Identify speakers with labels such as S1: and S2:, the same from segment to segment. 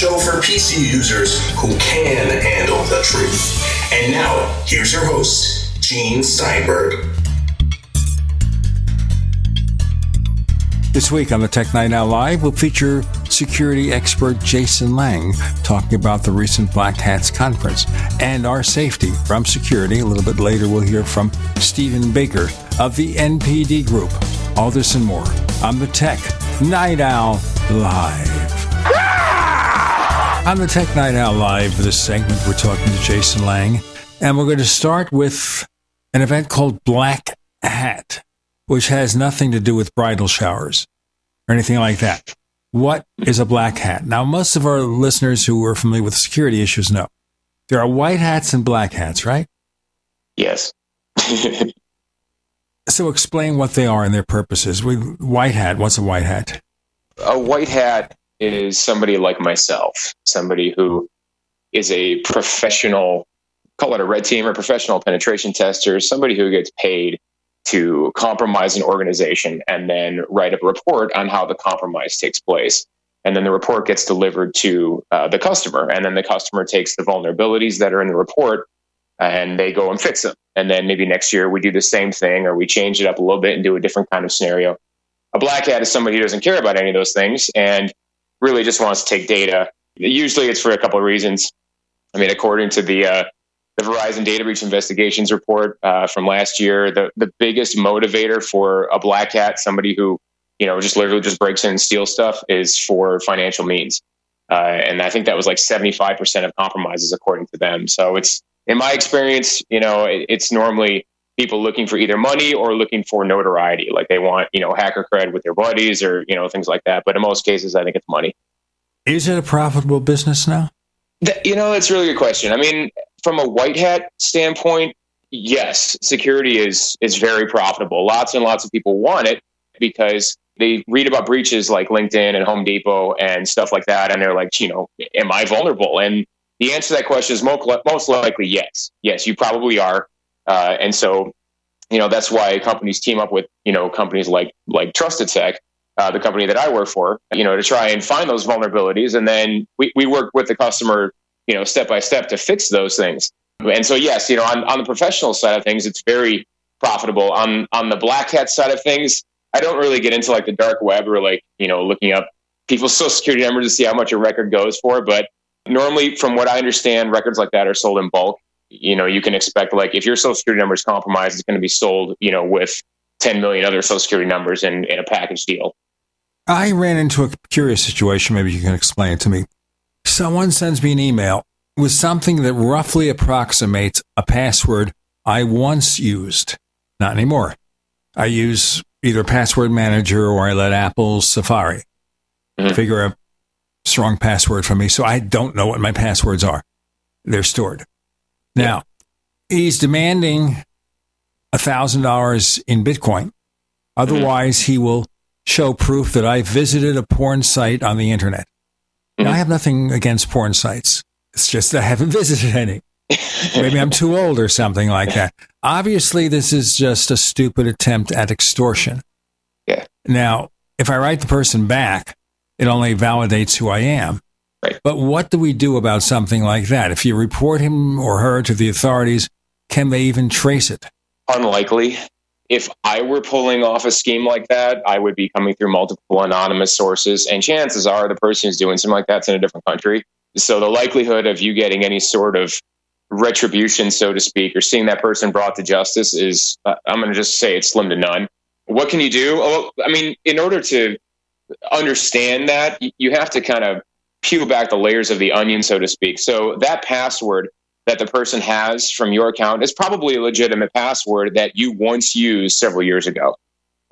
S1: show for PC users who can handle the truth. And now, here's your host, Gene Steinberg.
S2: This week on the Tech Night Owl Live, we'll feature security expert Jason Lang talking about the recent Black Hats conference and our safety from security. A little bit later, we'll hear from Stephen Baker of the NPD Group. All this and more on the Tech Night Owl Live. On the Tech Night Owl Live, this segment, we're talking to Jason Lang, and we're going to start with an event called Black Hat, which has nothing to do with bridal showers or anything like that. What is a black hat? Now, most of our listeners who are familiar with security issues know there are white hats and black hats, right?
S3: Yes.
S2: So explain what they are and their purposes. We, white hat, what's a white hat?
S3: A white hat is somebody like myself, somebody who is a professional, call it a red team or professional penetration tester, somebody who gets paid to compromise an organization and then write a report on how the compromise takes place. And then the report gets delivered to uh, the customer. And then the customer takes the vulnerabilities that are in the report and they go and fix them. And then maybe next year we do the same thing or we change it up a little bit and do a different kind of scenario. A black hat is somebody who doesn't care about any of those things and really just wants to take data. Usually it's for a couple of reasons. I mean, according to the uh, the Verizon data breach investigations report uh, from last year, the the biggest motivator for a black hat, somebody who you know just literally just breaks in and steals stuff, is for financial means. Uh, and I think that was like seventy five percent of compromises, according to them. So it's in my experience, you know, it, it's normally people looking for either money or looking for notoriety. Like they want, you know, hacker cred with their buddies or, you know, things like that. But in most cases, I think it's money.
S2: Is it a profitable business now?
S3: That, you know, that's a really good question. I mean, from a white hat standpoint, yes, security is is very profitable. Lots and lots of people want it because they read about breaches like LinkedIn and Home Depot and stuff like that, and they're like, you know, am I vulnerable? And the answer to that question is most, most likely yes. Yes, you probably are. Uh, and so, you know, that's why companies team up with, you know, companies like like TrustedSec, uh, the company that I work for, you know, to try and find those vulnerabilities. And then we, we work with the customer, you know, step by step to fix those things. And so, yes, you know, on, on the professional side of things, it's very profitable. On on the black hat side of things, I don't really get into like the dark web or like, you know, looking up people's social security numbers to see how much a record goes for. But normally, from what I understand, records like that are sold in bulk. You know, you can expect like if your social security number is compromised, it's going to be sold, you know, with 10 million other social security numbers in, in a package deal.
S2: I ran into a curious situation. Maybe you can explain it to me. Someone sends me an email with something that roughly approximates a password I once used. Not anymore. I use either password manager or I let Apple's Safari mm-hmm. figure out strong password for me, so I don't know what my passwords are. They're stored. Now, he's demanding $1,000 in Bitcoin. Otherwise, mm-hmm. he will show proof that I visited a porn site on the internet. Mm-hmm. Now, I have nothing against porn sites. It's just I haven't visited any. Maybe I'm too old or something like that. Obviously, this is just a stupid attempt at extortion.
S3: Yeah.
S2: Now, if I write the person back, it only validates who I am.
S3: Right.
S2: But what do we do about something like that? If you report him or her to the authorities, can they even trace it?
S3: Unlikely. If I were pulling off a scheme like that, I would be coming through multiple anonymous sources, and chances are the person who's doing something like that's in a different country. So the likelihood of you getting any sort of retribution, so to speak, or seeing that person brought to justice is, uh, I'm going to just say it's slim to none. What can you do? Oh, I mean, in order to understand that, you have to kind of peel back the layers of the onion, so to speak. So that password that the person has from your account is probably a legitimate password that you once used several years ago.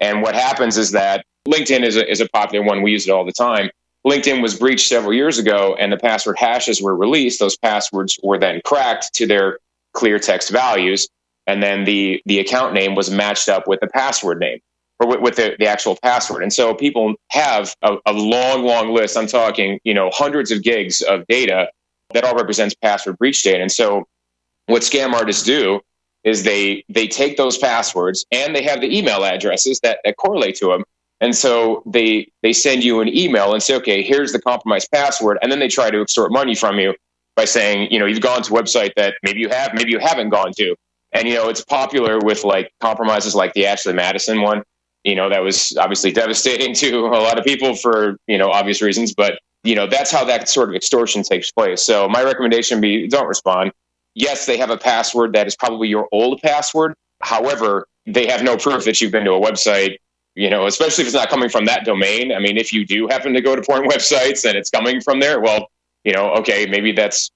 S3: And what happens is that LinkedIn is a, is a popular one. We use it all the time. LinkedIn was breached several years ago and the password hashes were released. Those passwords were then cracked to their clear text values. And then the, the account name was matched up with the password name or with, with the, the, actual password. And so people have a, a, long, long list. I'm talking, you know, hundreds of gigs of data that all represents password breach data. And so what scam artists do is they they take those passwords and they have the email addresses that, that correlate to them And so they they send you an email and say, okay, here's the compromised password, and then they try to extort money from you by saying, you know, you've gone to a website that maybe you have, maybe you haven't gone to. And you know, it's popular with like compromises like the Ashley Madison one. You know, that was obviously devastating to a lot of people for, you know, obvious reasons, but you know, that's how that sort of extortion takes place. So my recommendation be don't respond. Yes, they have a password that is probably your old password. However, they have no proof that you've been to a website you know, especially if it's not coming from that domain. I mean, if you do happen to go to porn websites and it's coming from there, well, you know, okay, maybe that's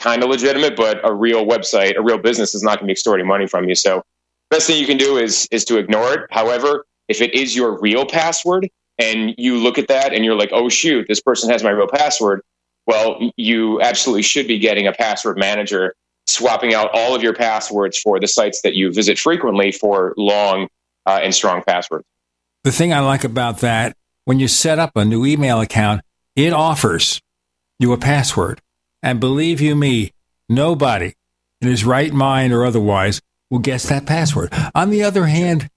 S3: kind of legitimate, but a real website, a real business is not going to be extorting money from you. So, best thing you can do is is to ignore it. However, if it is your real password and you look at that and you're like, "Oh shoot, this person has my real password," well, you absolutely should be getting a password manager swapping out all of your passwords for the sites that you visit frequently for long uh, and strong passwords.
S2: The thing I like about that, when you set up a new email account, it offers you a password. And believe you me, nobody in his right mind or otherwise will guess that password. On the other hand,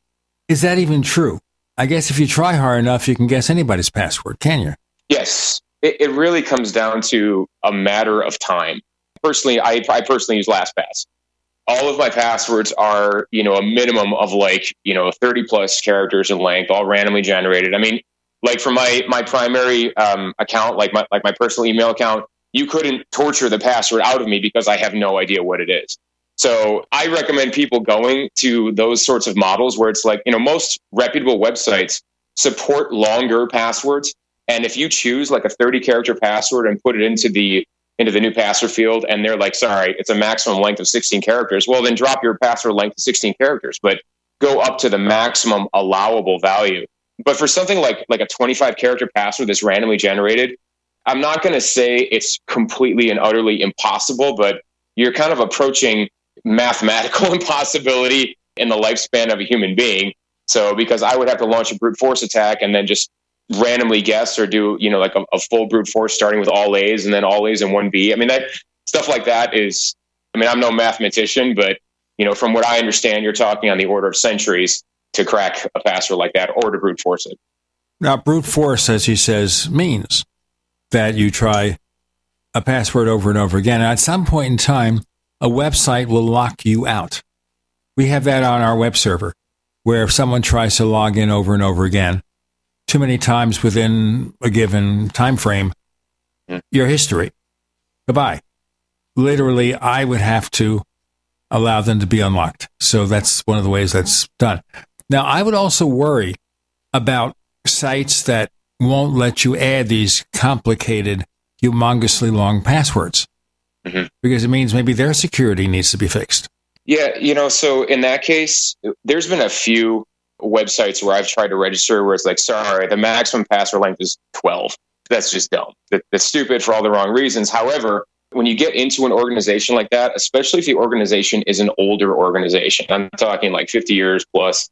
S2: is that even true? I guess if you try hard enough, you can guess anybody's password, can you?
S3: Yes. It, it really comes down to a matter of time. Personally, I, I personally use LastPass all of my passwords are, you know, a minimum of like, you know, 30 plus characters in length, all randomly generated. I mean, like for my my primary um, account, like my like my personal email account, you couldn't torture the password out of me because I have no idea what it is. So I recommend people going to those sorts of models where it's like, you know, most reputable websites support longer passwords. And if you choose like a 30 character password and put it into the into the new password field and they're like, sorry, it's a maximum length of 16 characters. Well, then drop your password length to 16 characters, but go up to the maximum allowable value. But for something like like a 25 character password that's randomly generated, I'm not going to say it's completely and utterly impossible, but you're kind of approaching mathematical impossibility in the lifespan of a human being. So because I would have to launch a brute force attack and then just randomly guess or do you know like a, a, full brute force starting with all A's and then all A's and one B. I mean that stuff like that is. I mean I'm no mathematician, but you know from what I understand, you're talking on the order of centuries to crack a password like that or to brute force it.
S2: Now brute force, as he says, means that you try a password over and over again. And at some point in time, a website will lock you out. We have that on our web server, where if someone tries to log in over and over again, too many times within a given time frame, your history. Goodbye. Literally, I would have to allow them to be unlocked. So that's one of the ways that's done. Now, I would also worry about sites that won't let you add these complicated, humongously long passwords mm-hmm. because it means maybe their security needs to be fixed.
S3: Yeah, you know, so in that case, there's been a few websites where I've tried to register where it's like, sorry, the maximum password length is 12. That's just dumb. that's stupid for all the wrong reasons. However, when you get into an organization like that, especially if the organization is an older organization, I'm talking like 50 years plus,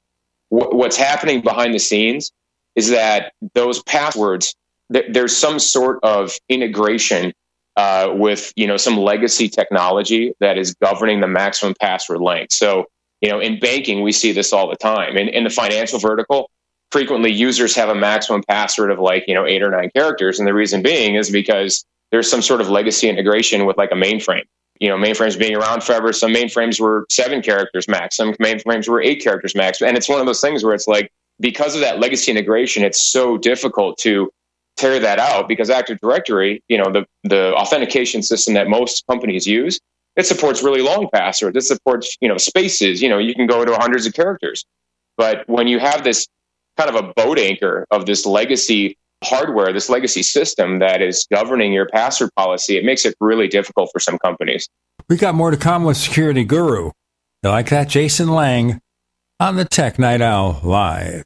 S3: what's happening behind the scenes is that those passwords, there's some sort of integration uh, with you know some legacy technology that is governing the maximum password length. So you know, in banking, we see this all the time. In, in the financial vertical, frequently users have a maximum password of like, you know, eight or nine characters. And the reason being is because there's some sort of legacy integration with like a mainframe. You know, mainframes being around forever. Some mainframes were seven characters max. Some mainframes were eight characters max. And it's one of those things where it's like, because of that legacy integration, it's so difficult to tear that out because Active Directory, you know, the, the authentication system that most companies use it supports really long passwords. It supports, you know, spaces. You know, you can go to hundreds of characters. But when you have this kind of a boat anchor of this legacy hardware, this legacy system that is governing your password policy, it makes it really difficult for some companies.
S2: We got more to come with Security Guru. You like that? Jason Lang on the Tech Night Owl Live.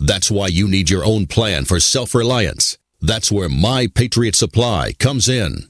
S4: That's why you need your own plan for self-reliance. That's where My Patriot Supply comes in.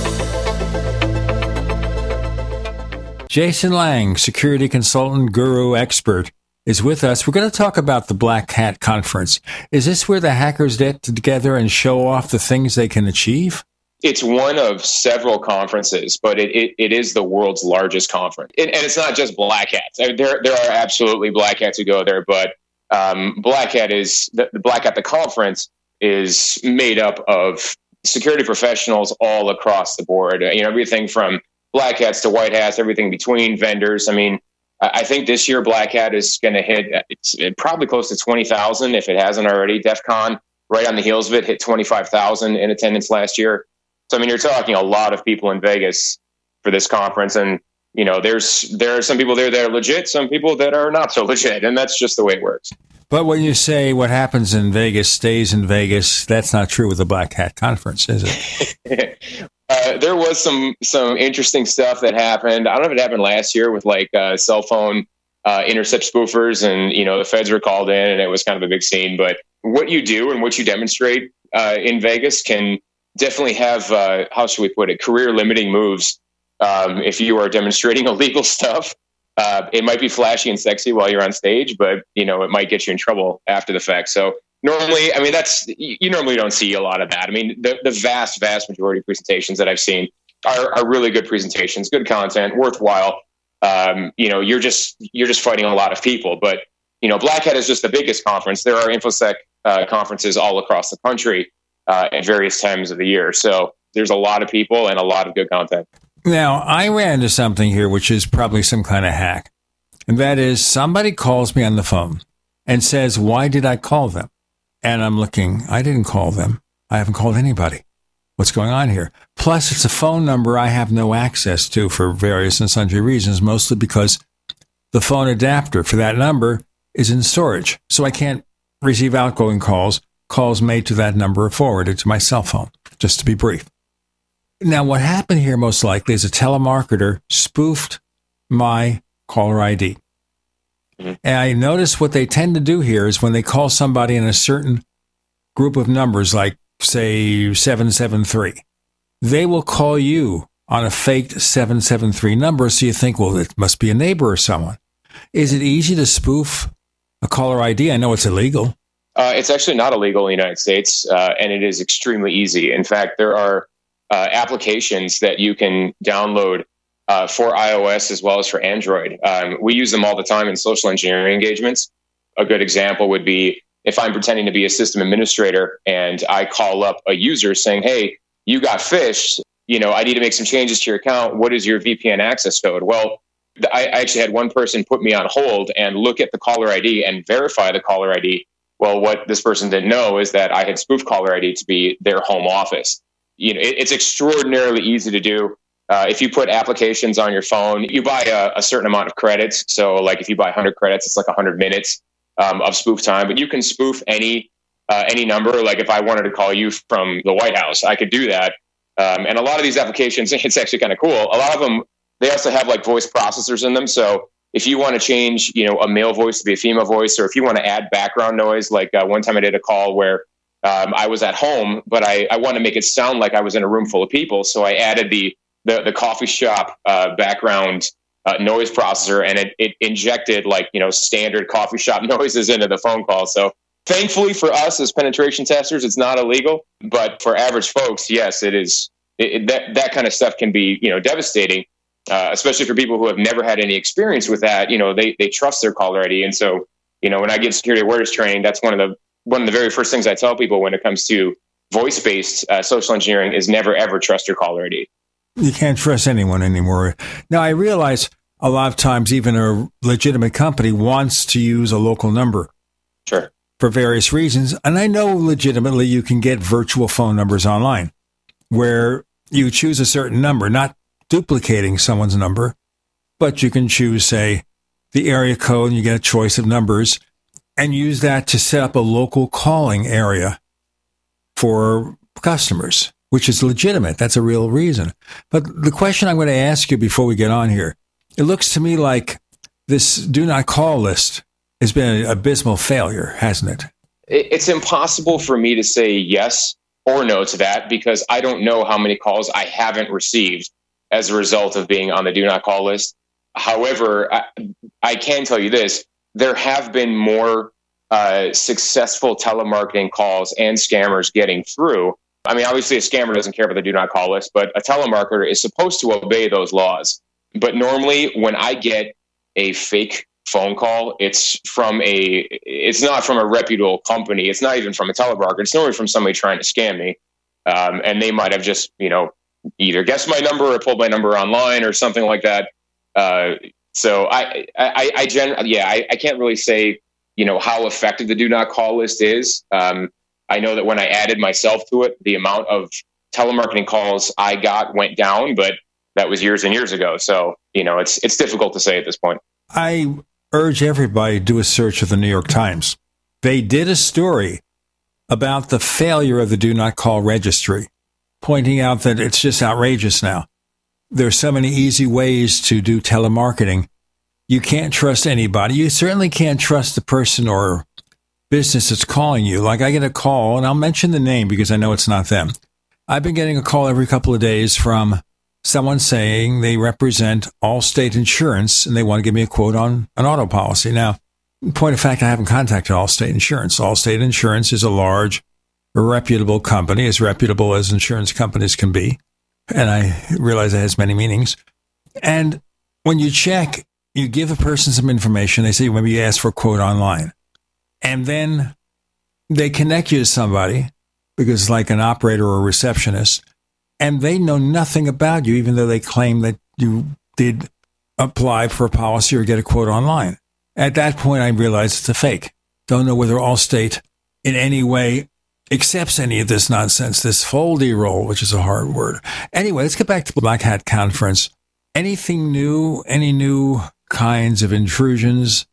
S2: Jason Lang, security consultant, guru, expert, is with us. We're going to talk about the Black Hat Conference. Is this where the hackers get together and show off the things they can achieve?
S3: It's one of several conferences, but it, it, it is the world's largest conference. and it's not just black hats. I mean, there, there are absolutely black hats who go there, but um, black hat is the, the black hat the conference is made up of security professionals all across the board. You know, everything from black hats to white hats, everything between vendors. I mean, I think this year Black Hat is going to hit it's probably close to 20,000 if it hasn't already. DEF CON, right on the heels of it, hit 25,000 in attendance last year. So, I mean, you're talking a lot of people in Vegas for this conference. And you know, there's there are some people there that are legit, some people that are not so legit, and that's just the way it works.
S2: But when you say what happens in Vegas stays in Vegas, that's not true with the Black Hat Conference, is
S3: it? uh, there was some some interesting stuff that happened. I don't know if it happened last year with like uh, cell phone uh, intercept spoofers, and you know the feds were called in, and it was kind of a big scene. But what you do and what you demonstrate uh, in Vegas can definitely have uh, how should we put it career limiting moves um, if you are demonstrating illegal stuff it might be flashy and sexy while you're on stage, but you know it might get you in trouble after the fact. So normally, I mean, that's you normally don't see a lot of that. I mean, the, the vast, vast majority of presentations that I've seen are, are really good presentations, good content, worthwhile. Um, you know, you're just you're just fighting a lot of people, but you know, Black Hat is just the biggest conference. There are infosec uh, conferences all across the country uh, at various times of the year, so there's a lot of people and a lot of good content.
S2: Now, I ran into something here, which is probably some kind of hack. And that is somebody calls me on the phone and says, Why did I call them? And I'm looking, I didn't call them. I haven't called anybody. What's going on here? Plus, it's a phone number I have no access to for various and sundry reasons, mostly because the phone adapter for that number is in storage. So I can't receive outgoing calls. Calls made to that number are forwarded to my cell phone, just to be brief. Now, what happened here most likely is a telemarketer spoofed my caller ID. And I notice what they tend to do here is when they call somebody in a certain group of numbers, like say 773, they will call you on a faked 773 number. So you think, well, it must be a neighbor or someone. Is it easy to spoof a caller ID? I know it's illegal.
S3: Uh, it's actually not illegal in the United States, uh, and it is extremely easy. In fact, there are uh, applications that you can download uh, for iOS as well as for Android. Um, we use them all the time in social engineering engagements. A good example would be if I'm pretending to be a system administrator and I call up a user saying, "Hey, you got phished. You know, I need to make some changes to your account. What is your VPN access code?" Well, I actually had one person put me on hold and look at the caller ID and verify the caller ID. Well, what this person didn't know is that I had spoofed caller ID to be their home office you know, it's extraordinarily easy to do. Uh, if you put applications on your phone, you buy a, a, certain amount of credits. So, like if you buy 100 credits, it's like 100 minutes um, of spoof time. But you can spoof any uh, any number. Like if I wanted to call you from the White House, I could do that. Um, and a lot of these applications, it's actually kind of cool. A lot of them, they also have like voice processors in them. So if you want to change, you know, a male voice to be a female voice, or if you want to add background noise, like uh, one time I did a call where um, I was at home, but I, I wanted to make it sound like I was in a room full of people. So I added the the, the coffee shop uh, background uh, noise processor, and it, it injected like you know standard coffee shop noises into the phone call. So thankfully for us as penetration testers, it's not illegal. But for average folks, yes, it is. It, it, that that kind of stuff can be you know devastating, uh, especially for people who have never had any experience with that. You know, they they trust their call ID, and so you know when I give security awareness training, that's one of the one of the very first things I tell people when it comes to voice based uh, social engineering is never ever trust your caller ID.
S2: You can't trust anyone anymore. Now, I realize a lot of times even a legitimate company wants to use a local number.
S3: Sure.
S2: For various reasons. And I know legitimately you can get virtual phone numbers online where you choose a certain number, not duplicating someone's number, but you can choose, say, the area code and you get a choice of numbers and use that to set up a local calling area for customers, which is legitimate. That's a real reason. But the question I'm going to ask you before we get on here, it looks to me like this do not call list has been an abysmal failure, hasn't it?
S3: It's impossible for me to say yes or no to that because I don't know how many calls I haven't received as a result of being on the do not call list. However, I, I can tell you this there have been more uh, successful telemarketing calls and scammers getting through. I mean, obviously, a scammer doesn't care about the do not call list, but a telemarketer is supposed to obey those laws. But normally, when I get a fake phone call, it's from a, it's not from a reputable company. It's not even from a telemarketer. It's normally from somebody trying to scam me. Um, and they might have just, you know, either guessed my number or pulled my number online or something like that. Uh, so I, I, I gen- yeah, I, I can't really say, you know, how effective the do not call list is. Um, I know that when I added myself to it, the amount of telemarketing calls I got went down, but that was years and years ago. So, you know, it's it's difficult to say at this point.
S2: I urge everybody to do a search of the New York Times. They did a story about the failure of the do not call registry, pointing out that it's just outrageous now. There's so many easy ways to do telemarketing. You can't trust anybody. You certainly can't trust the person or business that's calling you. Like I get a call, and I'll mention the name because I know it's not them. I've been getting a call every couple of days from someone saying they represent Allstate Insurance and they want to give me a quote on an auto policy. Now, point of fact, I haven't contacted Allstate Insurance. Allstate Insurance is a large, reputable company, as reputable as insurance companies can be. And I realize it has many meanings. And when you check, you give a person some information. They say, maybe you ask for a quote online. And then they connect you to somebody because it's like an operator or receptionist and they know nothing about you, even though they claim that you did apply for a policy or get a quote online. At that point, I realized it's a fake. Don't know whether Allstate in any way accepts any of this nonsense, this foldy roll, which is a hard word. Anyway, let's get back to the Black Hat Conference. Anything new? Any new kinds of intrusions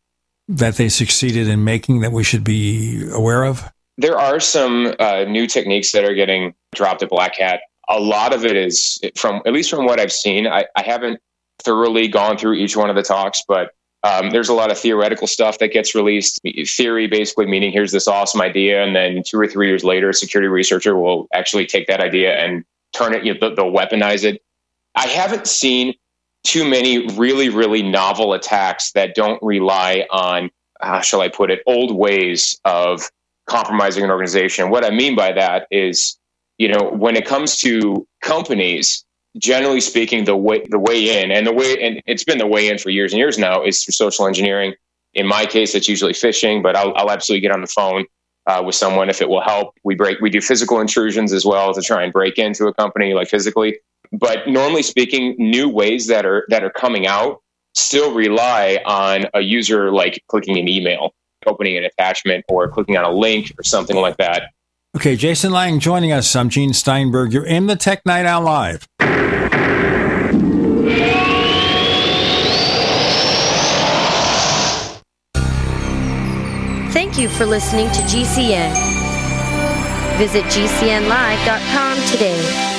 S2: that they succeeded in making that we should be aware of?
S3: There are some uh, new techniques that are getting dropped at Black Hat a lot of it is from at least from what I've seen. I, I haven't thoroughly gone through each one of the talks, but um, there's a lot of theoretical stuff that gets released. Theory basically meaning here's this awesome idea, and then two or three years later, a security researcher will actually take that idea and turn it. You know, they'll weaponize it. I haven't seen too many really, really novel attacks that don't rely on, how shall I put it, old ways of compromising an organization. What I mean by that is you know, when it comes to companies, generally speaking, the way the way in and the way and it's been the way in for years and years now is through social engineering. In my case, it's usually phishing, but I'll, I'll absolutely get on the phone uh, with someone if it will help. We break we do physical intrusions as well to try and break into a company like physically. But normally speaking, new ways that are that are coming out still rely on a user like clicking an email, opening an attachment, or clicking on a link or something like that
S2: Okay, Jason Lang joining us. I'm Gene Steinberg. You're in the Tech Night Owl Live.
S5: Thank you for listening to GCN. Visit GCNlive.com today.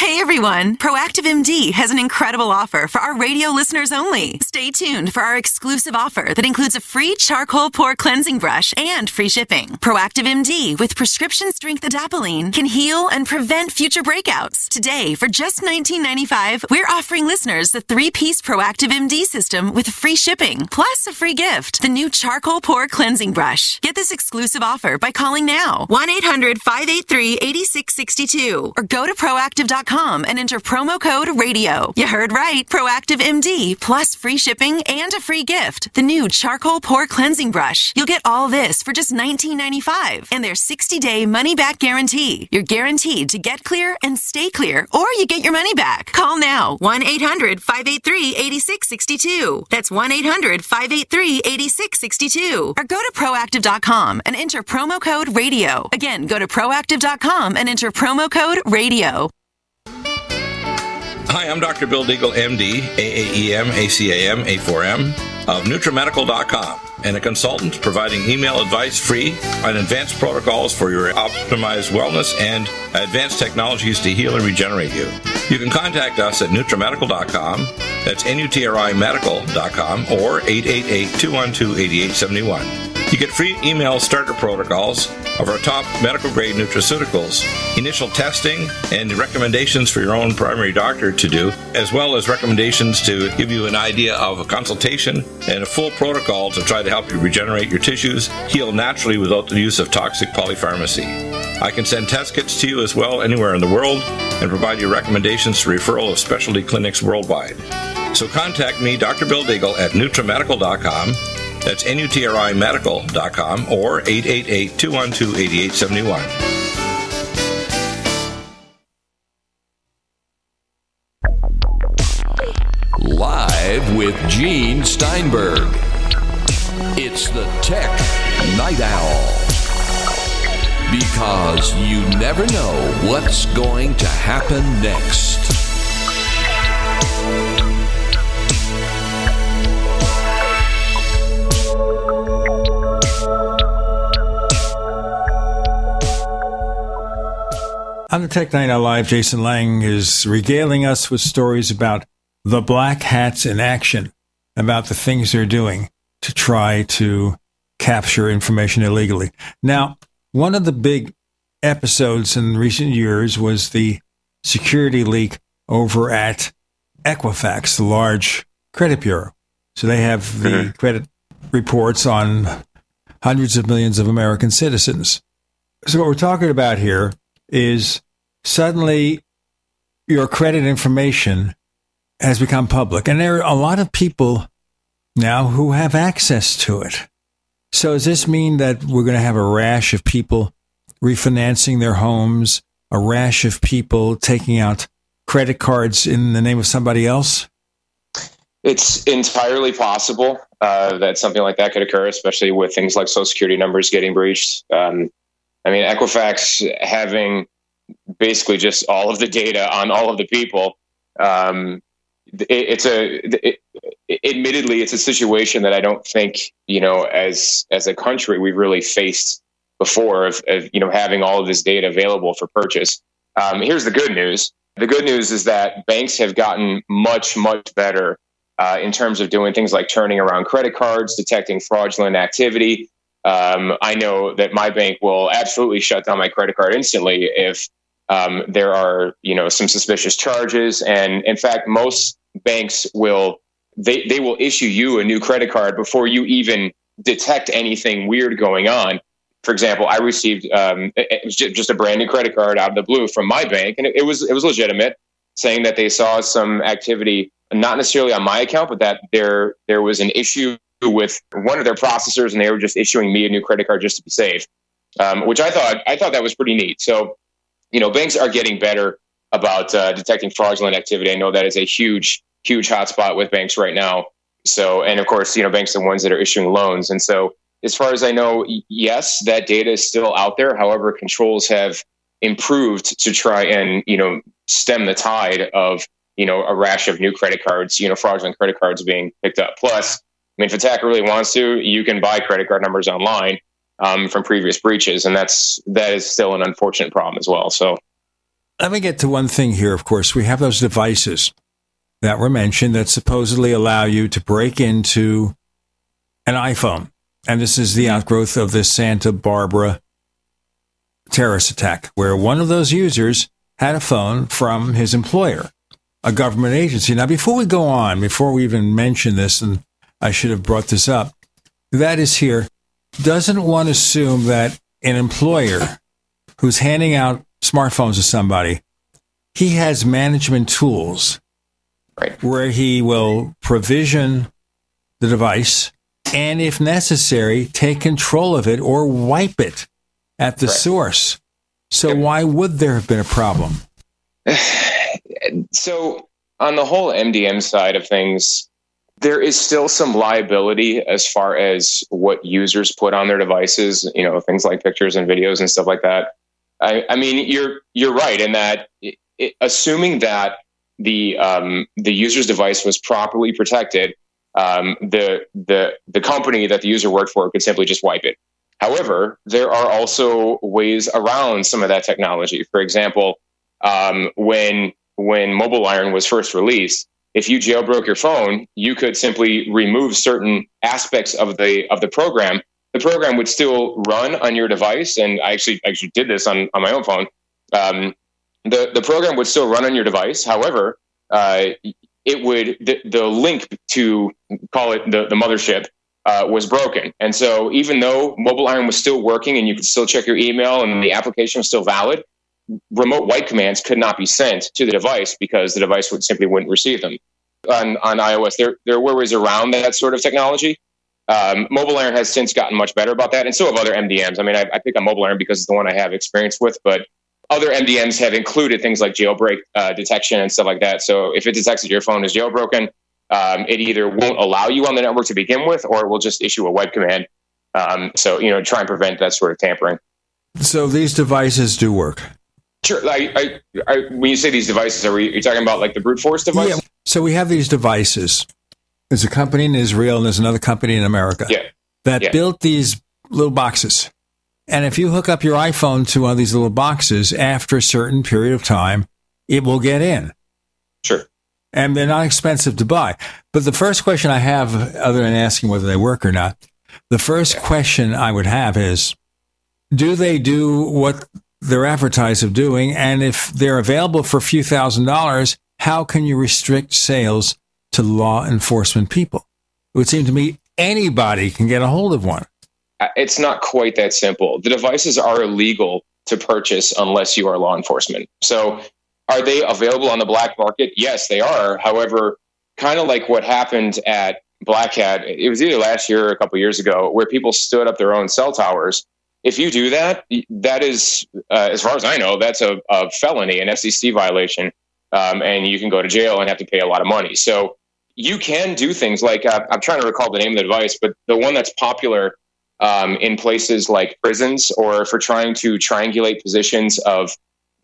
S6: Hey everyone! Proactiv MD has an incredible offer for our radio listeners only. Stay tuned for our exclusive offer that includes a free charcoal pore cleansing brush and free shipping. Proactiv MD with prescription strength adapalene can heal and prevent future breakouts. Today, for just $19.95, we're offering listeners the three-piece Proactiv MD system with free shipping, plus a free gift, the new charcoal pore cleansing brush. Get this exclusive offer by calling now 1-800-583-8662 or go to proactiv.com and enter promo code radio. You heard right. Proactiv MD plus free shipping and a free gift. The new charcoal pore cleansing brush. You'll get all this for just $19.95 and their 60 day money back guarantee. You're guaranteed to get clear and stay clear or you get your money back. Call now 1 800 583 8662. That's 1 800 583 8662. Or go to proactiv.com and enter promo code radio. Again, go to proactiv.com and enter promo code radio.
S7: Hi, I'm Dr. Bill Deagle, MD, AAEM, ACAM, A4M of NutriMedical.com and a consultant providing email advice free on advanced protocols for your optimized wellness and advanced technologies to heal and regenerate you. You can contact us at NutriMedical.com, that's N-U-T-R-I medical.com, or 888-212-8871. You get free email starter protocols of our top medical grade nutraceuticals, initial testing, and recommendations for your own primary doctor to do, as well as recommendations to give you an idea of a consultation and a full protocol to try to help you regenerate your tissues, heal naturally without the use of toxic polypharmacy. I can send test kits to you as well anywhere in the world and provide you recommendations to referral of specialty clinics worldwide. So contact me, Dr. Bill Deagle, at NutriMedical.com that's N-U-T-R-I medical.com or 888-212-8871.
S8: Live with Gene Steinberg. It's the Tech Night Owl. Because you never know what's going to happen next.
S2: On the Tech Night Owl Live, Jason Lang is regaling us with stories about the black hats in action, about the things they're doing to try to capture information illegally. Now, one of the big episodes in recent years was the security leak over at Equifax, the large credit bureau. So they have the mm-hmm. credit reports on hundreds of millions of American citizens. So what we're talking about here is suddenly your credit information has become public. And there are a lot of people now who have access to it. So does this mean that we're going to have a rash of people refinancing their homes, a rash of people taking out credit cards in the name of somebody else?
S3: It's entirely possible uh, that something like that could occur, especially with things like Social Security numbers getting breached. Um, I mean, Equifax having basically just all of the data on all of the people. Um, it, it's a, it, admittedly, it's a situation that I don't think you know, as as a country, we've really faced before of, of you know having all of this data available for purchase. Um, here's the good news. The good news is that banks have gotten much much better uh, in terms of doing things like turning around credit cards, detecting fraudulent activity, um, I know that my bank will absolutely shut down my credit card instantly if um, there are you know some suspicious charges. And in fact, most banks will they they will issue you a new credit card before you even detect anything weird going on. For example, I received um, it was just a brand new credit card out of the blue from my bank, and it, it was it was legitimate, saying that they saw some activity, not necessarily on my account, but that there there was an issue with one of their processors, and they were just issuing me a new credit card just to be safe, um, which I thought I thought that was pretty neat. So, you know, banks are getting better about uh, detecting fraudulent activity. I know that is a huge huge hotspot with banks right now. So, and of course, you know, banks are the ones that are issuing loans, and so as far as I know, yes, that data is still out there. However, controls have improved to try and you know stem the tide of you know a rash of new credit cards, you know, fraudulent credit cards being picked up. Plus, I mean, if attacker really wants to, you can buy credit card numbers online um, from previous breaches, and that's that is still an unfortunate problem as well. So,
S2: let me get to one thing here. Of course, we have those devices that were mentioned that supposedly allow you to break into an iPhone. And this is the outgrowth of the Santa Barbara terrorist attack, where one of those users had a phone from his employer, a government agency. Now, before we go on, before we even mention this, and I should have brought this up, that is here, doesn't one assume that an employer who's handing out smartphones to somebody, he has management tools
S3: right.
S2: where he will provision the device and, if necessary, take control of it or wipe it at the right. source. So, yep. why would there have been a problem?
S3: so, on the whole MDM side of things, there is still some liability as far as what users put on their devices, you know, things like pictures and videos and stuff like that. I, I mean, you're you're right in that, it, assuming that the um, the user's device was properly protected, um, the the the company that the user worked for could simply just wipe it. However, there are also ways around some of that technology. For example, um, when when MobileIron was first released, if you jailbroke your phone, you could simply remove certain aspects of the of the program. The program would still run on your device, and I actually actually did this on, on my own phone. Um, the the program would still run on your device. However, uh, it would the, the link to call it the, the mothership uh, was broken. And so even though MobileIron was still working and you could still check your email and the application was still valid, remote wipe commands could not be sent to the device because the device would simply wouldn't receive them. On, on iOS, there, there were ways around that sort of technology. Um, MobileIron has since gotten much better about that, and so have other MDMs. I mean, I, I pick on MobileIron because it's the one I have experience with, but other MDMs have included things like jailbreak uh, detection and stuff like that. So if it detects that your phone is jailbroken, um, it either won't allow you on the network to begin with, or it will just issue a web command. Um, so you know, try and prevent that sort of tampering.
S2: So these devices do work.
S3: Sure. I, I, I, when you say these devices, are, we, are you talking about like the brute force device? Yeah.
S2: So we have these devices. There's a company in Israel and there's another company in America
S3: yeah.
S2: that
S3: yeah.
S2: built these little boxes. And if you hook up your iPhone to one of these little boxes, after a certain period of time, it will get in.
S3: Sure.
S2: And they're not expensive to buy. But the first question I have, other than asking whether they work or not, the first yeah. question I would have is do they do what they're advertised of doing? And if they're available for a few thousand dollars, how can you restrict sales to law enforcement people? It would seem to me anybody can get a hold of one.
S3: Uh, it's not quite that simple. The devices are illegal to purchase unless you are law enforcement. So, are they available on the black market? Yes, they are. However, kind of like what happened at Black Hat, it was either last year or a couple years ago, where people stood up their own cell towers. If you do that, that is, uh, as far as I know, that's a, a felony, an FCC violation, um, and you can go to jail and have to pay a lot of money. So you can do things like uh, I'm trying to recall the name of the device, but the one that's popular um, in places like prisons or for trying to triangulate positions of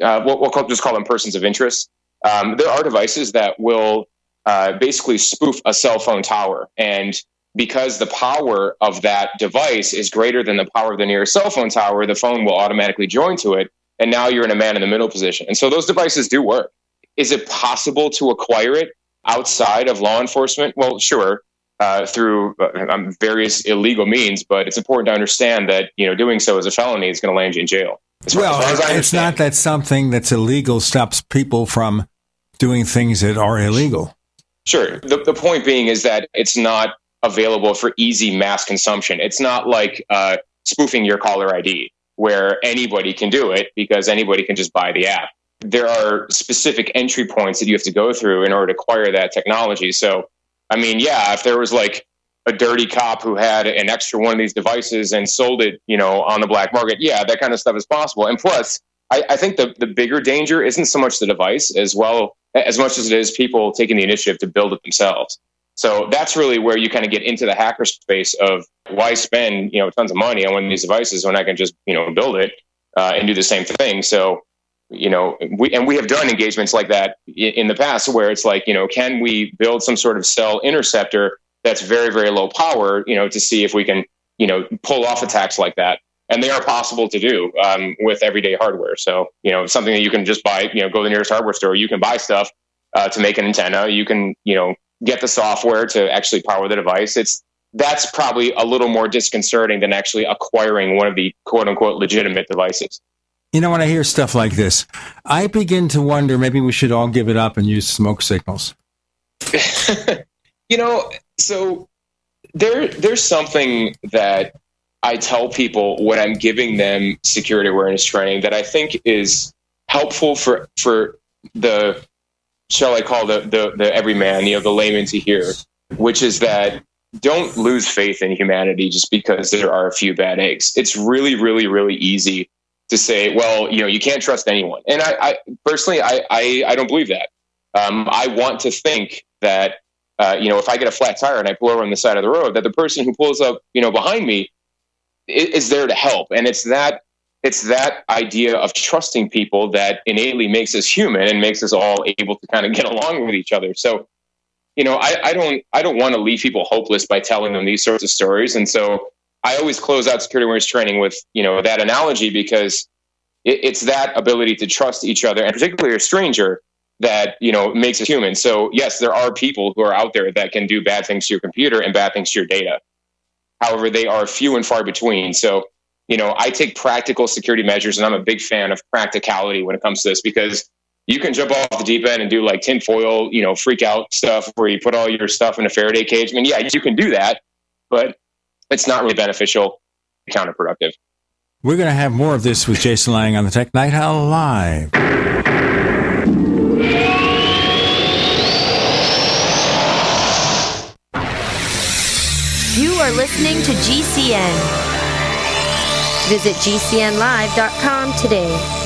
S3: uh, what we'll call, just call them persons of interest. Um, there are devices that will uh, basically spoof a cell phone tower. And because the power of that device is greater than the power of the nearest cell phone tower, the phone will automatically join to it. And now you're in a man in the middle position. And so those devices do work. Is it possible to acquire it outside of law enforcement? Well, sure uh, through uh, um, various illegal means, but it's important to understand that you know doing so as a felony is going to land you in jail.
S2: well, it's not that something that's illegal stops people from doing things that are illegal.
S3: Sure. The, the point being is that it's not available for easy mass consumption. It's not like uh, spoofing your caller ID where anybody can do it because anybody can just buy the app. There are specific entry points that you have to go through in order to acquire that technology. So I mean, yeah, if there was like a dirty cop who had an extra one of these devices and sold it, you know, on the black market, yeah, that kind of stuff is possible. And plus, I, I think the, the bigger danger isn't so much the device as well as much as it is people taking the initiative to build it themselves. So that's really where you kind of get into the hacker space of why spend you know tons of money on one of these devices when I can just you know build it uh, and do the same thing. So you know we and we have done engagements like that in the past where it's like you know can we build some sort of cell interceptor that's very very low power you know to see if we can you know pull off attacks like that and they are possible to do um, with everyday hardware. So, you know, something that you can just buy, you know, go to the nearest hardware store, you can buy stuff uh, to make an antenna. You can, you know, get the software to actually power the device. It's that's probably a little more disconcerting than actually acquiring one of the quote unquote legitimate devices.
S2: You know, when I hear stuff like this, I begin to wonder maybe we should all give it up and use smoke signals.
S3: you know, so there there's something that I tell people when I'm giving them security awareness training that I think is helpful for for the shall I call the the, the everyman, you know, the layman to hear, which is that don't lose faith in humanity just because there are a few bad eggs. It's really, really, really easy to say, well, you know, you can't trust anyone. And I, I personally, I, I, I, don't believe that. Um, I want to think that, uh, you know, if I get a flat tire and I pull over on the side of the road, that the person who pulls up, you know, behind me is, is there to help. And it's that it's that idea of trusting people that innately makes us human and makes us all able to kind of get along with each other. So, you know, I, I don't I don't want to leave people hopeless by telling them these sorts of stories. And so I always close out security awareness training with, you know, that analogy because it, it's that ability to trust each other and particularly a stranger that, you know, makes us human. So yes, there are people who are out there that can do bad things to your computer and bad things to your data. However, they are few and far between. So you know, I take practical security measures, and I'm a big fan of practicality when it comes to this because you can jump off the deep end and do like tinfoil, you know, freak out stuff where you put all your stuff in a Faraday cage. I mean, yeah, you can do that, but it's not really beneficial, counterproductive.
S2: We're going to have more of this with Jason Lang on the Tech Night Owl Live.
S5: You are listening to GCN. Visit GCNlive.com today.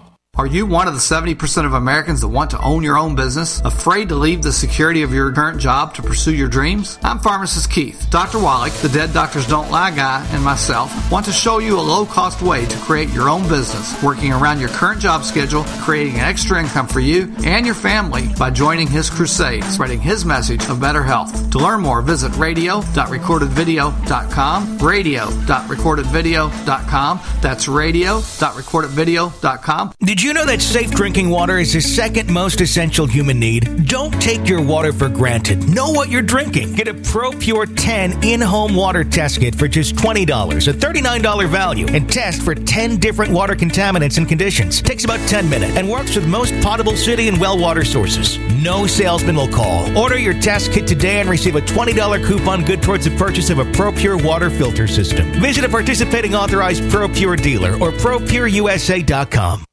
S9: Are you one of the 70% of Americans that want to own your own business? Afraid to leave the security of your current job to pursue your dreams? I'm pharmacist Keith. Dr. Wallach, the Dead Doctors Don't Lie guy, and myself want to show you a low cost way to create your own business, working around your current job schedule, creating an extra income for you and your family by joining his crusade, spreading his message of better health. To learn more, visit radio.recordedvideo.com, radio.recordedvideo.com. That's radio.recordedvideo.com.
S10: Did you know that safe drinking water is the second most essential human need? Don't take your water for granted. Know what you're drinking. Get a Pro Pure 10 in home water test kit for just $20, a $39 value, and test for 10 different water contaminants and conditions. Takes about 10 minutes and works with most potable city and well water sources. No salesman will call. Order your test kit today and receive a $20 coupon good towards the purchase of a Pro Pure water filter system. Visit a participating authorized Pro Pure dealer or ProPureUSA.com.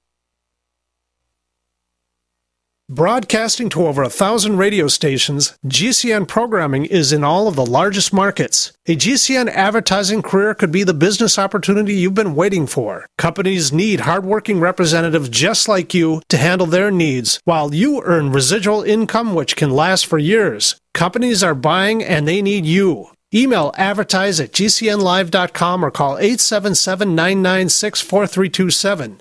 S11: Broadcasting to over a thousand radio stations, GCN programming is in all of the largest markets. A GCN advertising career could be the business opportunity you've been waiting for. Companies need hardworking representatives just like you to handle their needs, while you earn residual income which can last for years. Companies are buying and they need you. Email advertise at gcnlive.com or call 877 996 4327.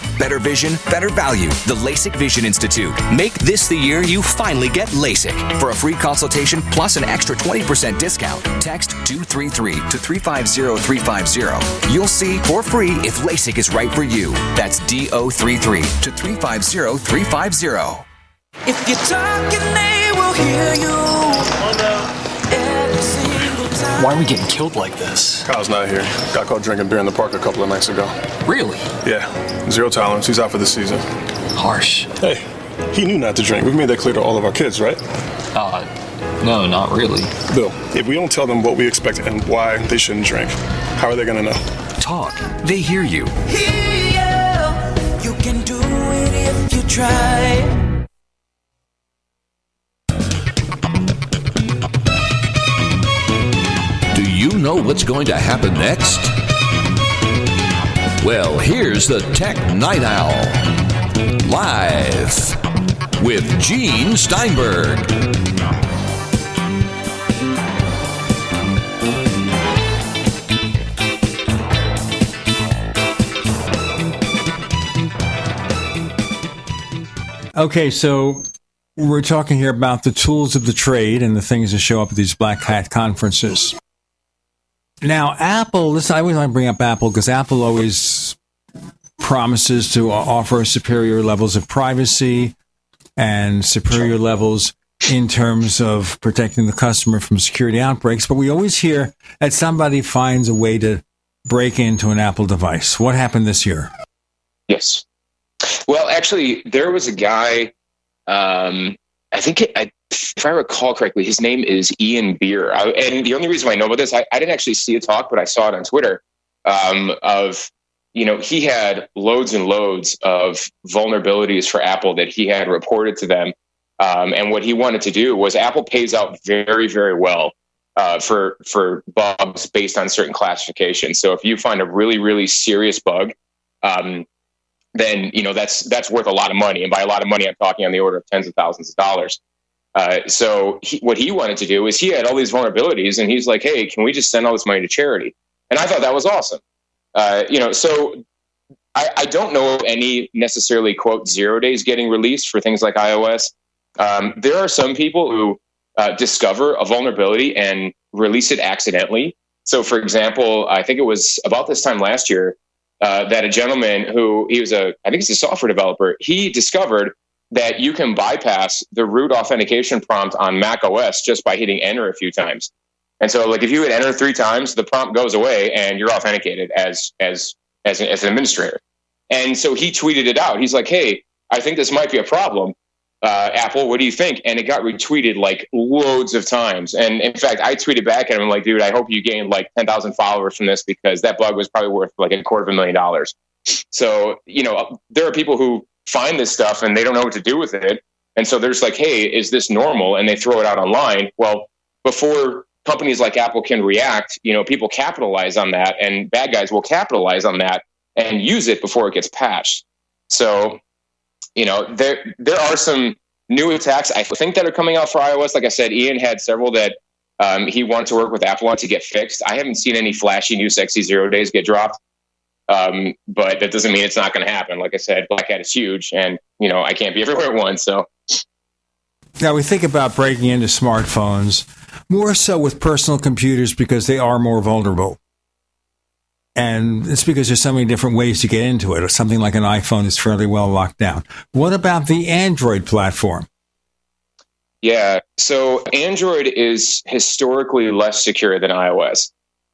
S12: Better vision, better value. The LASIK Vision Institute. Make this the year you finally get LASIK. For a free consultation plus an extra 20% discount, text 233 to 350350. You'll see for free if LASIK is right for you. That's DO33 to 350350.
S13: If you're talking, they will hear you. Every single time.
S14: Why are we getting killed like this?
S15: Kyle's not here. Got caught drinking beer in the park a couple of nights ago.
S14: Really?
S15: Yeah. Zero tolerance. He's out for the season.
S14: Harsh.
S15: Hey, he knew not to drink. We've made that clear to all of our kids, right?
S14: Uh, no, not really.
S15: Bill, if we don't tell them what we expect and why they shouldn't drink, how are they going to know?
S12: Talk. They hear you.
S13: Yeah, you can do it if you try.
S16: Know what's going to happen next? Well, here's the Tech Night Owl. Live with Gene Steinberg.
S2: Okay, so we're talking here about the tools of the trade and the things that show up at these black hat conferences. Now, Apple, this I always want to bring up Apple because Apple always promises to offer superior levels of privacy and superior levels in terms of protecting the customer from security outbreaks. But we always hear that somebody finds a way to break into an Apple device. What happened this year?
S3: Yes. Well, actually, there was a guy. Um, I think, it, I, if I recall correctly, his name is Ian Beer. I, and the only reason I know about this, I, I, didn't actually see a talk, but I saw it on Twitter. Um, of you know, he had loads and loads of vulnerabilities for Apple that he had reported to them. Um, and what he wanted to do was Apple pays out very, very well uh, for for bugs based on certain classifications. So if you find a really, really serious bug, um, then you know that's that's worth a lot of money. And by a lot of money, I'm talking on the order of tens of thousands of dollars. Uh, so he, what he wanted to do is he had all these vulnerabilities, and he's like, "Hey, can we just send all this money to charity?" And I thought that was awesome. Uh, you know, so I, I, don't know any necessarily quote zero days getting released for things like iOS. Um, there are some people who uh, discover a vulnerability and release it accidentally. So, for example, I think it was about this time last year uh, that a gentleman who he was a, I think he's a software developer, he discovered that you can bypass the root authentication prompt on Mac OS just by hitting enter a few times. And so, like, if you hit enter three times, the prompt goes away and you're authenticated as as as an, as an administrator. And so he tweeted it out. He's like, "Hey, I think this might be a problem. Uh, Apple, what do you think?" And it got retweeted like loads of times. And in fact, I tweeted back at him like, "Dude, I hope you gained like ten thousand followers from this because that bug was probably worth like a quarter of a million dollars." So you know, there are people who find this stuff and they don't know what to do with it. And so they're like, "Hey, is this normal?" And they throw it out online. Well, before companies like Apple can react, you know, people capitalize on that and bad guys will capitalize on that and use it before it gets patched. So, you know, there there are some new attacks I think that are coming out for iOS. Like I said, Ian had several that um, he wanted to work with Apple on to get fixed. I haven't seen any flashy new sexy zero days get dropped. Um, but that doesn't mean it's not going to happen. Like I said, Black Hat is huge, and you know I can't be everywhere at once. So
S2: now we think about breaking into smartphones more so with personal computers because they are more vulnerable. And it's because there's so many different ways to get into it. Or something like an iPhone is fairly well locked down. What about the Android platform?
S3: Yeah, so Android is historically less secure than iOS.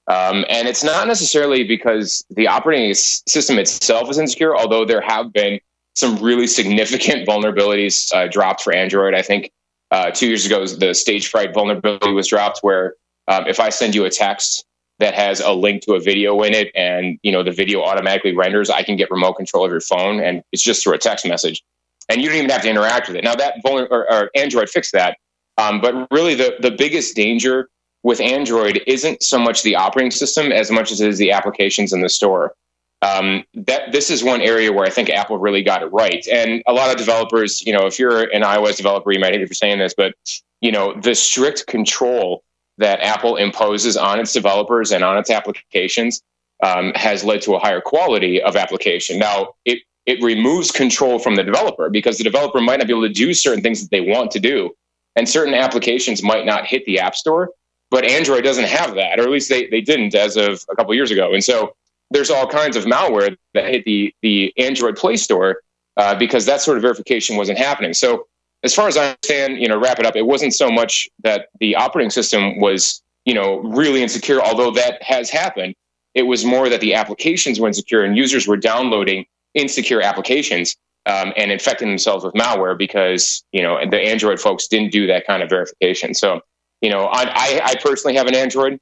S3: Um, and it's not necessarily because the operating system itself is insecure, although there have been some really significant vulnerabilities uh, dropped for Android. I think uh, two years ago, the Stagefright vulnerability was dropped, where um, if I send you a text that has a link to a video in it, and you know the video automatically renders, I can get remote control of your phone, and it's just through a text message, and you don't even have to interact with it. Now that vulner- or, or Android fixed that, um, but really the the biggest danger with Android isn't so much the operating system as much as it is the applications in the store. Um, that this is one area where I think Apple really got it right. And a lot of developers, you know, if you're an iOS developer, you might hate me for saying this, but you know, the strict control that Apple imposes on its developers and on its applications um, has led to a higher quality of application. Now, it it removes control from the developer because the developer might not be able to do certain things that they want to do, and certain applications might not hit the App Store. But Android doesn't have that, or at least they, they didn't as of a couple years ago. And so there's all kinds of malware that hit the the Android Play Store uh, because that sort of verification wasn't happening. So as far as I understand, you know, wrap it up, it wasn't so much that the operating system was, you know, really insecure, although that has happened. It was more that the applications were insecure and users were downloading insecure applications um, and infecting themselves with malware because, you know, the Android folks didn't do that kind of verification. So, you know, I, I, I personally have an Android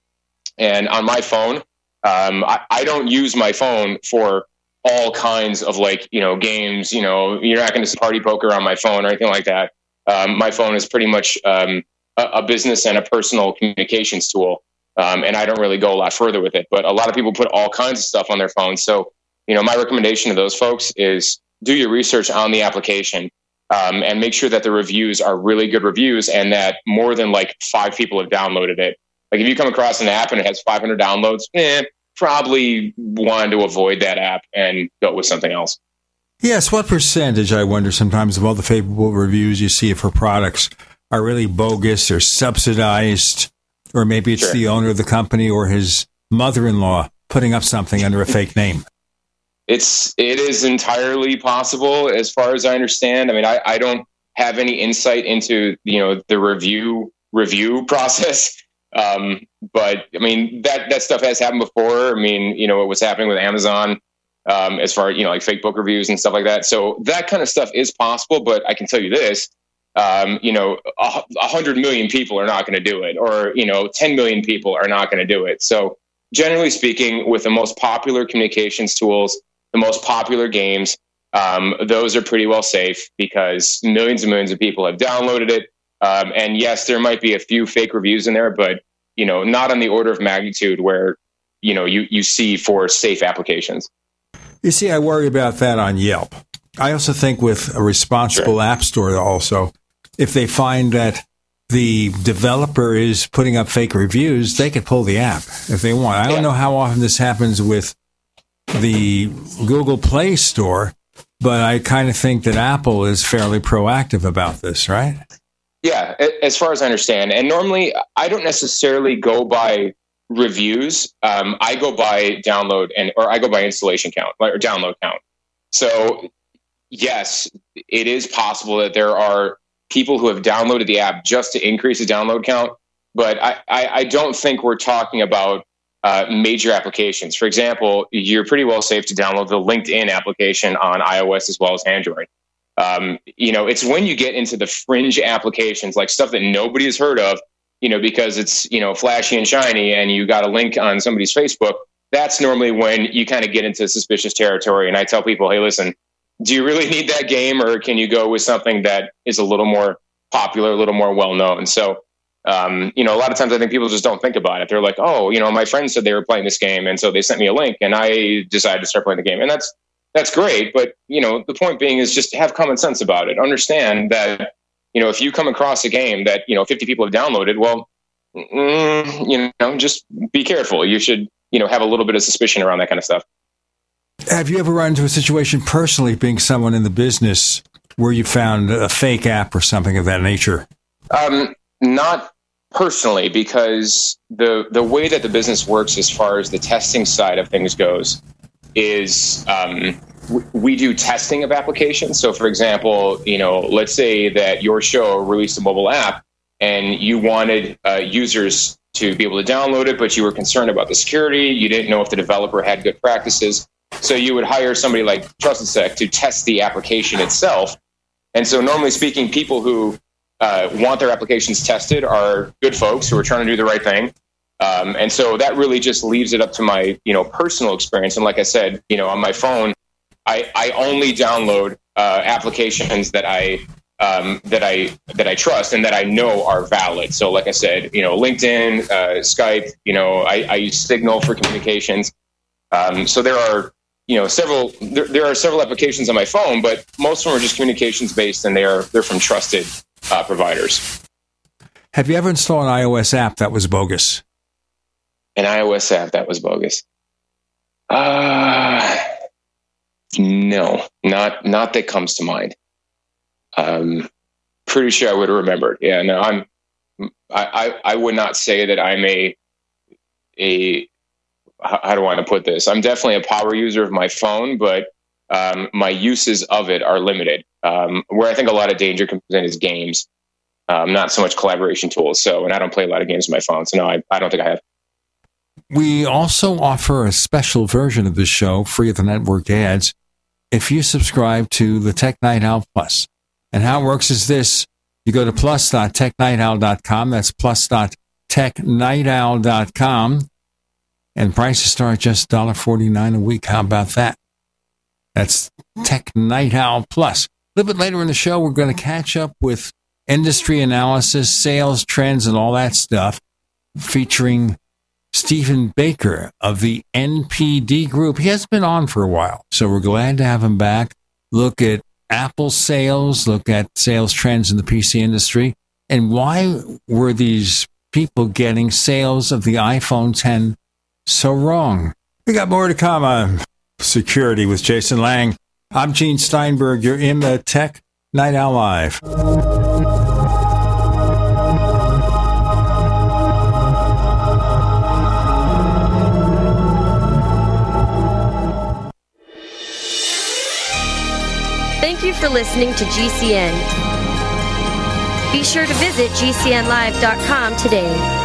S3: and on my phone, um, I, I don't use my phone for all kinds of like you know games. You know, you're not going to see party poker on my phone or anything like that. Um, my phone is pretty much um, a, a, business and a personal communications tool, um, and I don't really go a lot further with it. But a lot of people put all kinds of stuff on their phones. So you know, my recommendation to those folks is do your research on the application. Um, and make sure that the reviews are really good reviews and that more than like five people have downloaded it. Like if you come across an app and it has 500 downloads, eh, probably want to avoid that app and go with something else.
S2: Yes, what percentage, I wonder sometimes, of all the favorable reviews you see for products are really bogus or subsidized, or maybe it's sure. the owner of the company or his mother in law putting up something under a fake name?
S3: It's it is entirely possible as far as I understand. I mean, I, I don't have any insight into you know the review review process um, but I mean that that stuff has happened before. I mean, you know, what was happening with Amazon um, as far as you know, like fake book reviews and stuff like that. So that kind of stuff is possible. But I can tell you this: um, you know, a, a hundred million people are not going to do it, or you know, ten million people are not going to do it. So generally speaking, with the most popular communications tools, the most popular games, um, those are pretty well safe because millions and millions of people have downloaded it. Um, and yes, there might be a few fake reviews in there, but you know, not on the order of magnitude where you know you you see for safe applications.
S2: You see, I worry about that on Yelp. I also think with a responsible sure. app store, also, if they find that the developer is putting up fake reviews, they could pull the app if they want. I don't know how often this happens with the Google Play Store, but I kind of think that Apple is fairly proactive about this, right?
S3: Yeah, as far as I understand. And normally I don't necessarily go by reviews. Um, I go by download and or I go by installation count or download count. So yes, it is possible that there are people who have downloaded the app just to increase the download count, but I, I, I don't think we're talking about uh, major applications. For example, you're pretty well safe to download the LinkedIn application on iOS as well as Android. Um, you know, it's when you get into the fringe applications, like stuff that nobody has heard of, you know, because it's, you know, flashy and shiny and you got a link on somebody's Facebook. That's normally when you kind of get into suspicious territory. And I tell people, hey, listen, do you really need that game or can you go with something that is a little more popular, a little more well known? So, um, you know, a lot of times I think people just don't think about it. They're like, oh, you know, my friend said they were playing this game. And so they sent me a link and I decided to start playing the game. And that's, that's great. But you know, the point being is just have common sense about it. Understand that you know if you come across a game that you know 50 people have downloaded, well, mm, you know, just be careful. You should you know have a little bit of suspicion around that kind of stuff.
S2: Have you ever run into a situation personally, being someone in the business, where you found a fake app or something of that nature?
S3: Um, not personally, because the the way that the business works, as far as the testing side of things goes, is um, we do testing of applications. So, for example, you know, let's say that your show released a mobile app and you wanted uh, users to be able to download it, but you were concerned about the security. You didn't know if the developer had good practices. So you would hire somebody like TrustedSec to test the application itself. And so, normally speaking, people who uh, want their applications tested are good folks who are trying to do the right thing. Um, and so that really just leaves it up to my, you know, personal experience. And like I said, you know, on my phone, I, I only download uh, applications that I um, that I that I trust and that I know are valid. So, like I said, you know, LinkedIn, uh, Skype. You know, I, I use Signal for communications. Um, so there are you know several there, there, are several applications on my phone, but most of them are just communications based, and they are they're from trusted uh, providers.
S2: Have you ever installed an iOS app that was bogus?
S3: An iOS app that was bogus? Uh no, not not that comes to mind. Um, pretty sure I would have remembered. Yeah, no, I'm. I, I, I would not say that I'm a a how do I want to put this? I'm definitely a power user of my phone, but um, my uses of it are limited. Um, where I think a lot of danger comes in is games, um, not so much collaboration tools. So, and I don't play a lot of games on my phone, so no, I, I don't think I have.
S2: We also offer a special version of the show, free of the network ads, if you subscribe to the Tech Night Owl Plus. And how it works is this. You go to plus.technightowl.com. That's plus.technightowl.com. And prices start just $1.49 a week. How about that? That's Tech Night Owl Plus. Little bit later in the show, we're going to catch up with industry analysis, sales trends, and all that stuff featuring Stephen Baker of the NPD Group. He has been on for a while, so we're glad to have him back. Look at Apple sales, look at sales trends in the PC industry, and why were these people getting sales of the iPhone 10 so wrong? We got more to come on security with Jason Lang. I'm Gene Steinberg. You're in the Tech Night Owl Live.
S5: Thank you for listening to GCN. Be sure to visit GCNlive.com today.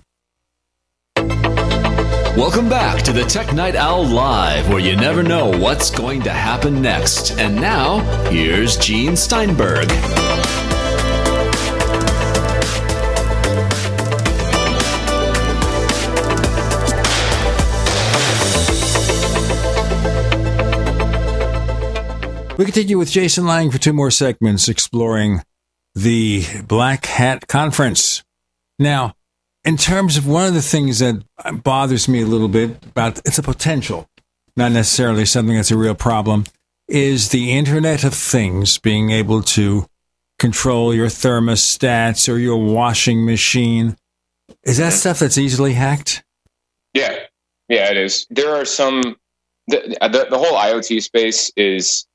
S16: Welcome back to the Tech Night Owl Live, where you never know what's going to happen next. And now, here's Gene Steinberg.
S2: We continue with Jason Lang for two more segments exploring the Black Hat Conference. Now, in terms of one of the things that bothers me a little bit about it's a potential, not necessarily something that's a real problem, is the Internet of Things being able to control your thermostats or your washing machine. Is that stuff that's easily hacked?
S3: Yeah, yeah, it is. There are some. The, the, the whole IoT space is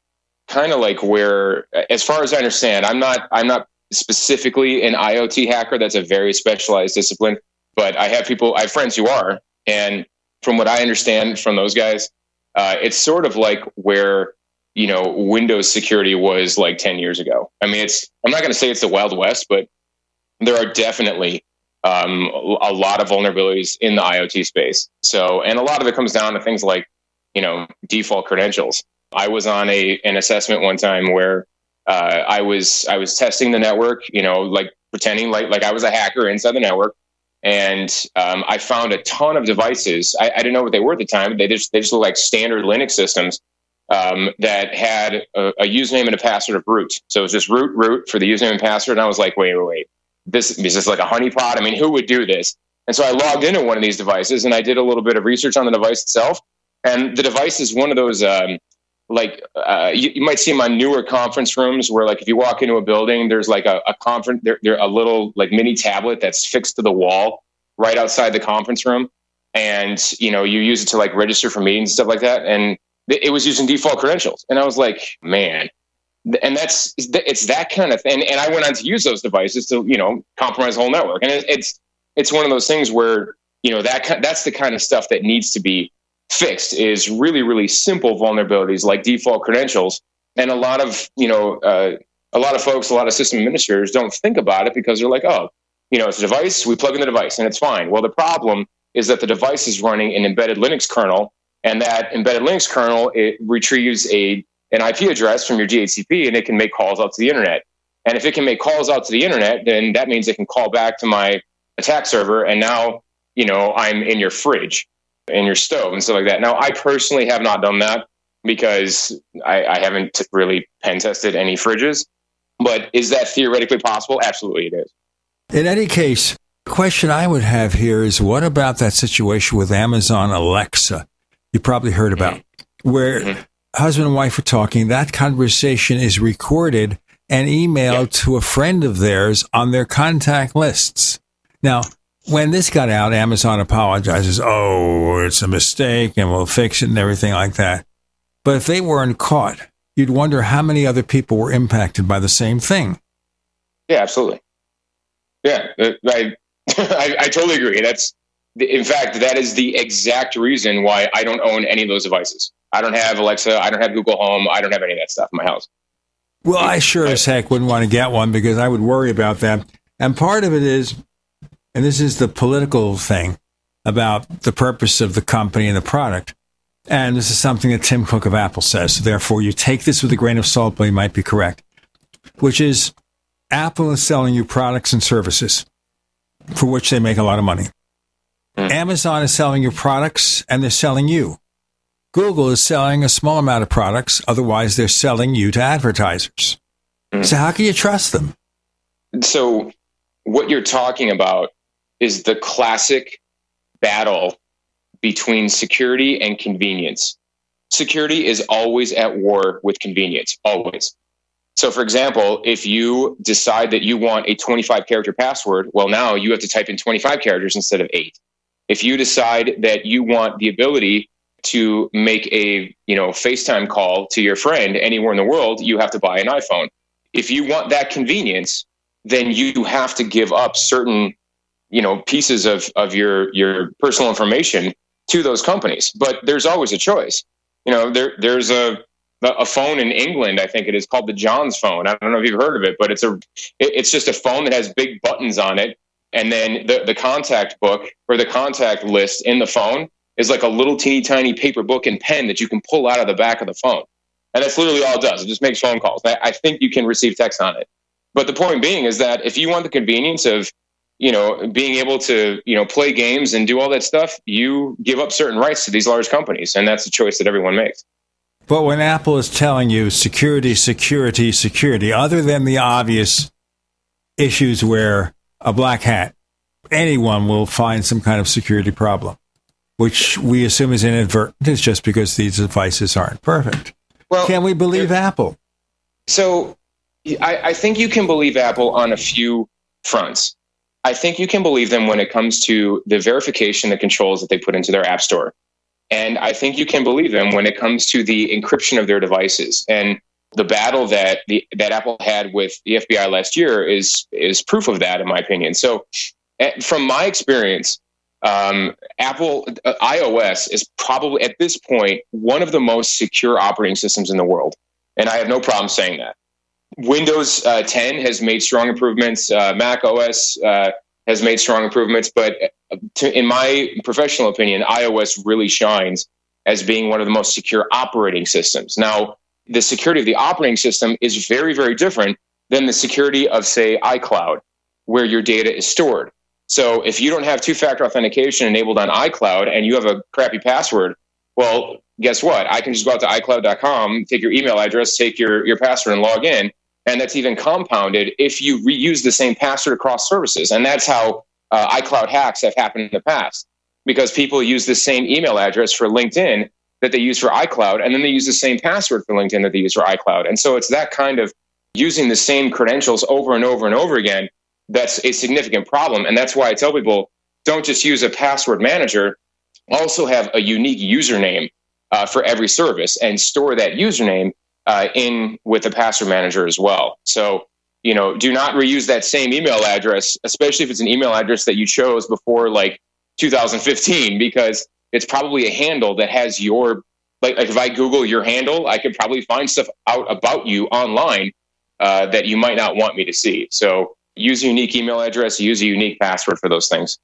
S3: kind of like where, as far as I understand, I'm not I'm not specifically an IoT hacker. That's a very specialized discipline. But I have people, I have friends who are, and from what I understand from those guys, uh, it's sort of like where you know Windows security was like 10 years ago. I mean, it's I'm not going to say it's the Wild West, but there are definitely um, a lot of vulnerabilities in the IoT space. So, and a lot of it comes down to things like you know default credentials. I was on a an assessment one time where uh, I was I was testing the network, you know, like pretending like like I was a hacker inside the network, and um, I found a ton of devices. I, I, didn't know what they were at the time. They just they just look like standard Linux systems um, that had a, a, username and a password of root. So it was just root root for the username and password. And I was like, wait, wait, wait. This, this is like a honeypot. I mean, who would do this? And so I logged into one of these devices and I did a little bit of research on the device itself. And the device is one of those, um, like uh, you, you, might see them on newer conference rooms where, like, if you walk into a building, there's like a, a conference, there a little like mini tablet that's fixed to the wall right outside the conference room, and you know you use it to like register for meetings and stuff like that. And it was using default credentials. And I was like, man, and that's it's that kind of thing. And I went on to use those devices to you know compromise the whole network. And it's it's one of those things where you know that that's the kind of stuff that needs to be fixed. Is really really simple vulnerabilities like default credentials. And a lot of you know uh, a lot of folks, a lot of system administrators don't think about it because they're like, oh, you know, it's a device. We plug in the device and it's fine. Well, the problem is that the device is running an embedded Linux kernel and that embedded Linux kernel it retrieves a an IP address from your DHCP and it can make calls out to the internet. And if it can make calls out to the internet, then that means it can call back to my attack server. And now, you know, I'm in your fridge, in your stove, and stuff like that. Now, I personally have not done that because I, I haven't really pen tested any fridges. But is that theoretically possible? Absolutely, it is.
S2: In any case, the question I would have here is what about that situation with Amazon Alexa? you probably heard about, mm-hmm. where mm-hmm. husband and wife are talking. That conversation is recorded and emailed to a friend of theirs on their contact lists. Now, when this got out, Amazon apologizes. Oh, it's a mistake and we'll fix it and everything like that. But if they weren't caught, you'd wonder how many other people were impacted by the same thing.
S3: Yeah, absolutely. Yeah, uh, I, I, I totally agree. That's in fact, that is the exact reason why I don't own any of those devices. I don't have Alexa. I don't have Google Home. I don't have any of that stuff in my house.
S2: Well, I sure as heck wouldn't want to get one because I would worry about that. And part of it is, and this is the political thing about the purpose of the company and the product. And this is something that Tim Cook of Apple says. So therefore, you take this with a grain of salt, but you might be correct, which is Apple is selling you products and services for which they make a lot of money. Mm. Amazon is selling you products and they're selling you. Google is selling a small amount of products, otherwise, they're selling you to advertisers. Mm. So, how can you trust them?
S3: So, what you're talking about is the classic battle between security and convenience. Security is always at war with convenience, always. So, for example, if you decide that you want a 25 character password, well, now you have to type in 25 characters instead of eight. If you decide that you want the ability to make a you know FaceTime call to your friend anywhere in the world, you have to buy an iPhone. If you want that convenience, then you have to give up certain you know pieces of of your your personal information to those companies. But there's always a choice. You know, there there's a a phone in England, I think it is called the Johns phone. I don't know if you've heard of it, but it's a it's just a phone that has big buttons on it and then the, the contact book or the contact list in the phone is like a little teeny tiny paper book and pen that you can pull out of the back of the phone. And that's literally all it does. It just makes phone calls. I, I think you can receive text on it. But the point being is that if you want the convenience of, you know, being able to, you know, play games and do all that stuff, you give up certain rights to these large companies. And that's a choice that everyone makes.
S2: But when Apple is telling you security, security, security, other than the obvious issues where a black hat, anyone will find some kind of security problem, which we assume is inadvertent. It's just because these devices aren't perfect. Well, can we believe Apple?
S3: So I, I think you can believe Apple on a few fronts. I think you can believe them when it comes to the verification, the controls that they put into their app store. And I think you can believe them when it comes to the encryption of their devices. And the battle that the, that Apple had with the FBI last year is is proof of that, in my opinion. So, eh, from my experience, um, Apple uh, iOS is probably at this point one of the most secure operating systems in the world, and I have no problem saying that. Windows uh, 10 has made strong improvements. Uh, Mac OS uh, has made strong improvements, but uh, to, in my professional opinion, iOS really shines as being one of the most secure operating systems. Now, the security of the operating system is very, very different than the security of, say, iCloud, where your data is stored. So if you don't have two factor authentication enabled on iCloud and you have a crappy password, well, guess what? I can just go out to iCloud.com, take your email address, take your, your password, and log in. And that's even compounded if you reuse the same password across services. And that's how uh, iCloud hacks have happened in the past because people use the same email address for LinkedIn that they use for iCloud, and then they use the same password for LinkedIn that they use for iCloud. And so it's that kind of using the same credentials over and over and over again that's a significant problem. And that's why I tell people don't just use a password manager, also have a unique username uh, for every service and store that username uh, in with the password manager as well. So, you know, do not reuse that same email address, especially if it's an email address that you chose before like 2015, because it's probably a handle that has your like, like if I Google your handle, I could probably find stuff out about you online uh, that you might not want me to see. So use a unique email address, use a unique password for those things.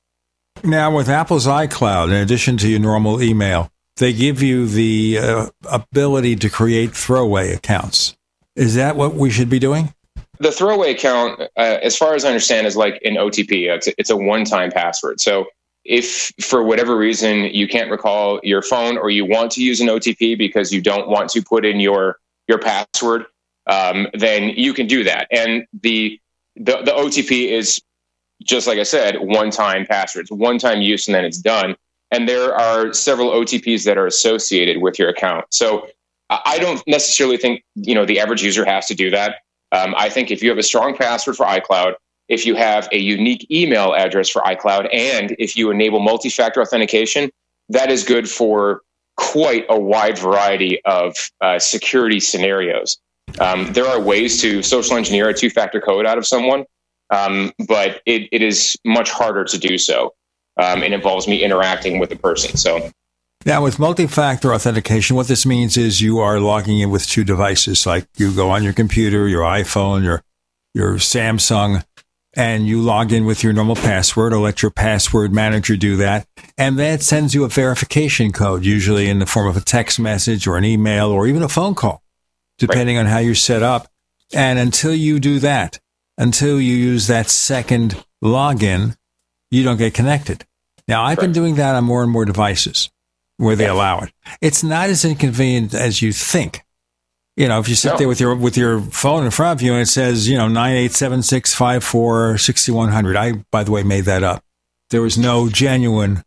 S2: Now, with Apple's iCloud, in addition to your normal email, they give you the uh, ability to create throwaway accounts. Is that what we should be doing?
S3: The throwaway account, uh, as far as I understand, is like an OTP. It's a, it's a one-time password. So if for whatever reason you can't recall your phone or you want to use an OTP because you don't want to put in your your password, um, then you can do that. And the, the the OTP is just like I said, one time passwords, one time use, and then it's done. And there are several OTPs that are associated with your account. So I don't necessarily think you know the average user has to do that. Um, I think if you have a strong password for iCloud, if you have a unique email address for iCloud, and if you enable multi factor authentication, that is good for quite a wide variety of uh, security scenarios. Um, there are ways to social engineer a two factor code out of someone, um, but it, it is much harder to do so. Um, it involves me interacting with the person. So,
S2: now with multi-factor authentication, what this means is you are logging in with two devices. Like you go on your computer, your iPhone, your your Samsung, and you log in with your normal password or let your password manager do that. And that sends you a verification code, usually in the form of a text message or an email or even a phone call, depending right. on how you're set up. And until you do that, until you use that second login, you don't get connected. Now, I've right. been doing that on more and more devices where they allow it. It's not as inconvenient as you think. You know, if you sit no. there with your with your phone in front of you and it says, you know, nine eight seven six five four sixty one hundred. I, by the way, made that up. There was no genuine.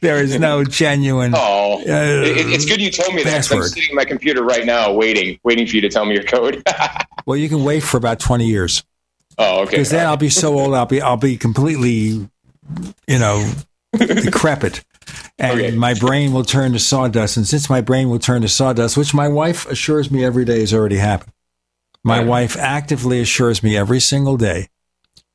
S2: There is no genuine.
S3: Oh, uh, it, it's good you told me that. I'm sitting at my computer right now, waiting, waiting for you to tell me your code.
S2: well, you can wait for about twenty years.
S3: Oh, okay.
S2: Because then I'll be so old, I'll be I'll be completely, you know, decrepit and okay. my brain will turn to sawdust. And since my brain will turn to sawdust, which my wife assures me every day has already happened, my right. wife actively assures me every single day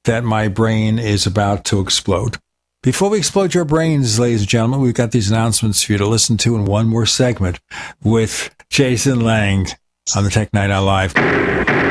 S2: that my brain is about to explode. Before we explode your brains, ladies and gentlemen, we've got these announcements for you to listen to in one more segment with Jason Lang on the Tech Night Owl Live.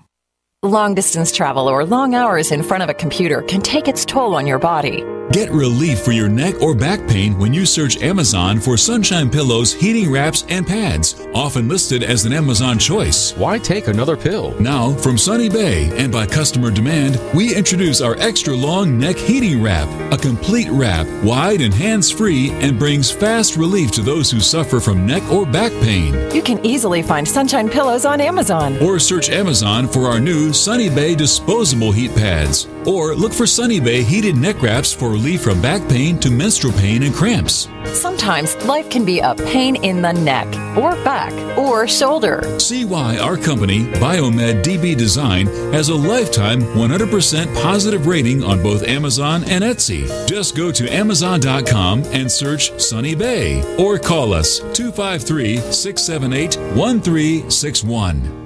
S17: Long distance travel or long hours in front of a computer can take its toll on your body.
S18: Get relief for your neck or back pain when you search Amazon for Sunshine Pillows, heating wraps, and pads, often listed as an Amazon choice.
S19: Why take another pill?
S18: Now, from Sunny Bay and by customer demand, we introduce our extra long neck heating wrap, a complete wrap, wide and hands free, and brings fast relief to those who suffer from neck or back pain.
S17: You can easily find Sunshine Pillows on Amazon.
S18: Or search Amazon for our new Sunny Bay disposable heat pads. Or look for Sunny Bay heated neck wraps for relief from back pain to menstrual pain and cramps.
S17: Sometimes life can be a pain in the neck, or back, or shoulder.
S18: See why our company, Biomed DB Design, has a lifetime 100% positive rating on both Amazon and Etsy. Just go to Amazon.com and search Sunny Bay or call us 253 678 1361.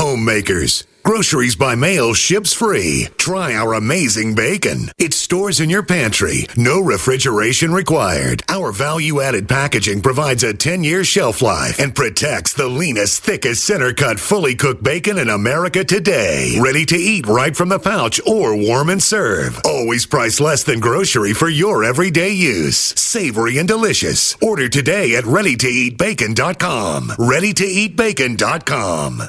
S20: Homemakers. Groceries by mail ships free. Try our amazing bacon. It stores in your pantry. No refrigeration required. Our value added packaging provides a 10 year shelf life and protects the leanest, thickest center cut, fully cooked bacon in America today. Ready to eat right from the pouch or warm and serve. Always priced less than grocery for your everyday use. Savory and delicious. Order today at readytoeatbacon.com. Readytoeatbacon.com.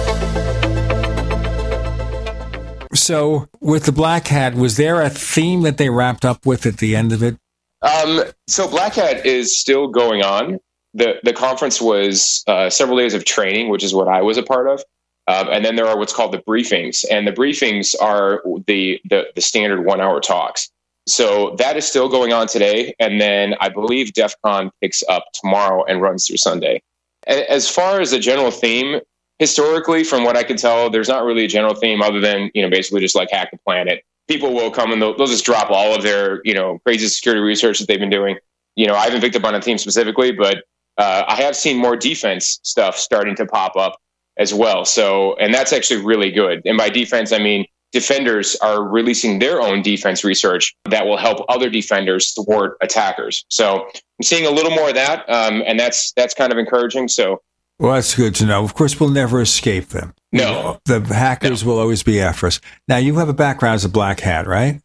S2: So, with the Black Hat, was there a theme that they wrapped up with at the end of it?
S3: Um, so Black Hat is still going on. the The conference was uh, several days of training, which is what I was a part of, um, and then there are what's called the briefings, and the briefings are the the, the standard one hour talks. So that is still going on today, and then I believe DEF CON picks up tomorrow and runs through Sunday. As far as the general theme, historically, from what I can tell, there's not really a general theme other than you know basically just like hack the planet. People will come and they'll, they'll just drop all of their you know crazy security research that they've been doing. You know, I haven't picked up on a theme specifically, but uh, I have seen more defense stuff starting to pop up as well. So, and that's actually really good. And by defense, I mean defenders are releasing their own defense research that will help other defenders thwart attackers. So I'm seeing a little more of that, um, and that's that's kind of encouraging. So
S2: Well, that's good to know. Of course, we'll never escape them.
S3: No.
S2: The hackers will always be after us. Now, you have a background as a black hat, right?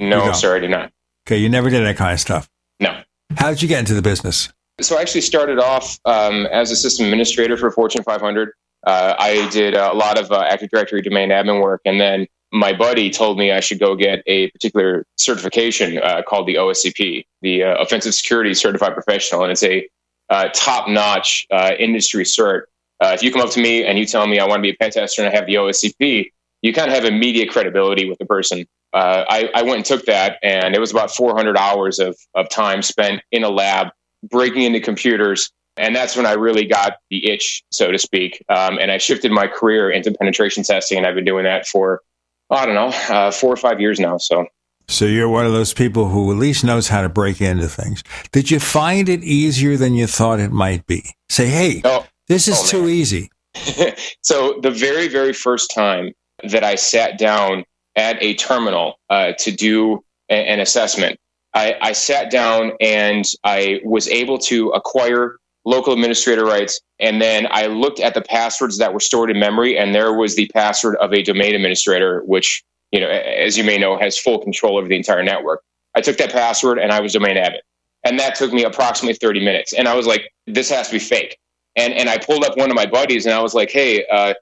S3: no, no, sir, I did not.
S2: Okay, you never did that kind of stuff.
S3: No.
S2: How did you get into the business?
S3: So I actually started off um, as a system administrator for Fortune 500. Uh, I did a lot of uh, Active Directory domain admin work, and then my buddy told me I should go get a particular certification uh, called the OSCP, the uh, Offensive Security Certified Professional, and it's a uh, top-notch uh, industry cert. Uh, if you come up to me and you tell me I want to be a pen tester and I have the OSCP, you kind of have immediate credibility with the person. Uh, I, I, went and took that, and it was about 400 hours of, of time spent in a lab breaking into computers. And that's when I really got the itch, so to speak. Um, and I shifted my career into penetration testing, and I've been doing that for I don't know, uh, four or five years now. So.
S2: So you're one of those people who at least knows how to break into things. Did you find it easier than you thought it might be? Say, hey, oh, this is oh, too easy.
S3: so the very, very first time that I sat down at a terminal uh, to do a- an assessment, I-, I sat down and I was able to acquire local administrator rights. And then I looked at the passwords that were stored in memory, and there was the password of a domain administrator, which, you know, as you may know, has full control over the entire network. I took that password and I was domain admin. And that took me approximately 30 minutes. And I was like, this has to be fake. And, and I pulled up one of my buddies and I was like, hey, uh,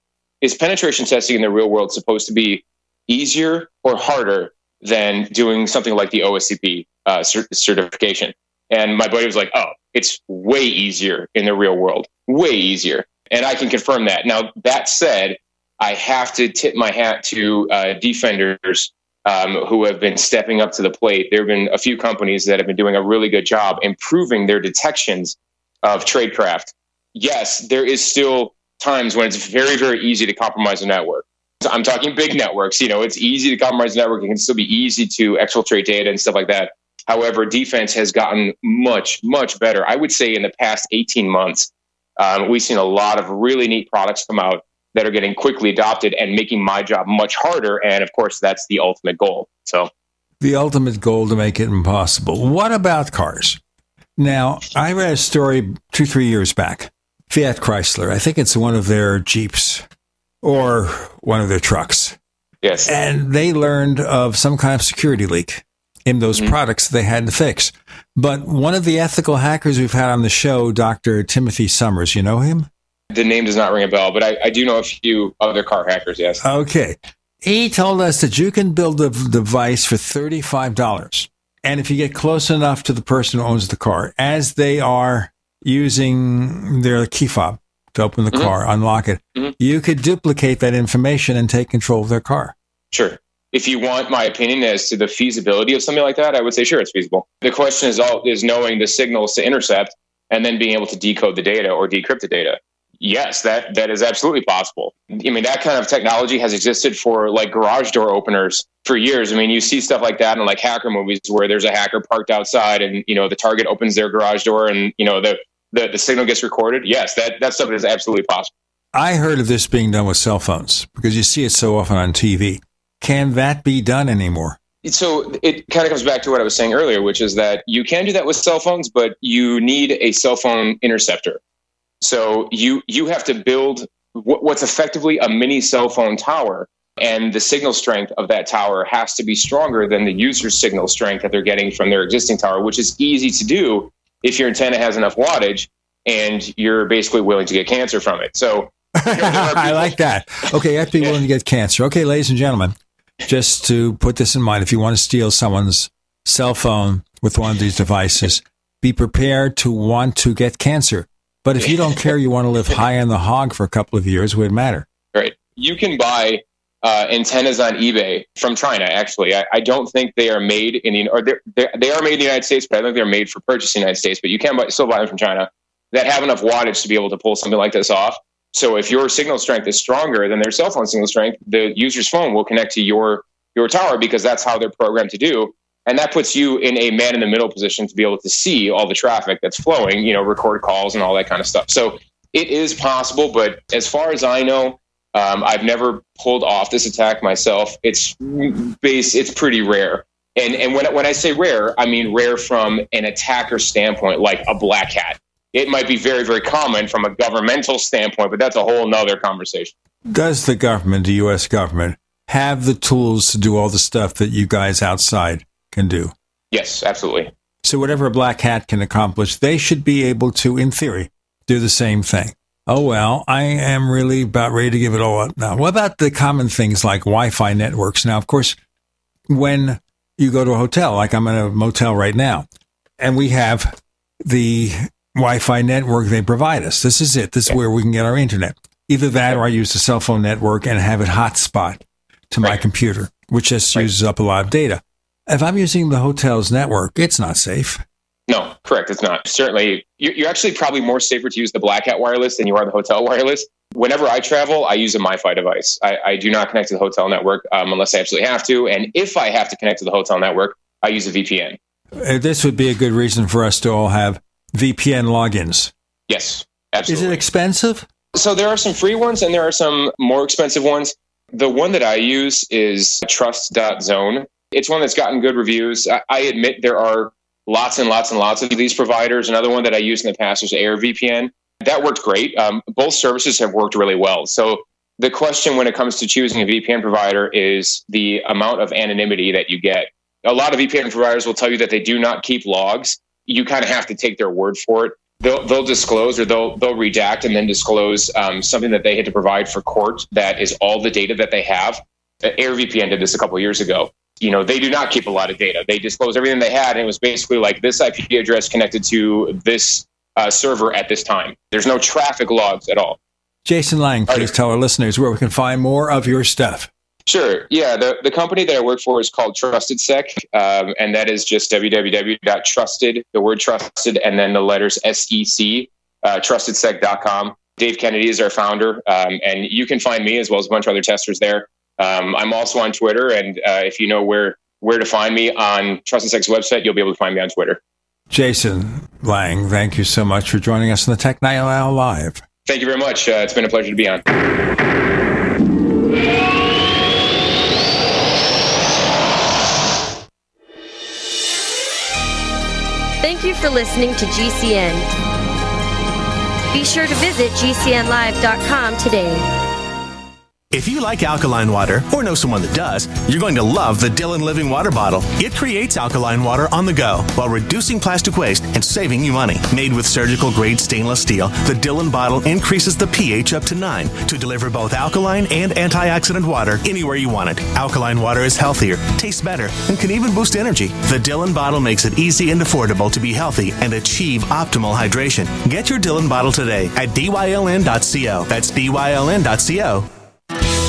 S3: is penetration testing in the real world supposed to be easier or harder than doing something like the OSCP uh, cert- certification? And my buddy was like, oh, it's way easier in the real world, way easier. And I can confirm that. Now, that said, I have to tip my hat to uh, defenders um, who have been stepping up to the plate. There have been a few companies that have been doing a really good job improving their detections of tradecraft. Yes, there is still times when it's very, very easy to compromise a network. I'm talking big networks. You know, it's easy to compromise a network. It can still be easy to exfiltrate data and stuff like that. However, defense has gotten much, much better. I would say in the past 18 months, um, we've seen a lot of really neat products come out that are getting quickly adopted and making my job much harder. And of course, that's the ultimate goal. So,
S2: the ultimate goal to make it impossible. What about cars? Now, I read a story two, three years back. Fiat Chrysler, I think it's one of their Jeeps or one of their trucks.
S3: Yes.
S2: And they learned of some kind of security leak in those mm-hmm. products they had to fix. But one of the ethical hackers we've had on the show, Dr. Timothy Summers, you know him?
S3: The name does not ring a bell, but I, I do know a few other car hackers, yes.
S2: Okay. He told us that you can build a device for $35. And if you get close enough to the person who owns the car, as they are using their key fob to open the mm-hmm. car, unlock it, mm-hmm. you could duplicate that information and take control of their car.
S3: Sure if you want my opinion as to the feasibility of something like that, I would say sure it's feasible. The question is all is knowing the signals to intercept and then being able to decode the data or decrypt the data. Yes, that that is absolutely possible. I mean, that kind of technology has existed for like garage door openers for years. I mean, you see stuff like that in like hacker movies where there's a hacker parked outside and you know the target opens their garage door and you know the the, the signal gets recorded. Yes, that that stuff is absolutely possible.
S2: I heard of this being done with cell phones because you see it so often on TV. Can that be done anymore?
S3: So it kind of comes back to what I was saying earlier, which is that you can do that with cell phones, but you need a cell phone interceptor. So you you have to build what's effectively a mini cell phone tower, and the signal strength of that tower has to be stronger than the user's signal strength that they're getting from their existing tower, which is easy to do if your antenna has enough wattage and you're basically willing to get cancer from it. So
S2: I like that. Okay, you have to be willing to get cancer. Okay, ladies and gentlemen, just to put this in mind, if you want to steal someone's cell phone with one of these devices, be prepared to want to get cancer. But if you don't care, you want to live high on the hog for a couple of years, it wouldn't matter.
S3: Right. You can buy uh, antennas on eBay from China. Actually, I, I, don't think they are made in the or they're, they're, they are made in the United States, but I think they're made for purchase in the United States. But you can buy, still buy them from China that have enough wattage to be able to pull something like this off. So if your signal strength is stronger than their cell phone signal strength, the user's phone will connect to your your tower because that's how they're programmed to do. And that puts you in a man in the middle position to be able to see all the traffic that's flowing, you know, record calls and all that kind of stuff. So it is possible, but as far as I know, um, I've never pulled off this attack myself. It's base, it's pretty rare. And and when when I say rare, I mean rare from an attacker standpoint, like a black hat it might be very, very common from a governmental standpoint, but that's a whole nother conversation.
S2: Does the government, the U.S. government, have the tools to do all the stuff that you guys outside can do?
S3: Yes, absolutely.
S2: So, whatever a black hat can accomplish, they should be able to, in theory, do the same thing. Oh, well, I am really about ready to give it all up now. What about the common things like Wi Fi networks? Now, of course, when you go to a hotel, like I'm in a motel right now, and we have the Wi Fi network they provide us. This is it. This is where we can get our internet. Either that or I use the cell phone network and have it hotspot to my computer, which just uses up a lot of data. If I'm using the hotel's network, it's not safe.
S3: No, correct. It's not. Certainly, you're, you're actually probably more safer to use the Black Hat wireless than you are the hotel wireless. Whenever I travel, I use a MiFi device. I, I do not connect to the hotel network um, unless I absolutely have to. And if I have to connect to the hotel network, I use a VPN.
S2: Uh, This would be a good reason for us to all have VPN logins.
S3: Yes, absolutely.
S2: Is it expensive?
S3: So there are some free ones and there are some more expensive ones. The one that I use is trust.zone. It's one that's gotten good reviews. I, I admit there are lots and lots and lots of these providers. Another one that I used in the past was AirVPN. That worked great. Um, both services have worked really well. So the question when it comes to choosing a VPN provider is the amount of anonymity that you get. A lot of VPN providers will tell you that they do not keep logs. You kind of have to take their word for it. They'll, they'll disclose or they'll they'll redact and then disclose um, something that they had to provide for court that is all the data that they have. Uh, AirVPN did this a couple years ago. You know, they do not keep a lot of data. They disclose everything they had, and it was basically like this IP address connected to this uh, server at this time. There's no traffic logs at all.
S2: Jason Lang, please tell our listeners where we can find more of your stuff.
S3: Sure. Yeah. The, the company that I work for is called TrustedSec, um, and that is just www.trusted, the word trusted, and then the letters SEC, uh, trustedsec.com. Dave Kennedy is our founder, um, and you can find me as well as a bunch of other testers there. Um, I'm also on Twitter, and uh, if you know where where to find me on TrustedSec's website, you'll be able to find me on Twitter.
S2: Jason Lang, thank you so much for joining us on the Tech Night Owl Live.
S3: Thank you very much. Uh, it's been a pleasure to be on.
S5: Thank you for listening to GCN. Be sure to visit GCNlive.com today.
S10: If you like alkaline water or know someone that does, you're going to love the Dylan Living Water Bottle. It creates alkaline water on the go while reducing plastic waste and saving you money. Made with surgical grade stainless steel, the Dylan bottle increases the pH up to 9 to deliver both alkaline and antioxidant water anywhere you want it. Alkaline water is healthier, tastes better, and can even boost energy. The Dylan bottle makes it easy and affordable to be healthy and achieve optimal hydration. Get your Dylan bottle today at dyln.co. That's dyln.co.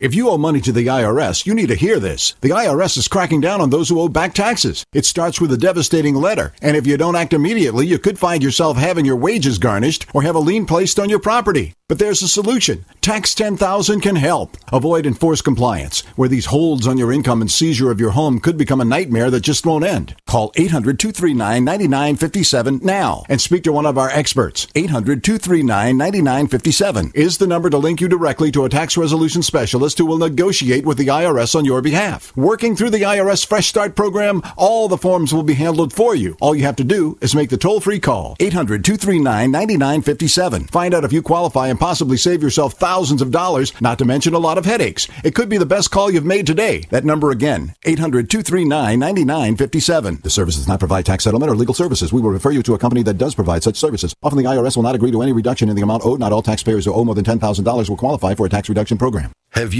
S21: If you owe money to the IRS, you need to hear this. The IRS is cracking down on those who owe back taxes. It starts with a devastating letter, and if you don't act immediately, you could find yourself having your wages garnished or have a lien placed on your property. But there's a solution. Tax 10,000 can help. Avoid enforced compliance, where these holds on your income and seizure of your home could become a nightmare that just won't end. Call 800-239-9957 now and speak to one of our experts. 800-239-9957 is the number to link you directly to a tax resolution specialist who will negotiate with the IRS on your behalf. Working through the IRS Fresh Start program, all the forms will be handled for you. All you have to do is make the toll-free call. 800-239-9957. Find out if you qualify and possibly save yourself thousands of dollars, not to mention a lot of headaches. It could be the best call you've made today. That number again, 800-239-9957. The service does not provide tax settlement or legal services. We will refer you to a company that does provide such services. Often the IRS will not agree to any reduction in the amount owed. Not all taxpayers who owe more than $10,000 will qualify for a tax reduction program.
S22: Have you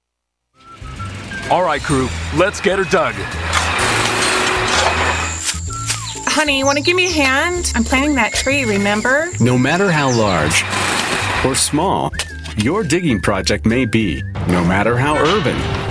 S23: All right, crew, let's get her dug.
S6: Honey, you want to give me a hand? I'm planting that tree, remember?
S24: No matter how large or small your digging project may be, no matter how urban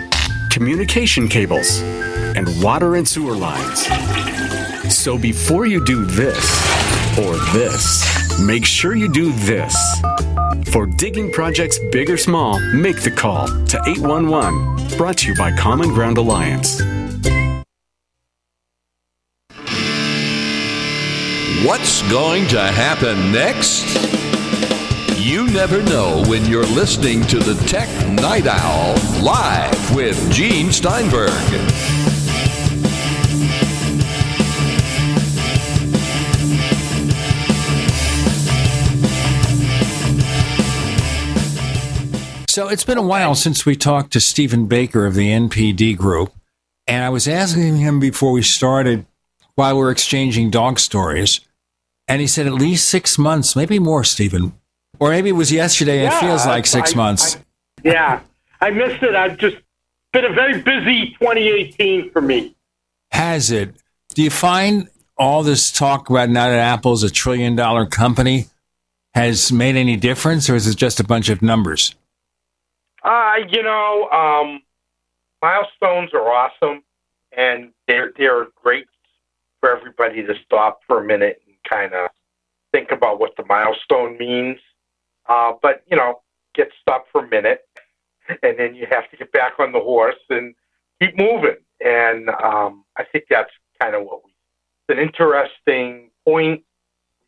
S24: communication cables, and water and sewer lines. So before you do this or this, make sure you do this. For digging projects big or small, make the call to 811. Brought to you by Common Ground Alliance.
S25: What's going to happen next? You never know when you're listening to the Tech Night Owl live with Gene Steinberg.
S2: So it's been a while since we talked to Stephen Baker of the NPD Group, and I was asking him before we started while we are exchanging dog stories, and he said at least six months, maybe more, Stephen. Or maybe it was yesterday.
S26: Yeah,
S2: it feels like six
S26: I-
S2: months.
S26: I- yeah, I missed it. I've just been a very busy 2018 for me.
S2: Has it? Do you find all this talk about now that Apple's a trillion dollar company has made any difference, or is it just a bunch of numbers?
S26: Uh, you know, um, milestones are awesome, and they're they're great for everybody to stop for a minute and kind of think about what the milestone means. Uh, but you know, get stopped for a minute, and then you have to get back on the horse and keep moving. And um, I think that's kind of what we. It's an interesting point.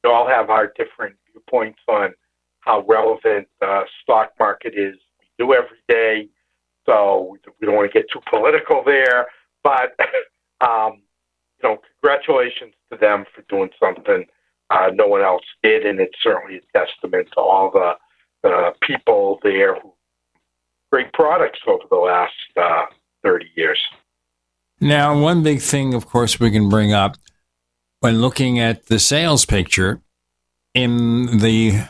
S26: We all have our different viewpoints on how relevant the stock market is. We do every day, so we we don't want to get too political there. But um, you know, congratulations to them for doing something uh, no one else did, and it's certainly a testament to all the people there who great products over the last uh, 30 years.
S2: Now, one big thing, of course, we can bring up when looking at the sales picture in the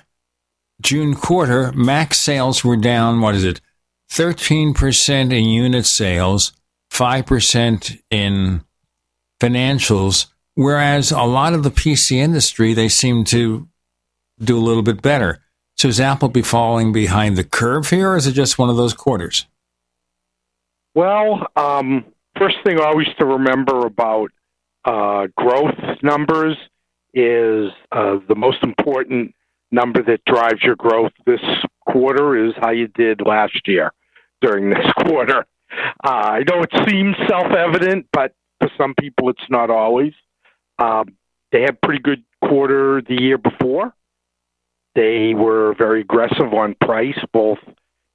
S2: June quarter, Mac sales were down, what is it, 13% in unit sales, 5% in financials, whereas a lot of the PC industry, they seem to do a little bit better. So is Apple be falling behind the curve here, or is it just one of those quarters?
S26: Well, um, first thing always to remember about uh, growth numbers is uh, the most important number that drives your growth this quarter is how you did last year during this quarter. Uh, I know it seems self evident, but for some people it's not always. Um, they had pretty good quarter the year before. They were very aggressive on price, both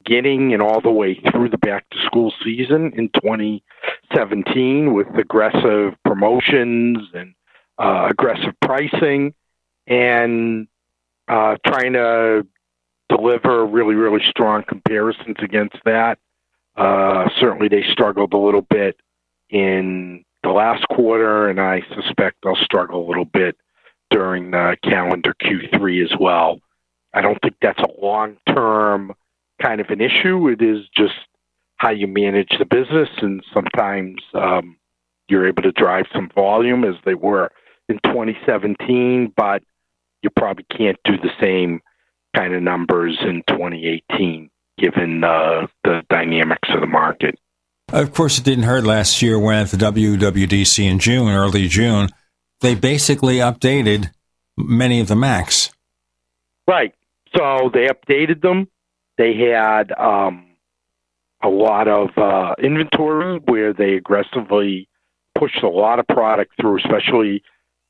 S26: beginning and all the way through the back to school season in 2017 with aggressive promotions and uh, aggressive pricing and uh, trying to deliver really, really strong comparisons against that. Uh, certainly, they struggled a little bit in the last quarter, and I suspect they'll struggle a little bit during the calendar Q3 as well. I don't think that's a long term kind of an issue. It is just how you manage the business, and sometimes um, you're able to drive some volume as they were in 2017, but you probably can't do the same kind of numbers in 2018 given uh, the dynamics of the market.
S2: Of course, it didn't hurt last year when at the WWDC in June, early June, they basically updated many of the Macs.
S26: Right. So they updated them. They had um, a lot of uh, inventory where they aggressively pushed a lot of product through, especially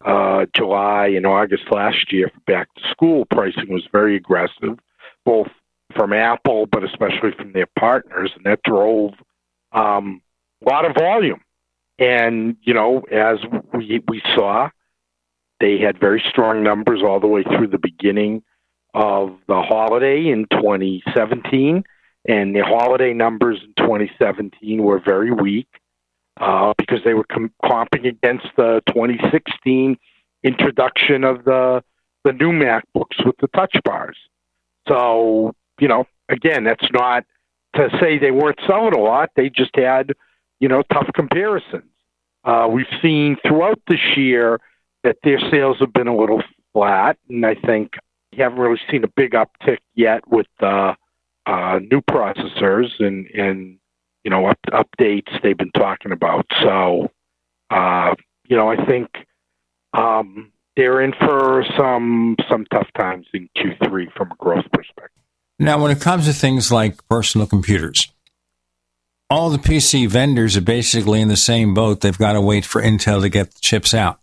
S26: uh, July and August last year back to school. Pricing was very aggressive, both from Apple, but especially from their partners, and that drove um, a lot of volume. And you know, as we we saw, they had very strong numbers all the way through the beginning of the holiday in 2017, and the holiday numbers in 2017 were very weak uh, because they were com- comping against the 2016 introduction of the the new MacBooks with the touch bars. So you know, again, that's not to say they weren't selling a lot. They just had you know tough comparisons. Uh, we've seen throughout this year that their sales have been a little flat, and I think you haven't really seen a big uptick yet with the uh, new processors and and you know up, updates they've been talking about. So uh, you know I think um, they're in for some some tough times in Q3 from a growth perspective.
S2: Now, when it comes to things like personal computers, all the PC vendors are basically in the same boat. They've got to wait for Intel to get the chips out.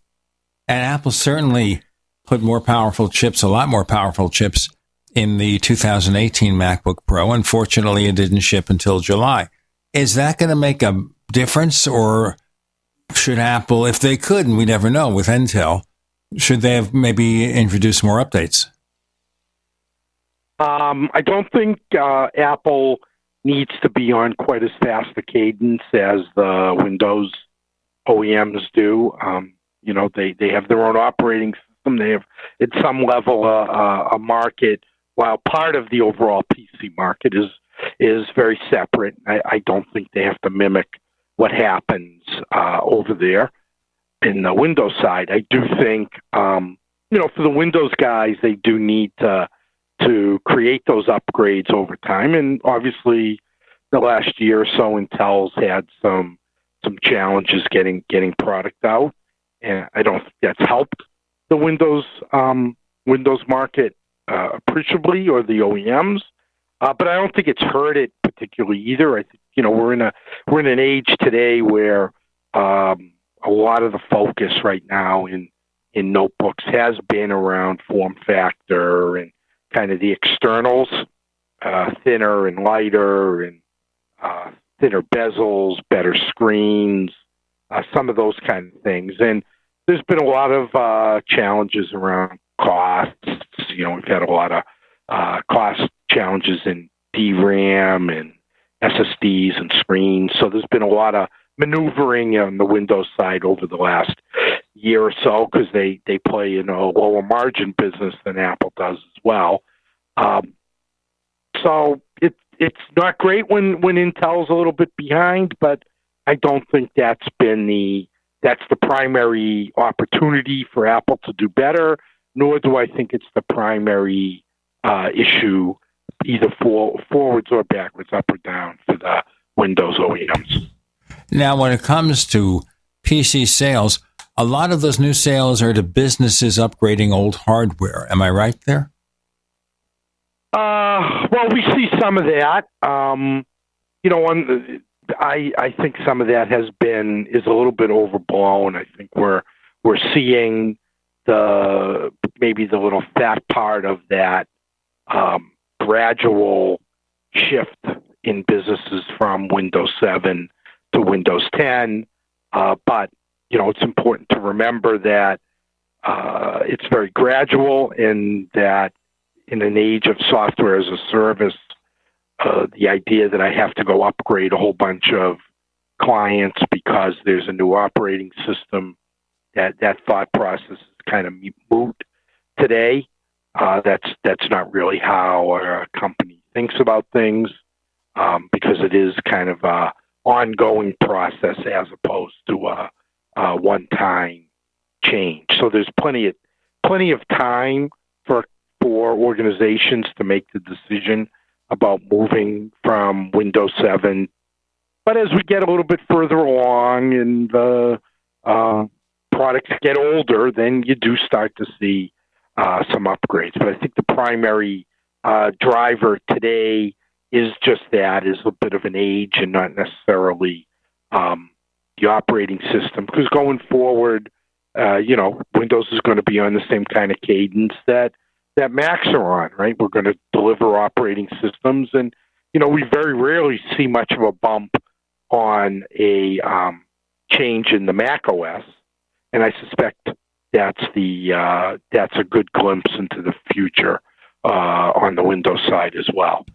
S2: And Apple certainly put more powerful chips, a lot more powerful chips in the 2018 MacBook Pro. Unfortunately, it didn't ship until July. Is that going to make a difference or should Apple, if they could, and we never know with Intel, should they have maybe introduced more updates?
S26: Um, I don't think uh, Apple needs to be on quite as fast a cadence as the Windows OEMs do. Um, you know, they, they have their own operating system. They have, at some level, uh, uh, a market. While part of the overall PC market is is very separate, I, I don't think they have to mimic what happens uh, over there in the Windows side. I do think, um, you know, for the Windows guys, they do need to to create those upgrades over time. And obviously, the last year or so, Intel's had some some challenges getting getting product out, and I don't think that's helped the Windows um, Windows market uh, appreciably or the OEMs. Uh, but I don't think it's hurt it particularly either. I think you know we're in a we're in an age today where um, a lot of the focus right now in in notebooks has been around form factor and kind of the externals, uh, thinner and lighter, and uh, thinner bezels, better screens, uh, some of those kind of things. And there's been a lot of uh, challenges around costs. You know, we've had a lot of uh, cost challenges in DRAM and SSDs and screens. So there's been a lot of maneuvering on the Windows side over the last year or so because they they play in a lower margin business than Apple does well. Um, so it it's not great when when Intel's a little bit behind, but I don't think that's been the that's the primary opportunity for Apple to do better. Nor do I think it's the primary uh, issue, either for forwards or backwards, up or down for the Windows OEMs.
S2: Now, when it comes to PC sales, a lot of those new sales are to businesses upgrading old hardware. Am I right there?
S26: Uh, well, we see some of that. Um, you know, on, I I think some of that has been is a little bit overblown. I think we're we're seeing the maybe the little fat part of that um, gradual shift in businesses from Windows 7 to Windows 10. Uh, but you know, it's important to remember that uh, it's very gradual, and that in an age of software as a service, uh, the idea that I have to go upgrade a whole bunch of clients because there's a new operating system, that that thought process is kind of moot today. Uh, that's that's not really how a company thinks about things um, because it is kind of a ongoing process as opposed to a, a one-time change. So there's plenty of plenty of time for for organizations to make the decision about moving from Windows 7 but as we get a little bit further along and the uh, products get older, then you do start to see uh, some upgrades. But I think the primary uh, driver today is just that is a bit of an age and not necessarily um, the operating system. Because going forward, uh, you know, Windows is going to be on the same kind of cadence that that Macs are on, right? We're going to deliver operating systems, and you know, we very rarely see much of a bump on a um, change in the Mac OS, and I suspect that's the uh, that's a good glimpse into the future uh, on the Windows side as well.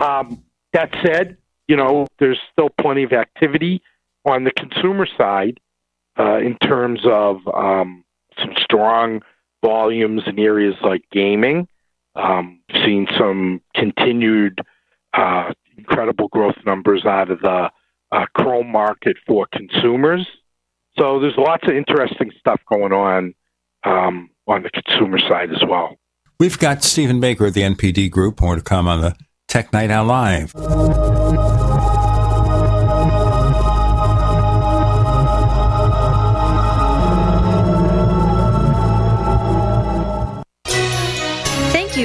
S26: Um, that said, you know, there's still plenty of activity on the consumer side uh, in terms of um, some strong volumes in areas like gaming. Um, seen some continued uh, incredible growth numbers out of the uh, Chrome market for consumers. So there's lots of interesting stuff going on um, on the consumer side as well.
S2: We've got Stephen Baker of the NPD Group, more to come on the Tech Night Owl Live.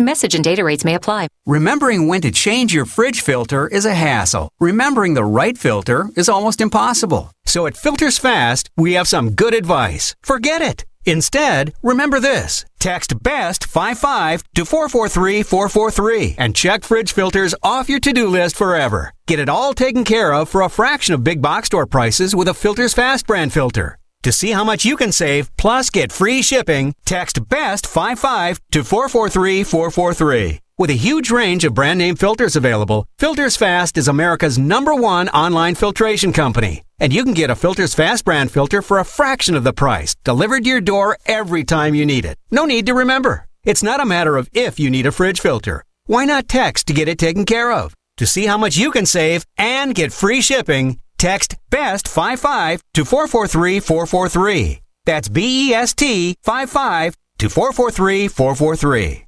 S17: Message and data rates may apply.
S10: Remembering when to change your fridge filter is a hassle. Remembering the right filter is almost impossible. So at Filters Fast, we have some good advice. Forget it. Instead, remember this. Text BEST 55 to 443 443 and check fridge filters off your to-do list forever. Get it all taken care of for a fraction of big box store prices with a Filters Fast brand filter. To see how much you can save, plus get free shipping, text BEST55 to 443 443. With a huge range of brand name filters available, Filters Fast is America's number one online filtration company. And you can get a Filters Fast brand filter for a fraction of the price, delivered to your door every time you need it. No need to remember. It's not a matter of if you need a fridge filter. Why not text to get it taken care of? To see how much you can save and get free shipping, text BEST55 to 443 443. That's B E S T 55 to 443 443.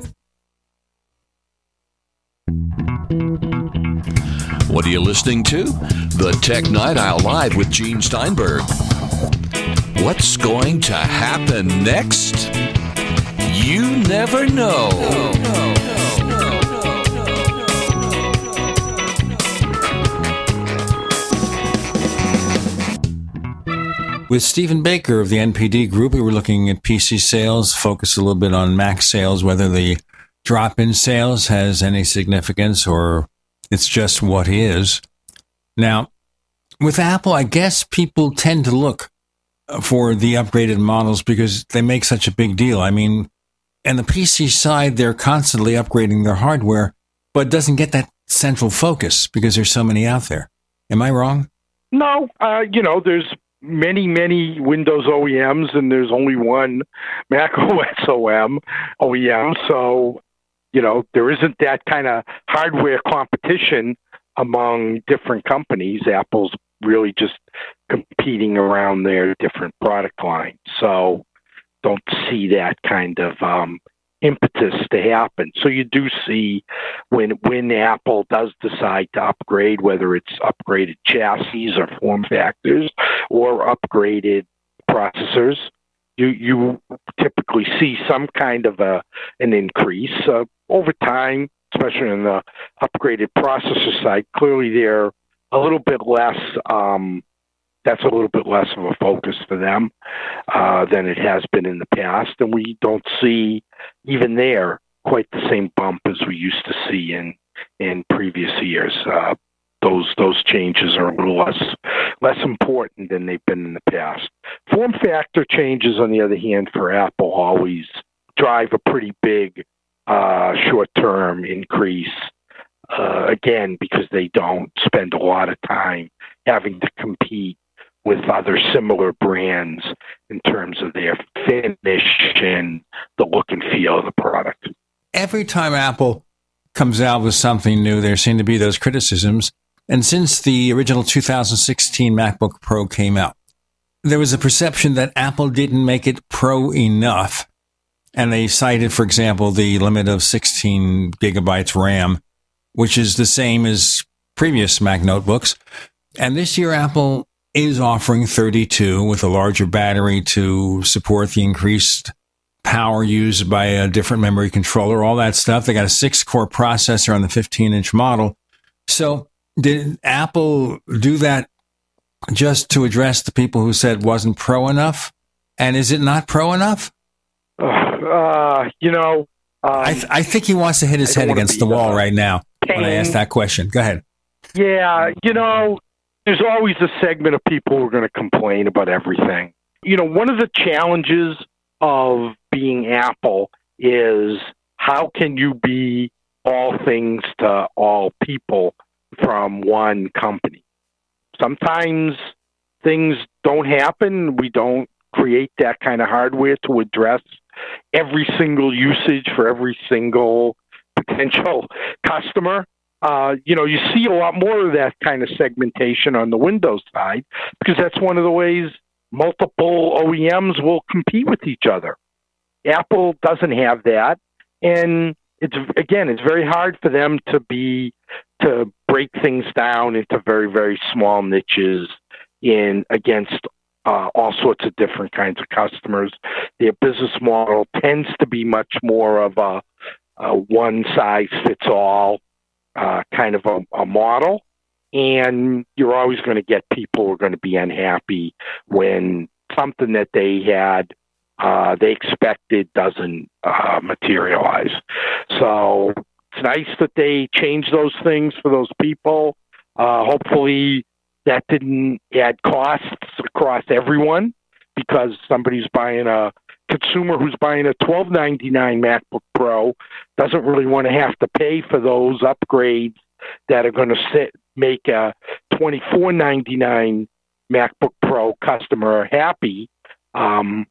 S25: What are you listening to? The Tech Night Owl Live with Gene Steinberg. What's going to happen next? You never know.
S2: With Stephen Baker of the NPD Group, we were looking at PC sales, focus a little bit on Mac sales, whether the drop in sales has any significance or it's just what is. Now, with Apple, I guess people tend to look for the upgraded models because they make such a big deal. I mean, and the PC side, they're constantly upgrading their hardware, but doesn't get that central focus because there's so many out there. Am I wrong?
S26: No, uh, you know, there's many, many Windows OEMs, and there's only one Mac OS OM OEM. So, you know, there isn't that kind of hardware competition among different companies. Apple's really just competing around their different product lines. So, don't see that kind of um, impetus to happen. So you do see when when Apple does decide to upgrade, whether it's upgraded chassis or form factors or upgraded processors, you you typically see some kind of a an increase uh, over time, especially in the upgraded processor side. Clearly, they're a little bit less. Um, that's a little bit less of a focus for them uh, than it has been in the past, and we don't see even there quite the same bump as we used to see in in previous years. Uh, those those changes are a little less less important than they've been in the past. Form factor changes, on the other hand, for Apple always drive a pretty big uh, short term increase. Uh, again, because they don't spend a lot of time having to compete with other similar brands in terms of their finish and the look and feel of the product.
S2: Every time Apple comes out with something new, there seem to be those criticisms. And since the original 2016 MacBook Pro came out, there was a perception that Apple didn't make it pro enough. And they cited, for example, the limit of 16 gigabytes RAM, which is the same as previous Mac notebooks. And this year, Apple is offering 32 with a larger battery to support the increased power used by a different memory controller, all that stuff. They got a six core processor on the 15 inch model. So did Apple do that just to address the people who said wasn't pro enough? And is it not pro enough?
S26: Uh, you know, um,
S2: I, th- I, think he wants to hit his head against the wall right now
S26: pain.
S2: when I ask that question. Go ahead.
S26: Yeah, you know, there's always a segment of people who are going to complain about everything. You know, one of the challenges of being Apple is how can you be all things to all people from one company? Sometimes things don't happen. We don't create that kind of hardware to address every single usage for every single potential customer. Uh, you know, you see a lot more of that kind of segmentation on the Windows side because that's one of the ways multiple OEMs will compete with each other. Apple doesn't have that, and it's again, it's very hard for them to be to break things down into very very small niches in against uh, all sorts of different kinds of customers. Their business model tends to be much more of a, a one size fits all uh, kind of a, a model. And you're always going to get people who are going to be unhappy when something that they had uh, they expected doesn't uh, materialize. So it's nice that they changed those things for those people. Uh, hopefully, that didn't add costs across everyone because somebody's buying a consumer who's buying a twelve ninety nine MacBook Pro doesn't really want to have to pay for those upgrades that are going to sit, make a twenty four ninety nine MacBook Pro customer happy. Um,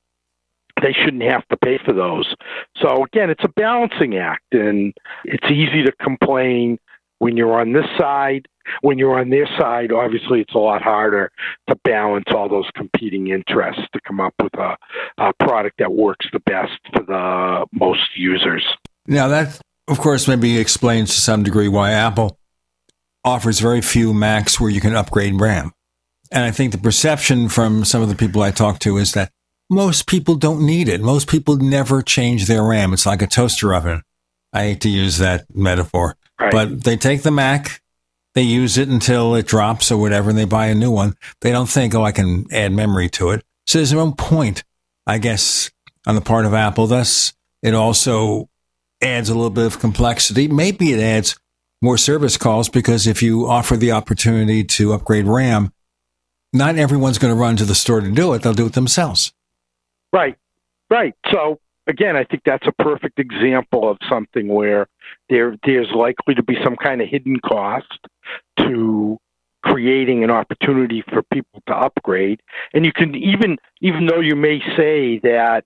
S26: they shouldn't have to pay for those. So again, it's a balancing act, and it's easy to complain when you're on this side. When you're on their side, obviously, it's a lot harder to balance all those competing interests to come up with a, a product that works the best for the most users.
S2: Now, that, of course, maybe explains to some degree why Apple offers very few Macs where you can upgrade RAM. And I think the perception from some of the people I talk to is that most people don't need it. Most people never change their RAM. It's like a toaster oven. I hate to use that metaphor,
S26: Right.
S2: but they take the Mac, they use it until it drops or whatever, and they buy a new one. They don't think, oh, I can add memory to it. So there's no point, I guess, on the part of Apple. Thus, it also adds a little bit of complexity. Maybe it adds more service calls because if you offer the opportunity to upgrade RAM, not everyone's going to run to the store to do it. They'll do it themselves.
S26: Right, right. So again, I think that's a perfect example of something where there there's likely to be some kind of hidden cost to creating an opportunity for people to upgrade. And you can even even though you may say that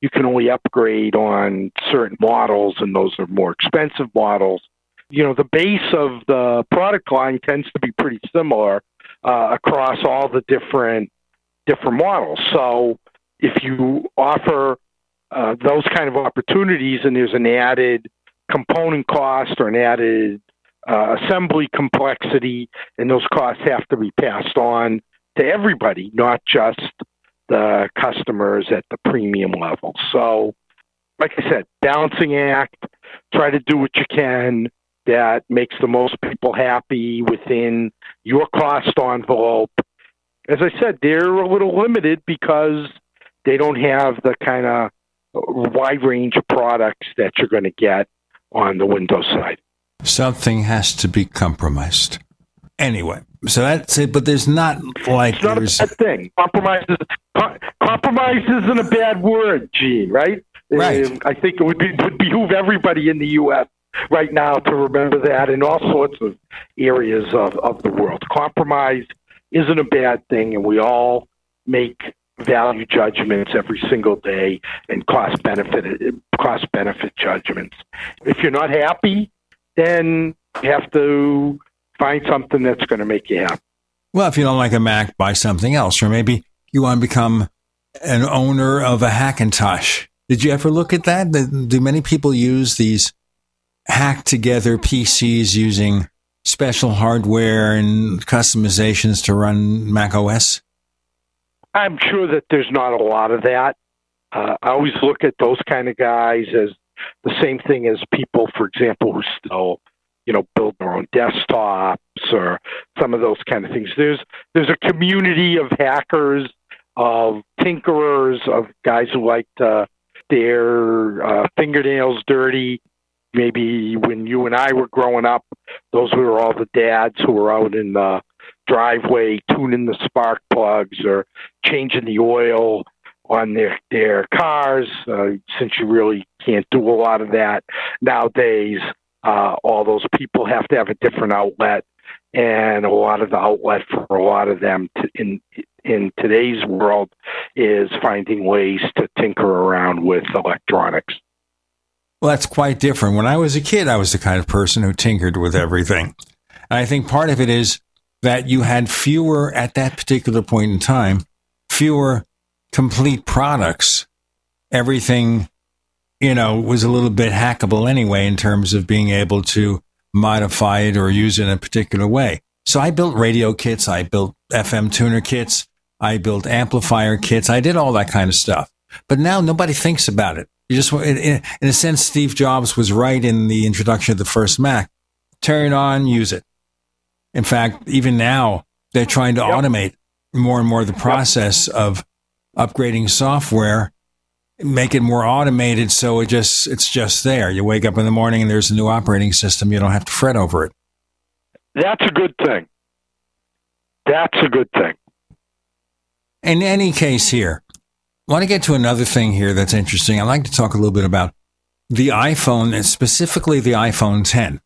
S26: you can only upgrade on certain models and those are more expensive models, you know, the base of the product line tends to be pretty similar uh, across all the different different models. So if you offer uh, those kind of opportunities and there's an added component cost or an added uh, assembly complexity, and those costs have to be passed on to everybody, not just the customers at the premium level. So, like I said, balancing act, try to do what you can that makes the most people happy within your cost envelope. As I said, they're a little limited because they don't have the kind of wide range of products that you're going to get on the Windows side.
S2: Something has to be compromised. Anyway, so that's it. But there's not like
S26: It's not a bad thing. Compromise is com- compromise isn't a bad word, Gene. Right?
S2: Right.
S26: Um, I think it would be would behoove everybody in the U.S. right now to remember that in all sorts of areas of, of the world. Compromise isn't a bad thing, and we all make value judgments every single day and cost benefit cost benefit judgments. If you're not happy, then you have to find something that's going to make you happy.
S2: well, if you don't like a Mac, buy something else, or maybe you want to become an owner of a Hackintosh. Did you ever look at that? Do many people use these hacked together PCs using special hardware and customizations to run Mac OS?
S26: I'm sure that there's not a lot of that. Uh, I always look at those kind of guys as the same thing as people, for example, who still, you know, build their own desktops or some of those kind of things. There's there's a community of hackers, of tinkerers, of guys who like to their uh, fingernails dirty. Maybe when you and I were growing up, those were all the dads who were out in the driveway tuning the spark plugs or changing the oil on their their cars. Uh, since you really can't do a lot of that nowadays, uh, all those people have to have a different outlet, and a lot of the outlet for a lot of them to, in in today's world is finding ways to tinker around with electronics.
S2: Well, that's quite different. When I was a kid, I was the kind of person who tinkered with everything. And I think part of it is that you had fewer, at that particular point in time, fewer complete products. Everything, you know, was a little bit hackable anyway in terms of being able to modify it or use it in a particular way. So I built radio kits, I built FM tuner kits, I built amplifier kits, I did all that kind of stuff. But now nobody thinks about it. You just, in, in a sense, Steve Jobs was right in the introduction of the first Mac. Turn it on, use it. In fact, even now, they're trying to automate more and more the process of upgrading software, make it more automated so it just it's just there. You wake up in the morning and there's a new operating system. You don't have to fret over it.
S26: That's a good thing. That's a good thing.
S2: In any case here, I want to get to another thing here that's interesting. I'd like to talk a little bit about the iPhone, and specifically the iPhone 10.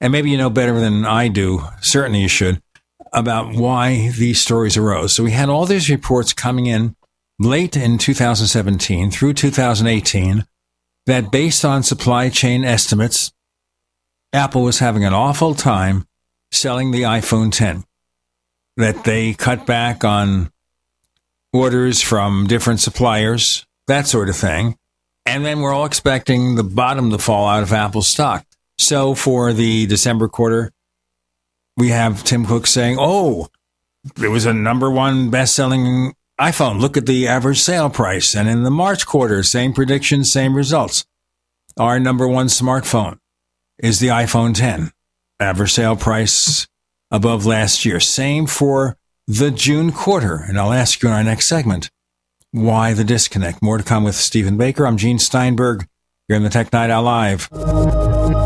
S2: And maybe you know better than I do, certainly you should, about why these stories arose. So we had all these reports coming in late in 2017 through 2018 that based on supply chain estimates, Apple was having an awful time selling the iPhone 10. That they cut back on orders from different suppliers, that sort of thing. And then we're all expecting the bottom to fall out of Apple stock. So for the December quarter, we have Tim Cook saying, Oh, it was a number one best selling iPhone. Look at the average sale price. And in the March quarter, same prediction, same results. Our number one smartphone is the iPhone 10. Average sale price above last year. Same for the June quarter. And I'll ask you in our next segment why the disconnect. More to come with Stephen Baker. I'm Gene Steinberg. You're in the Tech Night Owl Live.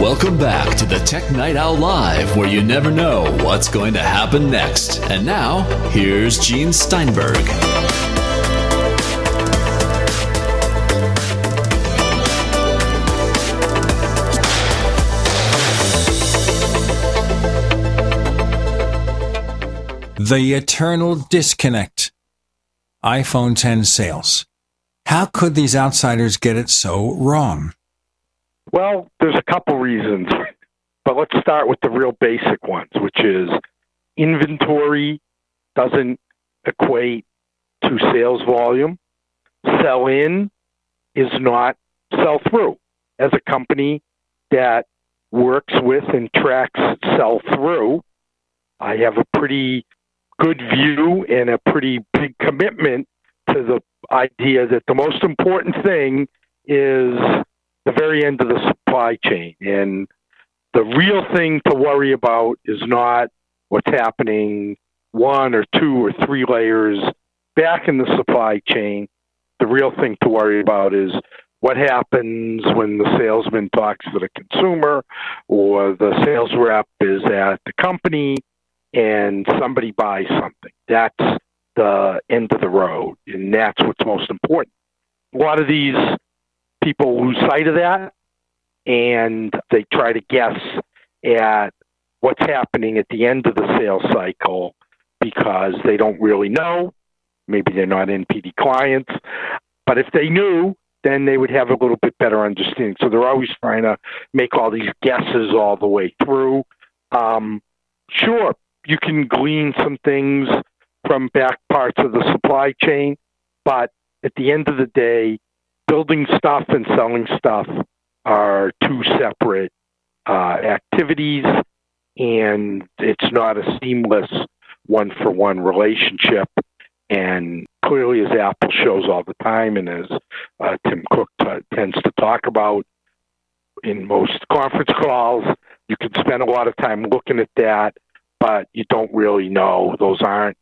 S27: Welcome back to the Tech Night Owl Live, where you never know what's going to happen next. And now, here's Gene Steinberg.
S2: The eternal disconnect. iPhone 10 sales. How could these outsiders get it so wrong?
S26: Well, there's a couple reasons, but let's start with the real basic ones, which is inventory doesn't equate to sales volume. Sell in is not sell through. As a company that works with and tracks sell through, I have a pretty good view and a pretty big commitment to the idea that the most important thing is the very end of the supply chain. And the real thing to worry about is not what's happening one or two or three layers back in the supply chain. The real thing to worry about is what happens when the salesman talks to the consumer or the sales rep is at the company and somebody buys something. That's the end of the road, and that's what's most important. A lot of these people lose sight of that and they try to guess at what's happening at the end of the sales cycle because they don't really know. Maybe they're not NPD clients. But if they knew, then they would have a little bit better understanding. So they're always trying to make all these guesses all the way through. Um, sure, you can glean some things from back parts of the supply chain, but at the end of the day, building stuff and selling stuff are two separate uh, activities, and it's not a seamless one for one relationship. And clearly, as Apple shows all the time, and as uh, Tim Cook t- tends to talk about in most conference calls, you can spend a lot of time looking at that, but you don't really know. Those aren't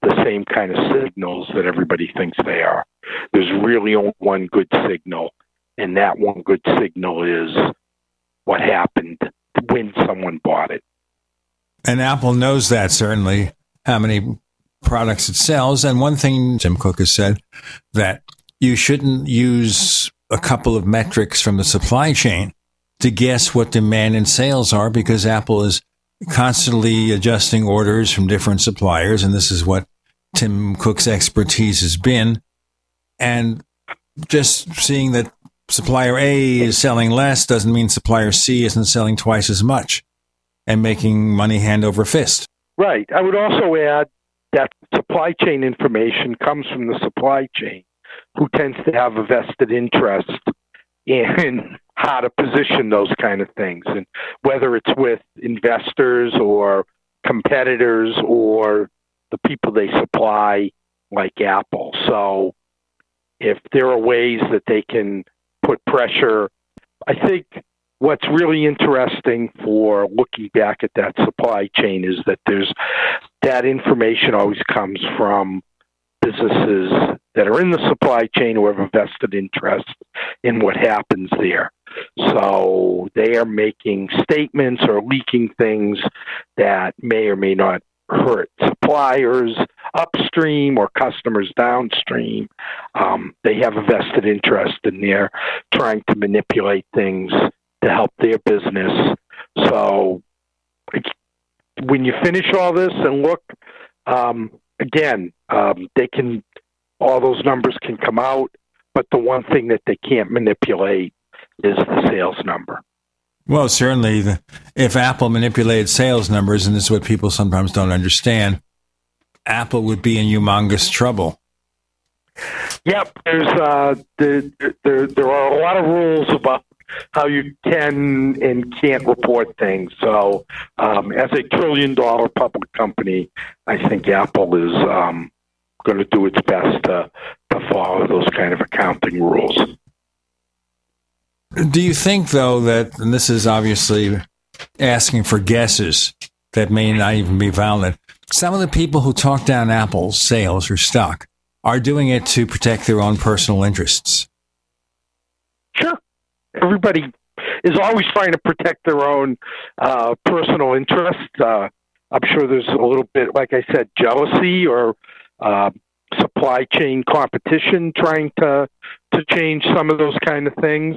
S26: the same kind of signals that everybody thinks they are. There's really only one good signal, and that one good signal is what happened when someone bought it.
S2: And Apple knows that certainly, how many products it sells. And one thing Tim Cook has said that you shouldn't use a couple of metrics from the supply chain to guess what demand and sales are because Apple is constantly adjusting orders from different suppliers. And this is what Tim Cook's expertise has been. And just seeing that supplier A is selling less doesn't mean supplier C isn't selling twice as much and making money hand over fist.
S26: Right. I would also add that supply chain information comes from the supply chain, who tends to have a vested interest in how to position those kind of things, and whether it's with investors or competitors or the people they supply, like Apple. So, if there are ways that they can put pressure, I think what's really interesting for looking back at that supply chain is that there's that information always comes from businesses that are in the supply chain who have a vested interest in what happens there. So they are making statements or leaking things that may or may not hurt suppliers upstream or customers downstream. Um, they have a vested interest in there trying to manipulate things to help their business. So when you finish all this and look, um, again, um, they can, all those numbers can come out, but the one thing that they can't manipulate is the sales number.
S2: Well, certainly, if Apple manipulated sales numbers, and this is what people sometimes don't understand, Apple would be in humongous trouble.
S26: Yep, there's uh, there, there there are a lot of rules about how you can and can't report things. So, um, as a trillion dollar public company, I think Apple is um, going to do its best to, to follow those kind of accounting rules.
S2: Do you think, though, that, and this is obviously asking for guesses that may not even be valid, some of the people who talk down Apple's sales or stock are doing it to protect their own personal interests?
S26: Sure everybody is always trying to protect their own uh, personal interests. Uh, I'm sure there's a little bit, like I said, jealousy or uh, supply chain competition trying to to change some of those kind of things,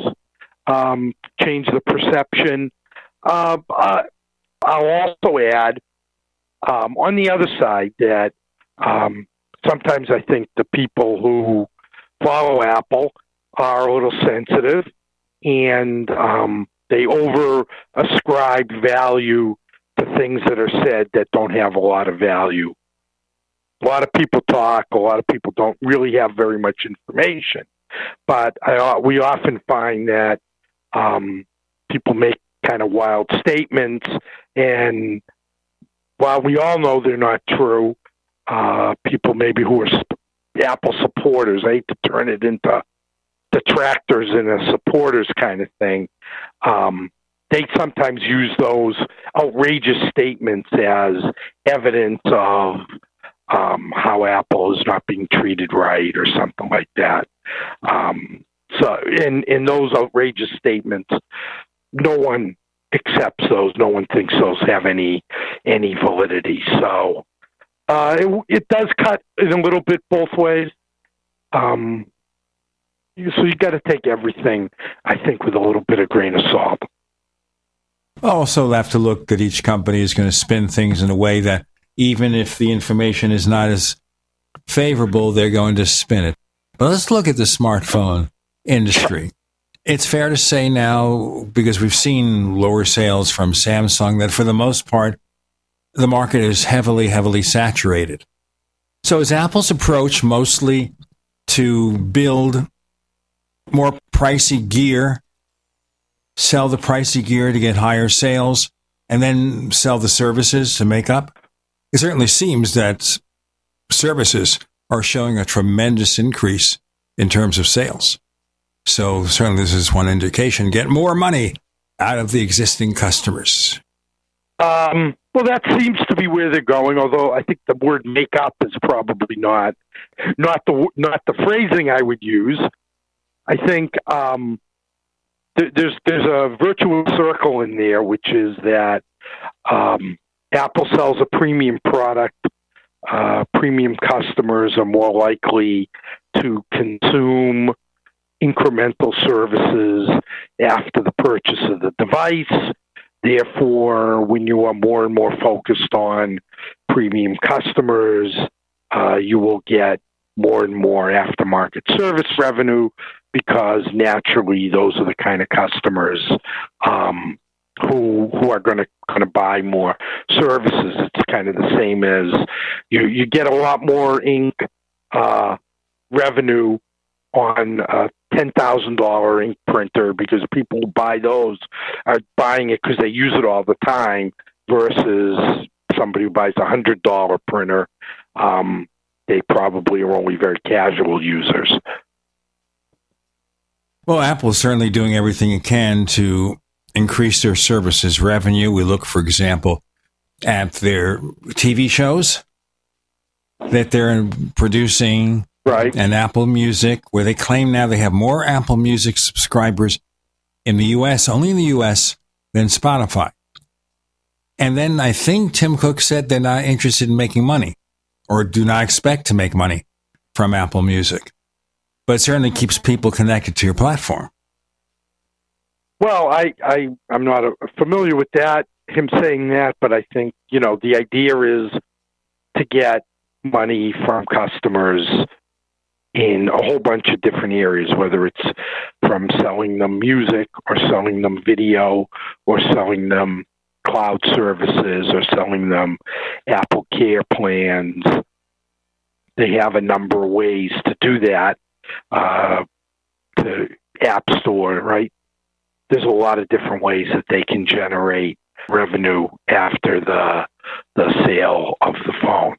S26: um, change the perception. Uh, I'll also add um, on the other side that um, sometimes I think the people who follow Apple are a little sensitive and um, they over ascribe value to things that are said that don't have a lot of value. A lot of people talk, a lot of people don't really have very much information. But I, we often find that um, people make kind of wild statements, and while we all know they're not true, uh, people maybe who are Apple supporters, I hate to turn it into detractors and the supporters kind of thing. Um, they sometimes use those outrageous statements as evidence of um, how Apple is not being treated right or something like that. Um, so, in in those outrageous statements, no one accepts those. No one thinks those have any any validity. So, uh, it, it does cut in a little bit both ways. Um, so you got to take everything, I think, with a little bit of grain of salt.
S2: Also, have to look that each company is going to spin things in a way that even if the information is not as favorable, they're going to spin it. But let's look at the smartphone industry. It's fair to say now, because we've seen lower sales from Samsung, that for the most part, the market is heavily, heavily saturated. So is Apple's approach mostly to build more pricey gear, sell the pricey gear to get higher sales, and then sell the services to make up? It certainly seems that services are showing a tremendous increase in terms of sales. So certainly this is one indication. Get more money out of the existing customers.
S26: Um, well, that seems to be where they're going. Although I think the word "make up" is probably not not the not the phrasing I would use. I think um, th- there's there's a virtuous circle in there, which is that um, Apple sells a premium product. Uh, premium customers are more likely to consume incremental services after the purchase of the device. Therefore, when you are more and more focused on premium customers, uh, you will get more and more aftermarket service revenue because naturally those are the kind of customers um, who who are going to kind of buy more services. It's kind of the same as you you get a lot more ink uh, revenue on a ten thousand dollar ink printer because people who buy those are buying it because they use it all the time versus somebody who buys a hundred dollar printer. Um, they probably are only very casual users.
S2: Well, Apple is certainly doing everything it can to increase their services revenue. We look, for example, at their TV shows that they're producing
S26: right
S2: and Apple Music, where they claim now they have more Apple Music subscribers in the US, only in the US, than Spotify. And then I think Tim Cook said they're not interested in making money or do not expect to make money from Apple Music. But it certainly keeps people connected to your platform.
S26: Well, I, I I'm not familiar with that him saying that, but I think you know the idea is to get money from customers in a whole bunch of different areas, whether it's from selling them music or selling them video or selling them cloud services or selling them Apple Care plans. They have a number of ways to do that. Uh, the App Store, right? There's a lot of different ways that they can generate revenue after the the sale of the phone.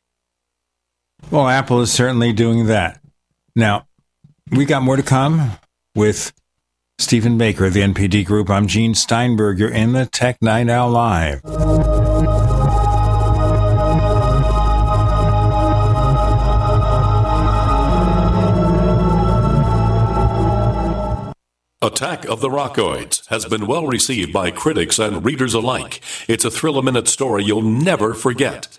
S2: Well, Apple is certainly doing that. Now, we got more to come with Stephen Baker, the NPD Group. I'm Gene Steinberg. You're in the Tech Night Owl Live.
S8: Attack of the Rockoids has been well received by critics and readers alike. It's a thrill a minute story you'll never forget.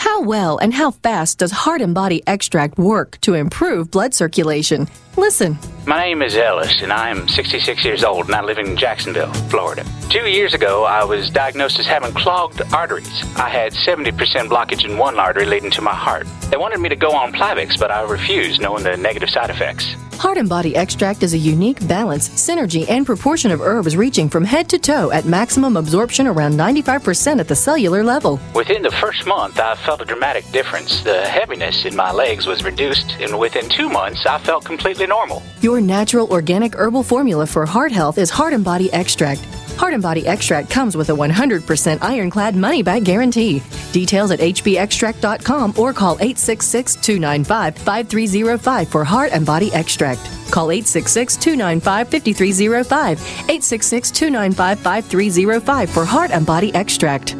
S28: How well and how fast does Heart and Body Extract work to improve blood circulation? Listen.
S29: My name is Ellis, and I am 66 years old, and I live in Jacksonville, Florida. Two years ago, I was diagnosed as having clogged arteries. I had 70% blockage in one artery leading to my heart. They wanted me to go on Plavix, but I refused, knowing the negative side effects.
S28: Heart and Body Extract is a unique balance, synergy, and proportion of herbs reaching from head to toe at maximum absorption around 95% at the cellular level.
S29: Within the first month, I felt a dramatic difference. The heaviness in my legs was reduced, and within two months, I felt completely normal.
S28: Your natural organic herbal formula for heart health is Heart and Body Extract. Heart and Body Extract comes with a 100% ironclad money back guarantee. Details at hbextract.com or call 866 295 5305 for Heart and Body Extract. Call 866 295 5305. 866 295 5305 for Heart and Body Extract.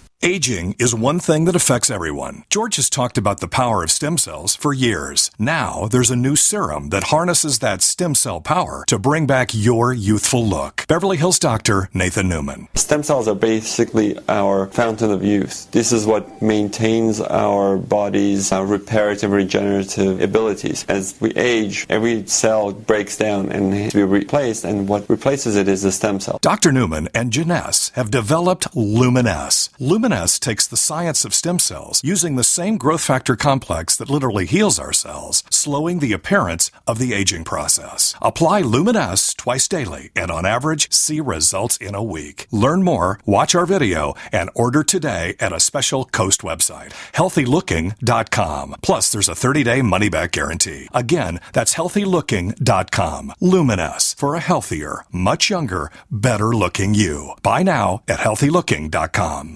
S30: Aging is one thing that affects everyone. George has talked about the power of stem cells for years. Now, there's a new serum that harnesses that stem cell power to bring back your youthful look. Beverly Hills doctor Nathan Newman.
S31: Stem cells are basically our fountain of youth. This is what maintains our body's uh, reparative regenerative abilities. As we age, every cell breaks down and needs to be replaced, and what replaces it is the stem cell.
S30: Dr. Newman and Jeunesse have developed Luminess. Luminesce. Luminesce takes the science of stem cells using the same growth factor complex that literally heals our cells, slowing the appearance of the aging process. Apply Luminesce twice daily and on average see results in a week. Learn more, watch our video, and order today at a special Coast website, healthylooking.com. Plus, there's a 30-day money-back guarantee. Again, that's healthylooking.com. Luminesce for a healthier, much younger, better-looking you. Buy now at healthylooking.com.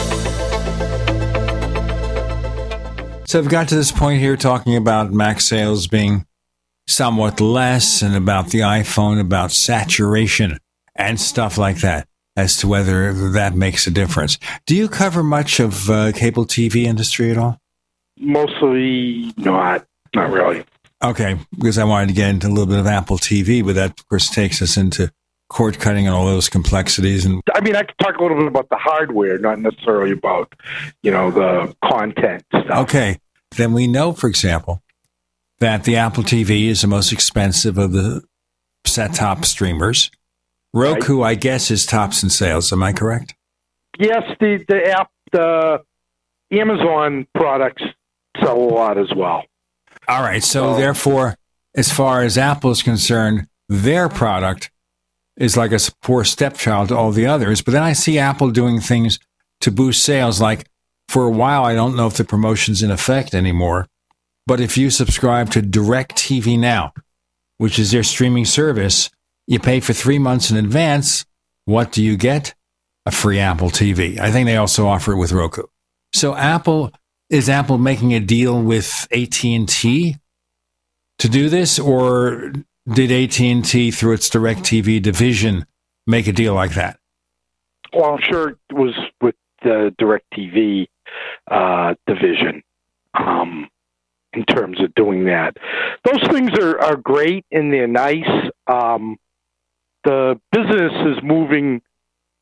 S2: So I've got to this point here talking about Mac sales being somewhat less and about the iPhone, about saturation and stuff like that as to whether that makes a difference. Do you cover much of uh, cable TV industry at all?
S26: Mostly not. Not really.
S2: Okay, because I wanted to get into a little bit of Apple TV, but that of course takes us into cord cutting and all those complexities and
S26: I mean, I could talk a little bit about the hardware, not necessarily about, you know, the content stuff.
S2: Okay. Then we know, for example, that the Apple TV is the most expensive of the set top streamers. Roku, right. I guess, is tops in sales. Am I correct?
S26: Yes, the, the app, the Amazon products sell a lot as well.
S2: All right. So, therefore, as far as Apple is concerned, their product is like a poor stepchild to all the others. But then I see Apple doing things to boost sales. Like for a while, I don't know if the promotion's in effect anymore. But if you subscribe to DirecTV Now, which is their streaming service, you pay for three months in advance. What do you get? A free Apple TV. I think they also offer it with Roku. So Apple is Apple making a deal with AT&T to do this or did AT&T through its DirecTV division make a deal like that?
S26: Well, I'm sure it was with the DirecTV uh, division um, in terms of doing that. Those things are, are great and they're nice. Um, the business is moving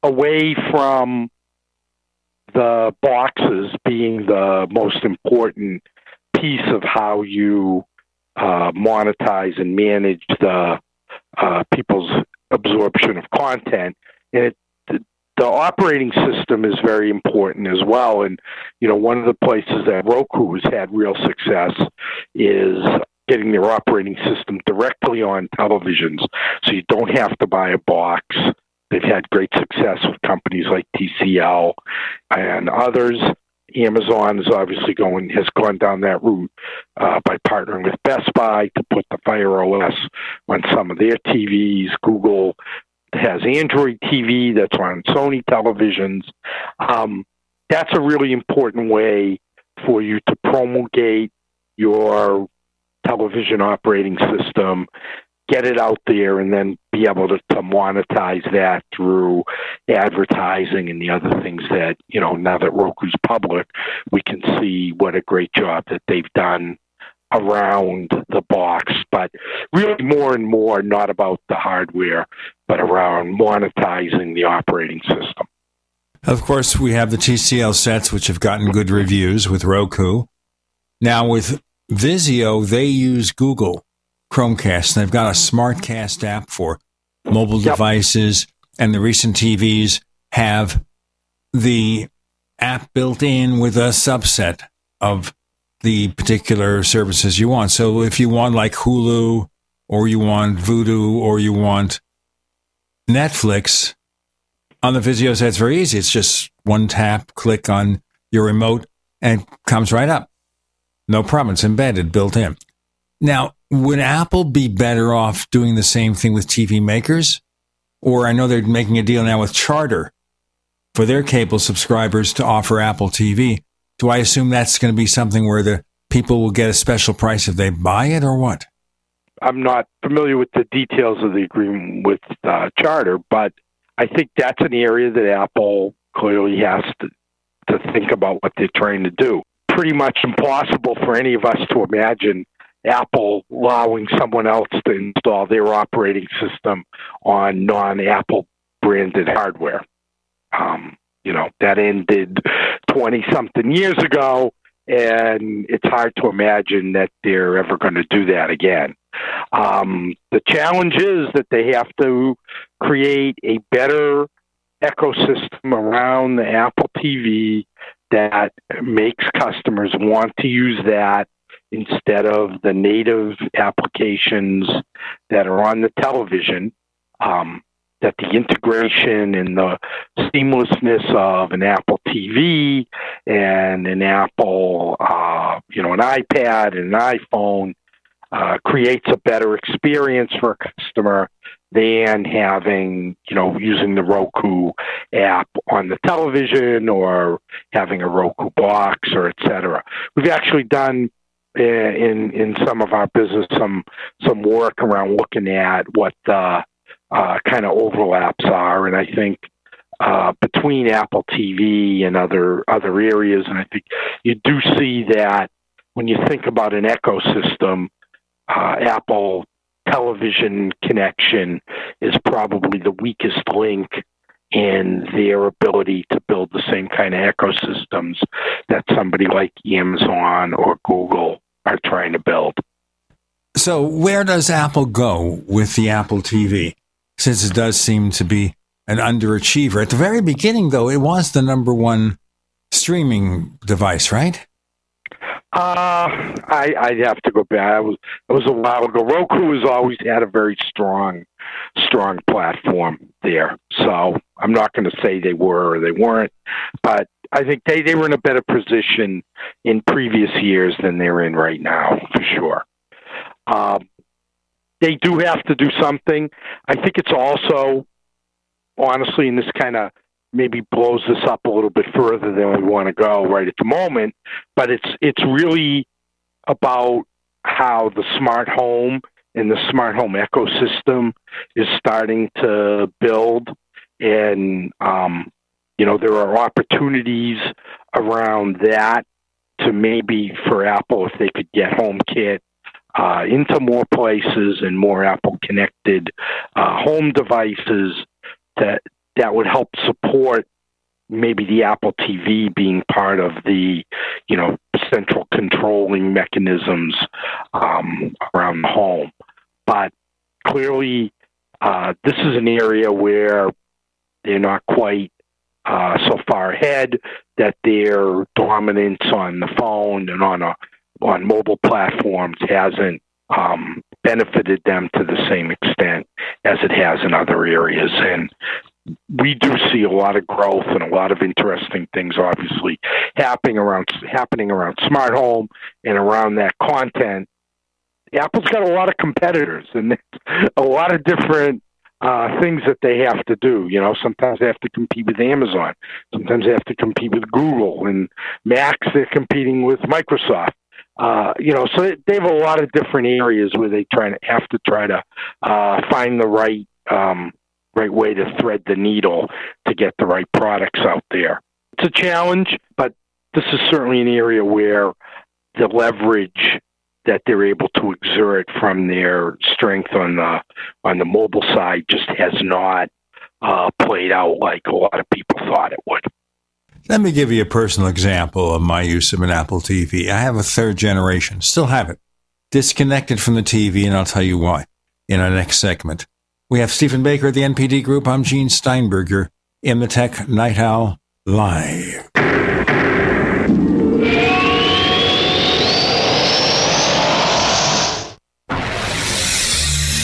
S26: away from the boxes being the most important piece of how you uh, monetize and manage the uh, people's absorption of content. And it, the, the operating system is very important as well. And you know, one of the places that Roku has had real success is getting their operating system directly on televisions, so you don't have to buy a box. They've had great success with companies like TCL and others. Amazon is obviously going has gone down that route uh, by partnering with Best Buy to put the Fire OS on some of their TVs. Google has Android TV that's on Sony televisions. Um, that's a really important way for you to promulgate your television operating system, get it out there, and then be able to, to monetize that through advertising and the other things that, you know, now that Roku's public, we can see what a great job that they've done around the box, but really more and more not about the hardware, but around monetizing the operating system.
S2: Of course, we have the TCL sets, which have gotten good reviews with Roku. Now, with Vizio, they use Google Chromecast, they've got a SmartCast app for mobile yep. devices, and the recent TVs have the app built in with a subset of the particular services you want. So if you want like Hulu or you want Vudu or you want Netflix on the Vizio set, it's very easy. It's just one tap, click on your remote, and it comes right up. No problem. It's embedded, built in. Now, would Apple be better off doing the same thing with TV makers? Or I know they're making a deal now with Charter for their cable subscribers to offer Apple TV. Do I assume that's going to be something where the people will get a special price if they buy it or what?
S26: I'm not familiar with the details of the agreement with uh, Charter, but I think that's an area that Apple clearly has to, to think about what they're trying to do. Pretty much impossible for any of us to imagine Apple allowing someone else to install their operating system on non Apple branded hardware. Um, you know, that ended 20 something years ago, and it's hard to imagine that they're ever going to do that again. Um, the challenge is that they have to create a better ecosystem around the Apple TV that makes customers want to use that instead of the native applications that are on the television. Um, that the integration and the seamlessness of an Apple TV and an Apple, uh, you know, an iPad and an iPhone uh, creates a better experience for a customer than having, you know, using the Roku app on the television or having a Roku box or et cetera. We've actually done in in some of our business some some work around looking at what the uh, kind of overlaps are, and I think uh, between Apple TV and other other areas, and I think you do see that when you think about an ecosystem, uh, Apple television connection is probably the weakest link in their ability to build the same kind of ecosystems that somebody like Amazon or Google are trying to build.
S2: So, where does Apple go with the Apple TV? since it does seem to be an underachiever. At the very beginning, though, it was the number one streaming device, right?
S26: Uh, I, I'd have to go back. It was, it was a while ago. Roku has always had a very strong, strong platform there. So I'm not going to say they were or they weren't, but I think they, they were in a better position in previous years than they're in right now, for sure. Um, they do have to do something. I think it's also, honestly, and this kind of maybe blows this up a little bit further than we want to go right at the moment, but it's it's really about how the smart home and the smart home ecosystem is starting to build, and um, you know there are opportunities around that to maybe for Apple if they could get HomeKit uh, into more places and more Apple connected uh, home devices that that would help support maybe the Apple TV being part of the you know central controlling mechanisms um, around the home. But clearly, uh, this is an area where they're not quite uh, so far ahead that their dominance on the phone and on a on mobile platforms hasn't um, benefited them to the same extent as it has in other areas. And we do see a lot of growth and a lot of interesting things, obviously, happening around happening around smart home and around that content. Apple's got a lot of competitors and a lot of different uh, things that they have to do. You know, sometimes they have to compete with Amazon. Sometimes they have to compete with Google and Macs. They're competing with Microsoft. Uh, you know, so they have a lot of different areas where they try to have to try to uh, find the right um, right way to thread the needle to get the right products out there. It's a challenge, but this is certainly an area where the leverage that they're able to exert from their strength on the on the mobile side just has not uh, played out like a lot of people thought it would.
S2: Let me give you a personal example of my use of an Apple TV. I have a third generation, still have it, disconnected from the TV, and I'll tell you why in our next segment. We have Stephen Baker of the NPD Group. I'm Gene Steinberg in the Tech Night Owl Live.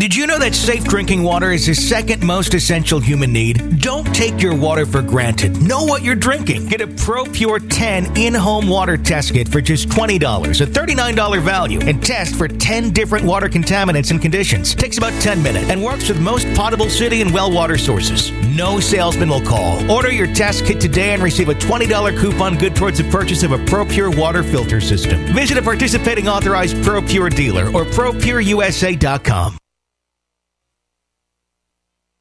S10: Did you know that safe drinking water is the second most essential human need? Don't take your water for granted. Know what you're drinking. Get a ProPure 10 in-home water test kit for just $20, a $39 value, and test for 10 different water contaminants and conditions. Takes about 10 minutes and works with most potable city and well water sources. No salesman will call. Order your test kit today and receive a $20 coupon good towards the purchase of a ProPure water filter system. Visit a participating authorized ProPure dealer or ProPureUSA.com.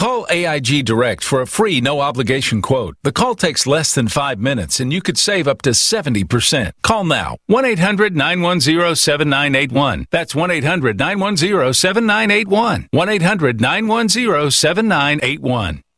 S18: Call AIG Direct for a free no obligation quote. The call takes less than five minutes and you could save up to 70%. Call now 1 800 910 7981. That's 1 800 910 7981. 1 800 910 7981.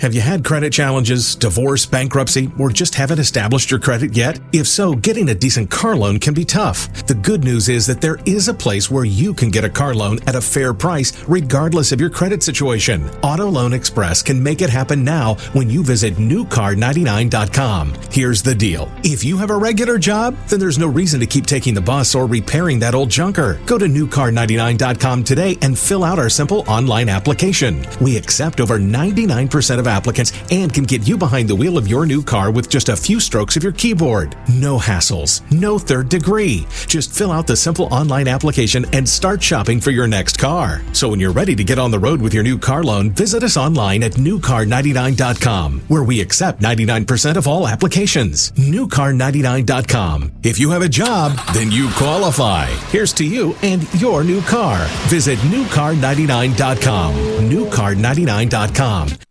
S32: Have you had credit challenges, divorce, bankruptcy, or just haven't established your credit yet? If so, getting a decent car loan can be tough. The good news is that there is a place where you can get a car loan at a fair price, regardless of your credit situation. Auto Loan Express can make it happen now when you visit newcar99.com. Here's the deal if you have a regular job, then there's no reason to keep taking the bus or repairing that old junker. Go to newcar99.com today and fill out our simple online application. We accept over 99% of applicants and can get you behind the wheel of your new car with just a few strokes of your keyboard. No hassles, no third degree. Just fill out the simple online application and start shopping for your next car. So when you're ready to get on the road with your new car loan, visit us online at newcar99.com, where we accept 99% of all applications. Newcar99.com. If you have a job, then you qualify. Here's to you and your new car. Visit newcar99.com. Newcar99.com.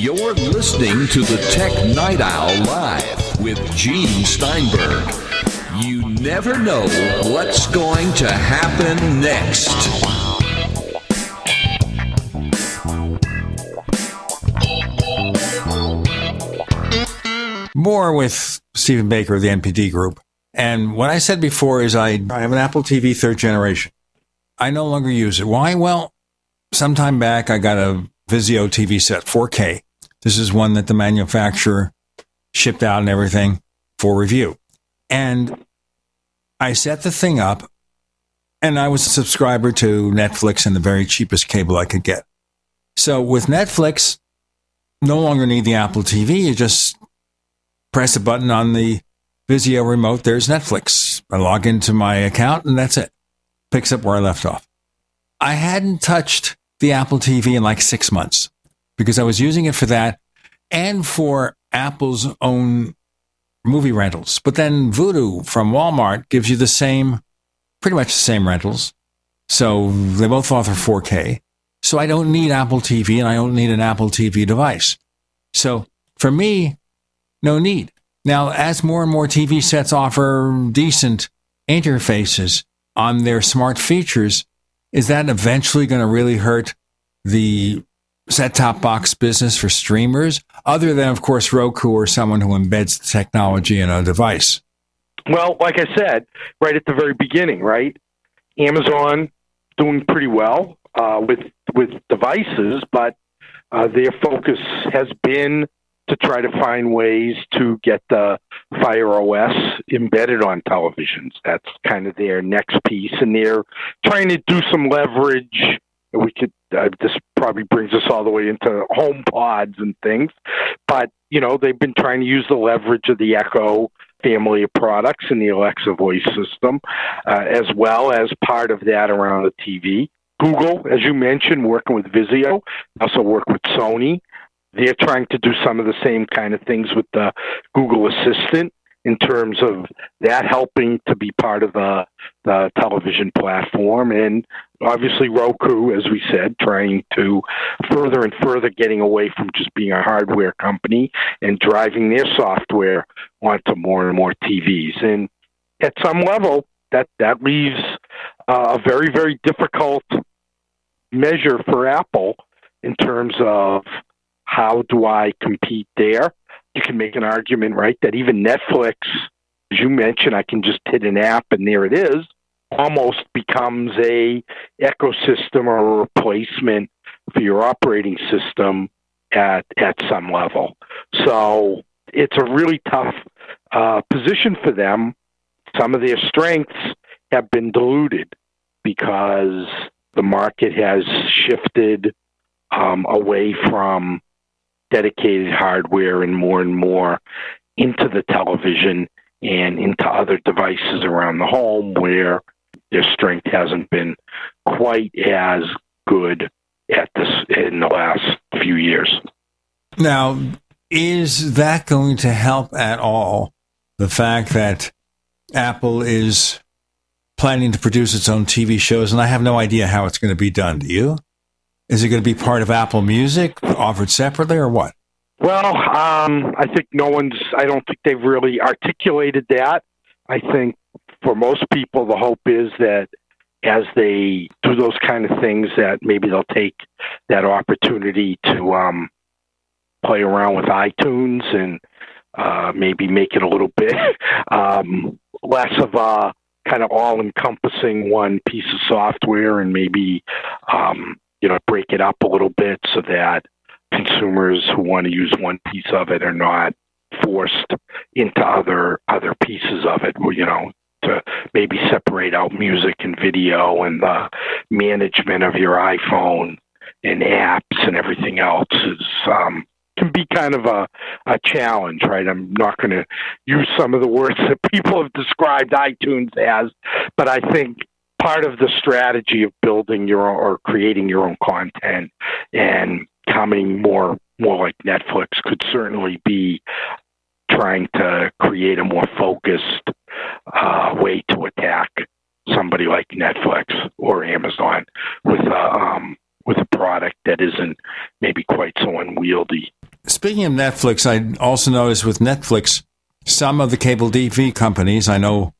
S25: You're listening to the Tech Night Owl Live with Gene Steinberg. You never know what's going to happen next.
S2: More with Stephen Baker of the NPD Group. And what I said before is I, I have an Apple TV third generation. I no longer use it. Why? Well, sometime back I got a Vizio TV set, 4K. This is one that the manufacturer shipped out and everything for review. And I set the thing up and I was a subscriber to Netflix and the very cheapest cable I could get. So with Netflix, no longer need the Apple TV. You just press a button on the Vizio remote. There's Netflix. I log into my account and that's it. Picks up where I left off. I hadn't touched the Apple TV in like six months because I was using it for that and for Apple's own movie rentals. But then Vudu from Walmart gives you the same, pretty much the same rentals. So they both offer 4K. So I don't need Apple TV and I don't need an Apple TV device. So for me, no need. Now, as more and more TV sets offer decent interfaces on their smart features, is that eventually going to really hurt the set top box business for streamers, other than, of course, Roku or someone who embeds the technology in a device?
S26: Well, like I said, right at the very beginning, right? Amazon doing pretty well uh, with with devices, but uh, their focus has been to try to find ways to get the Fire OS embedded on televisions. That's kind of their next piece, and they're trying to do some leverage. We could uh, this probably brings us all the way into HomePods and things, but you know they've been trying to use the leverage of the Echo family of products and the Alexa voice system, uh, as well as part of that around the TV. Google, as you mentioned, working with Vizio, also work with Sony. They're trying to do some of the same kind of things with the Google Assistant in terms of that helping to be part of the, the television platform. And obviously, Roku, as we said, trying to further and further getting away from just being a hardware company and driving their software onto more and more TVs. And at some level, that, that leaves uh, a very, very difficult measure for Apple in terms of how do I compete there? You can make an argument, right, that even Netflix, as you mentioned, I can just hit an app and there it is, almost becomes a ecosystem or a replacement for your operating system at at some level. So it's a really tough uh, position for them. Some of their strengths have been diluted because the market has shifted um, away from dedicated hardware and more and more into the television and into other devices around the home where their strength hasn't been quite as good at this in the last few years.
S2: Now, is that going to help at all the fact that Apple is planning to produce its own TV shows? And I have no idea how it's going to be done. Do you? Is it going to be part of Apple Music, offered separately, or what?
S26: Well, um, I think no one's. I don't think they've really articulated that. I think for most people, the hope is that as they do those kind of things, that maybe they'll take that opportunity to um, play around with iTunes and uh, maybe make it a little bit um, less of a kind of all-encompassing one piece of software, and maybe um, you know break it up a little bit so that consumers who want to use one piece of it are not forced into other other pieces of it. You know, to maybe separate out music and video and the management of your iPhone and apps and everything else is um, can be kind of a, a challenge, right? I'm not going to use some of the words that people have described iTunes as, but I think part of the strategy of building your own or creating your own content and coming more more like Netflix could certainly be trying to create a more focused uh, way to attack somebody like Netflix or Amazon with a um, with a product that isn't maybe quite so unwieldy.
S2: Speaking of Netflix, I also noticed with Netflix, some of the cable TV companies, I know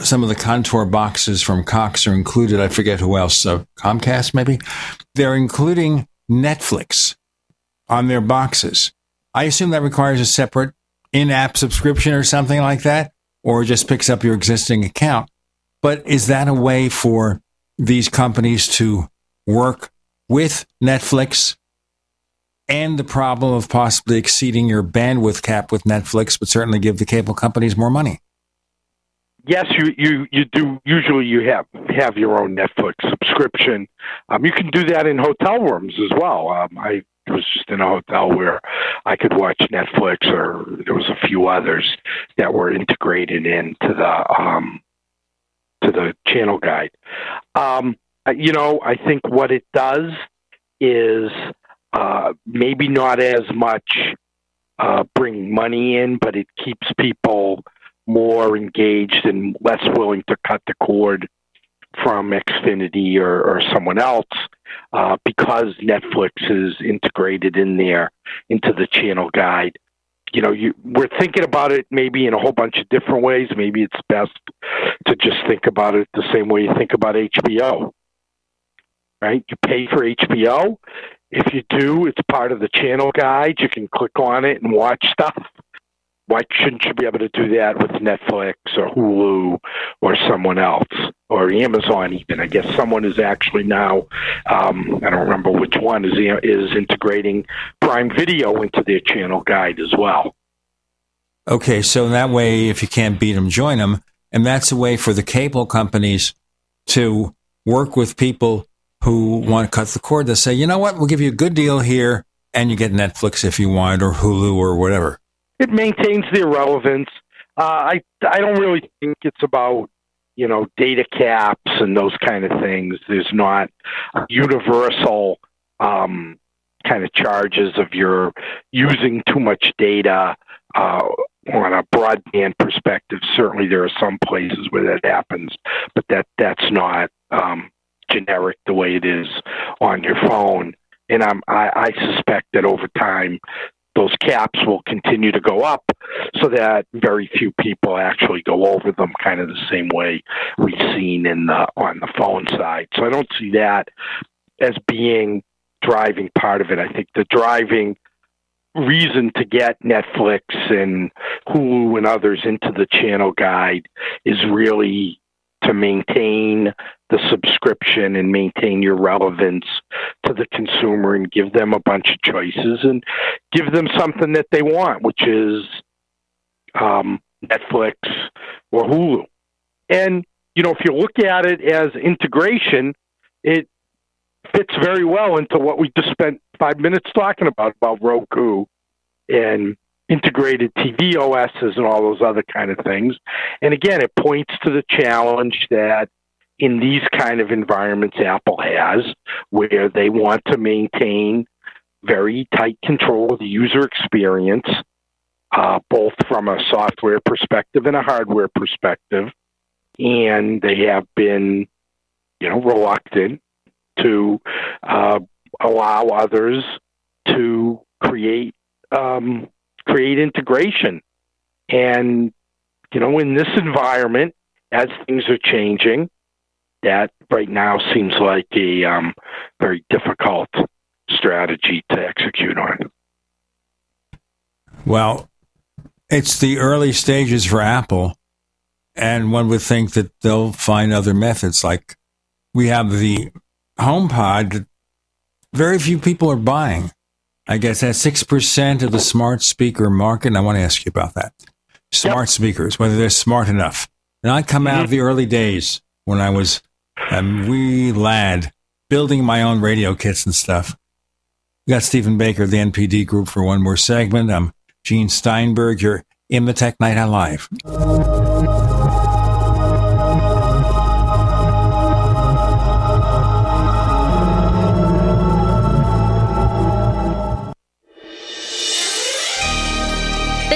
S2: some of the contour boxes from Cox are included. I forget who else, uh, Comcast maybe. They're including Netflix on their boxes. I assume that requires a separate in app subscription or something like that, or just picks up your existing account. But is that a way for these companies to work with Netflix and the problem of possibly exceeding your bandwidth cap with Netflix, but certainly give the cable companies more money?
S26: Yes, you, you, you do. Usually, you have have your own Netflix subscription. Um, you can do that in hotel rooms as well. Um, I was just in a hotel where I could watch Netflix, or there was a few others that were integrated into the um, to the channel guide. Um, you know, I think what it does is uh, maybe not as much uh, bring money in, but it keeps people more engaged and less willing to cut the cord from Xfinity or, or someone else uh, because Netflix is integrated in there into the channel guide. You know, you, we're thinking about it maybe in a whole bunch of different ways. Maybe it's best to just think about it the same way you think about HBO. Right? You pay for HBO. If you do, it's part of the channel guide. You can click on it and watch stuff why shouldn't you be able to do that with Netflix or Hulu or someone else or Amazon even? I guess someone is actually now um, I don't remember which one is is integrating Prime Video into their channel guide as well.
S2: Okay, so that way, if you can't beat them, join them, and that's a way for the cable companies to work with people who want to cut the cord. They say, you know what, we'll give you a good deal here, and you get Netflix if you want, or Hulu, or whatever
S26: it maintains the relevance. Uh, I I don't really think it's about you know data caps and those kind of things. There's not universal um, kind of charges of your using too much data. Uh, on a broadband perspective, certainly there are some places where that happens, but that that's not um, generic the way it is on your phone. And I'm, I, I suspect that over time, those caps will continue to go up so that very few people actually go over them kind of the same way we've seen in the on the phone side. So I don't see that as being driving part of it. I think the driving reason to get Netflix and Hulu and others into the channel guide is really to maintain the subscription and maintain your relevance to the consumer and give them a bunch of choices and give them something that they want, which is um, Netflix or Hulu. And, you know, if you look at it as integration, it fits very well into what we just spent five minutes talking about, about Roku and integrated TV OSs and all those other kind of things. And again, it points to the challenge that in these kind of environments Apple has, where they want to maintain very tight control of the user experience, uh, both from a software perspective and a hardware perspective. And they have been, you know, reluctant to uh, allow others to create um, create integration. And, you know, in this environment, as things are changing, that right now seems like a um, very difficult strategy to execute on.
S2: Well, it's the early stages for Apple, and one would think that they'll find other methods. Like we have the HomePod that very few people are buying. I guess that's six percent of the smart speaker market. And I want to ask you about that. Smart yep. speakers, whether they're smart enough. And I come mm-hmm. out of the early days when I was a wee lad building my own radio kits and stuff. We got Stephen Baker of the NPD group for one more segment. I'm Gene Steinberg. You're in the Tech Night Owl Live.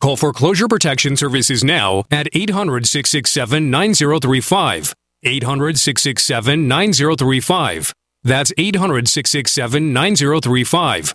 S24: Call Foreclosure Protection Services now at 800 667 9035. 800 667 9035. That's 800 667 9035.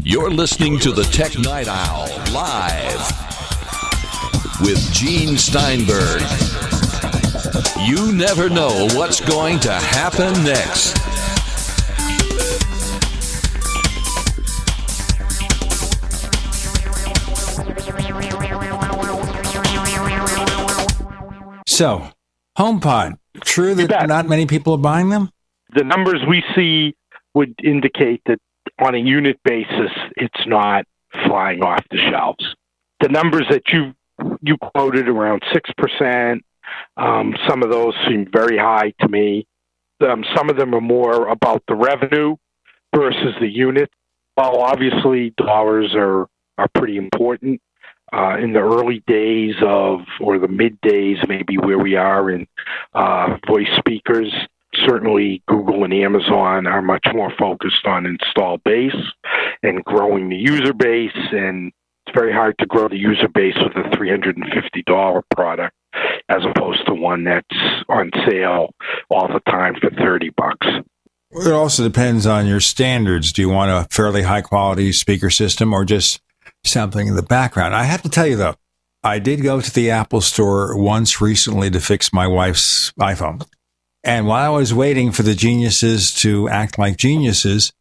S25: You're listening to the Tech Night Owl live with Gene Steinberg. You never know what's going to happen next.
S2: So, HomePod. True that not many people are buying them?
S26: The numbers we see would indicate that on a unit basis, it's not flying off the shelves. The numbers that you you quoted around six percent, um, some of those seem very high to me. Um, some of them are more about the revenue versus the unit. While obviously dollars are are pretty important, uh, in the early days of, or the mid days, maybe where we are in uh, voice speakers, certainly Google and Amazon are much more focused on install base and growing the user base. And it's very hard to grow the user base with a $350 product as opposed to one that's on sale all the time for 30 bucks.
S2: It also depends on your standards. Do you want a fairly high quality speaker system or just something in the background. I have to tell you though, I did go to the Apple store once recently to fix my wife's iPhone. And while I was waiting for the geniuses to act like geniuses,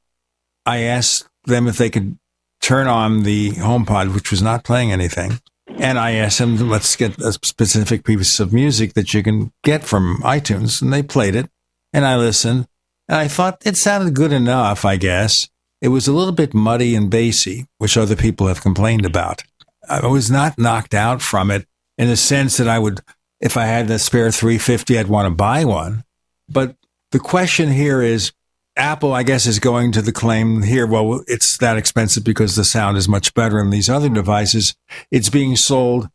S2: I asked them if they could turn on the HomePod, which was not playing anything. And I asked them, let's get a specific piece of music that you can get from iTunes. And they played it. And I listened. And I thought it sounded good enough, I guess. It was a little bit muddy and bassy, which other people have complained about. I was not knocked out from it in the sense that I would, if I had the spare 350, I'd want to buy one. But the question here is, Apple, I guess, is going to the claim here, well, it's that expensive because the sound is much better in these other devices. It's being sold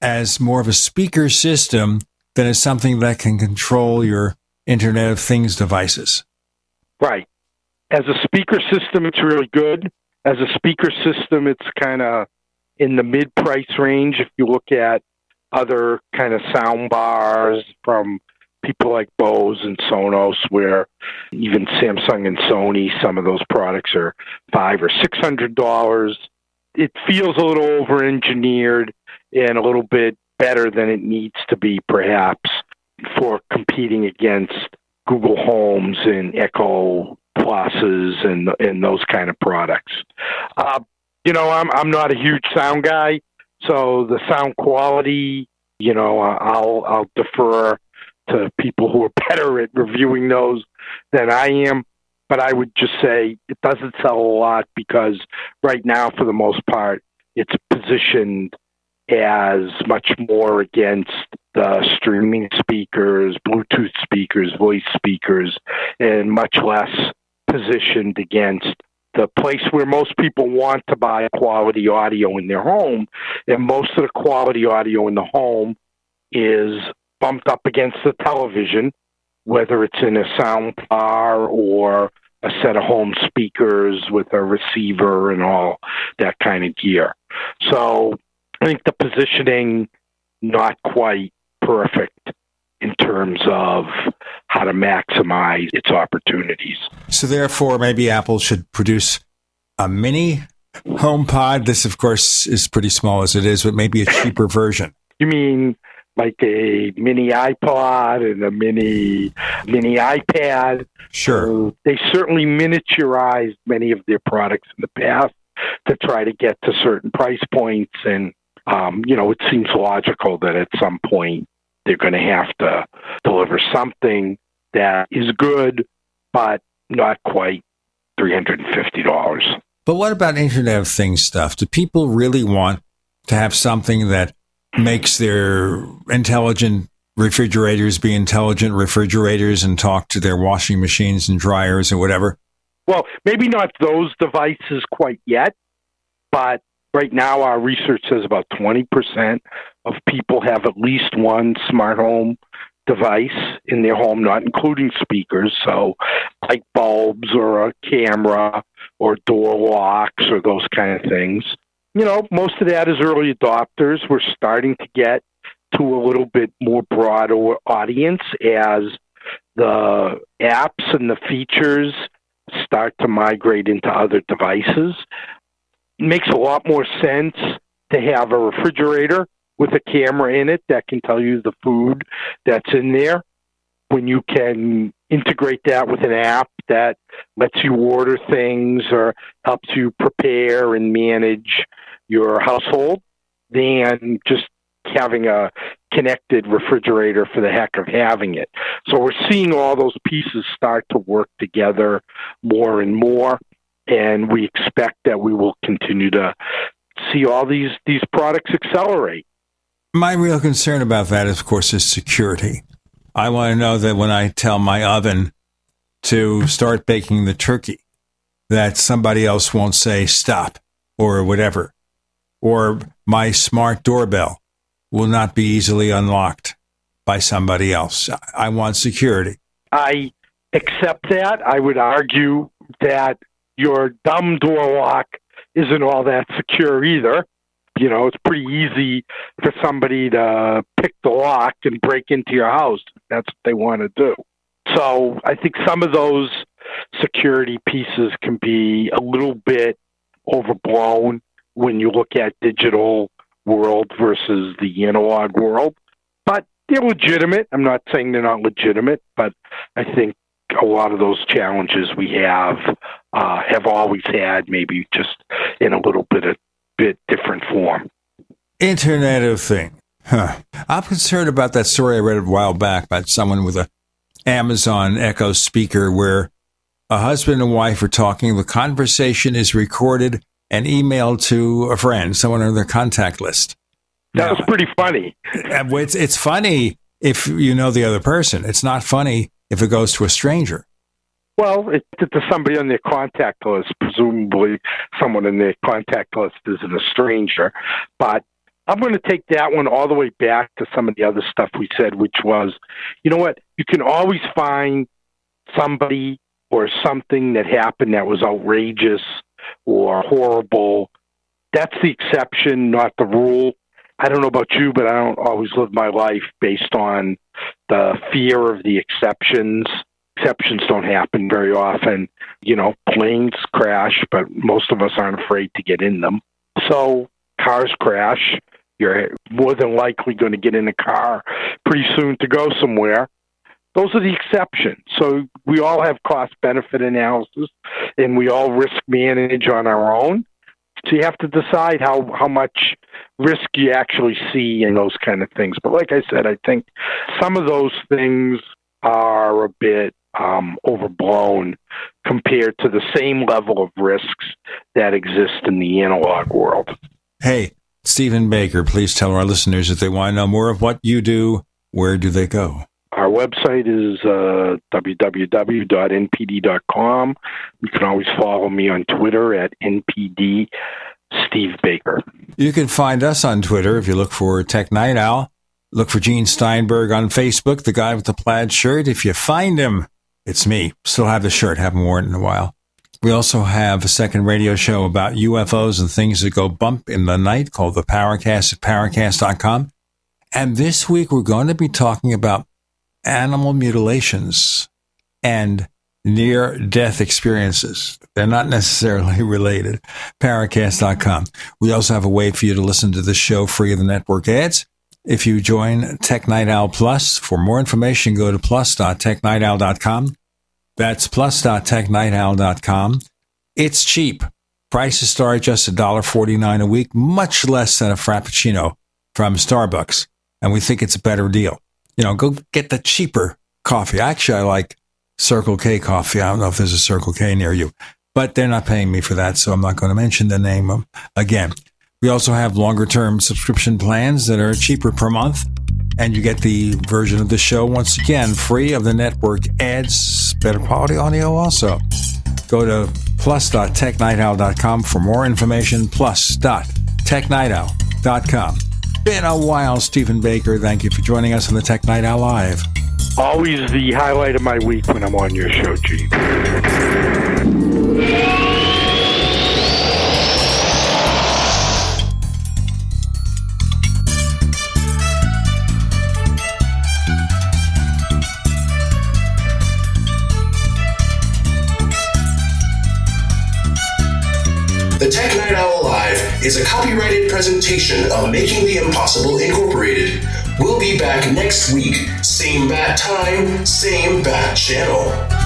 S2: as more of a speaker system than as something that can control your Internet of Things devices.
S26: Right as a speaker system, it's really good. As a speaker system, it's kind of in the mid price range. If you look at other kind of sound bars from people like Bose and Sonos, where even Samsung and Sony, some of those products are five or six hundred dollars. It feels a little over engineered and a little bit better than it needs to be, perhaps, for competing against Google Homes and Echo pluses and and those kind of products. Uh, you know, I'm I'm not a huge sound guy, so the sound quality, you know, I'll I'll defer to people who are better at reviewing those than I am. But I would just say it doesn't sell a lot because right now, for the most part, it's positioned as much more against the streaming speakers, Bluetooth speakers, voice speakers, and much less positioned against the place where most people want to buy quality audio in their home, and most of the quality audio in the home is bumped up against the television, whether it's in a sound bar or a set of home speakers with a receiver and all that kind of gear. So I think the positioning not quite perfect in terms of how to maximize its opportunities.
S2: So, therefore, maybe Apple should produce a mini HomePod. This, of course, is pretty small as it is, but maybe a cheaper version.
S26: You mean like a mini iPod and a mini mini iPad?
S2: Sure.
S26: So they certainly miniaturized many of their products in the past to try to get to certain price points and um, you know, it seems logical that at some point they're going to have to deliver something that is good, but not quite $350.
S2: But what about Internet of Things stuff? Do people really want to have something that makes their intelligent refrigerators be intelligent refrigerators and talk to their washing machines and dryers and whatever?
S26: Well, maybe not those devices quite yet, but right now our research says about 20% of people have at least one smart home device in their home, not including speakers. So, light bulbs or a camera or door locks or those kind of things. You know, most of that is early adopters. We're starting to get to a little bit more broader audience as the apps and the features start to migrate into other devices. It makes a lot more sense to have a refrigerator with a camera in it that can tell you the food that's in there. When you can integrate that with an app that lets you order things or helps you prepare and manage your household, than just having a connected refrigerator for the heck of having it. So we're seeing all those pieces start to work together more and more, and we expect that we will continue to see all these these products accelerate.
S2: My real concern about that, of course, is security. I want to know that when I tell my oven to start baking the turkey, that somebody else won't say stop or whatever, or my smart doorbell will not be easily unlocked by somebody else. I want security.
S26: I accept that. I would argue that your dumb door lock isn't all that secure either. You know, it's pretty easy for somebody to pick the lock and break into your house. That's what they want to do. So I think some of those security pieces can be a little bit overblown when you look at digital world versus the analog world. But they're legitimate. I'm not saying they're not legitimate, but I think a lot of those challenges we have uh, have always had, maybe just in a little bit of bit different form.
S2: Internet of Thing. Huh. I'm concerned about that story I read a while back about someone with a Amazon Echo speaker where a husband and wife are talking. The conversation is recorded and email to a friend, someone on their contact list.
S26: That was pretty funny.
S2: Uh, it's, it's funny if you know the other person. It's not funny if it goes to a stranger.
S26: Well, it's to somebody on their contact list. Presumably, someone in their contact list isn't a stranger. But I'm going to take that one all the way back to some of the other stuff we said, which was, you know what? You can always find somebody or something that happened that was outrageous or horrible. That's the exception, not the rule. I don't know about you, but I don't always live my life based on the fear of the exceptions. Exceptions don't happen very often. You know, planes crash, but most of us aren't afraid to get in them. So cars crash. You're more than likely going to get in a car pretty soon to go somewhere. Those are the exceptions. So we all have cost benefit analysis and we all risk manage on our own. So you have to decide how, how much risk you actually see in those kind of things. But like I said, I think some of those things are a bit um, overblown compared to the same level of risks that exist in the analog world.
S2: Hey, Stephen Baker, please tell our listeners if they want to know more of what you do, where do they go?
S26: Our website is uh, www.npd.com. You can always follow me on Twitter at npd Steve Baker.
S2: You can find us on Twitter if you look for Tech Night Owl. Look for Gene Steinberg on Facebook, the guy with the plaid shirt. If you find him, it's me. Still have the shirt, haven't worn it in a while. We also have a second radio show about UFOs and things that go bump in the night called the Paracast at paracast.com. And this week we're going to be talking about animal mutilations and near death experiences. They're not necessarily related. Paracast.com. We also have a way for you to listen to this show free of the network ads. If you join Tech Night Owl Plus, for more information, go to plus.technightowl.com. That's plus.technightowl.com. It's cheap. Prices start at just $1.49 a week, much less than a Frappuccino from Starbucks. And we think it's a better deal you know, go get the cheaper coffee. Actually, I like Circle K coffee. I don't know if there's a Circle K near you, but they're not paying me for that, so I'm not going to mention the name of, again. We also have longer term subscription plans that are cheaper per month, and you get the version of the show once again free of the network ads, better quality audio also. Go to plus.technightowl.com for more information, plus.technightowl.com been a while, Stephen Baker. Thank you for joining us on the Tech Night Owl Live.
S26: Always the highlight of my week when I'm on your show, Gene.
S10: Is a copyrighted presentation of Making the Impossible Incorporated. We'll be back next week, same bat time, same bat channel.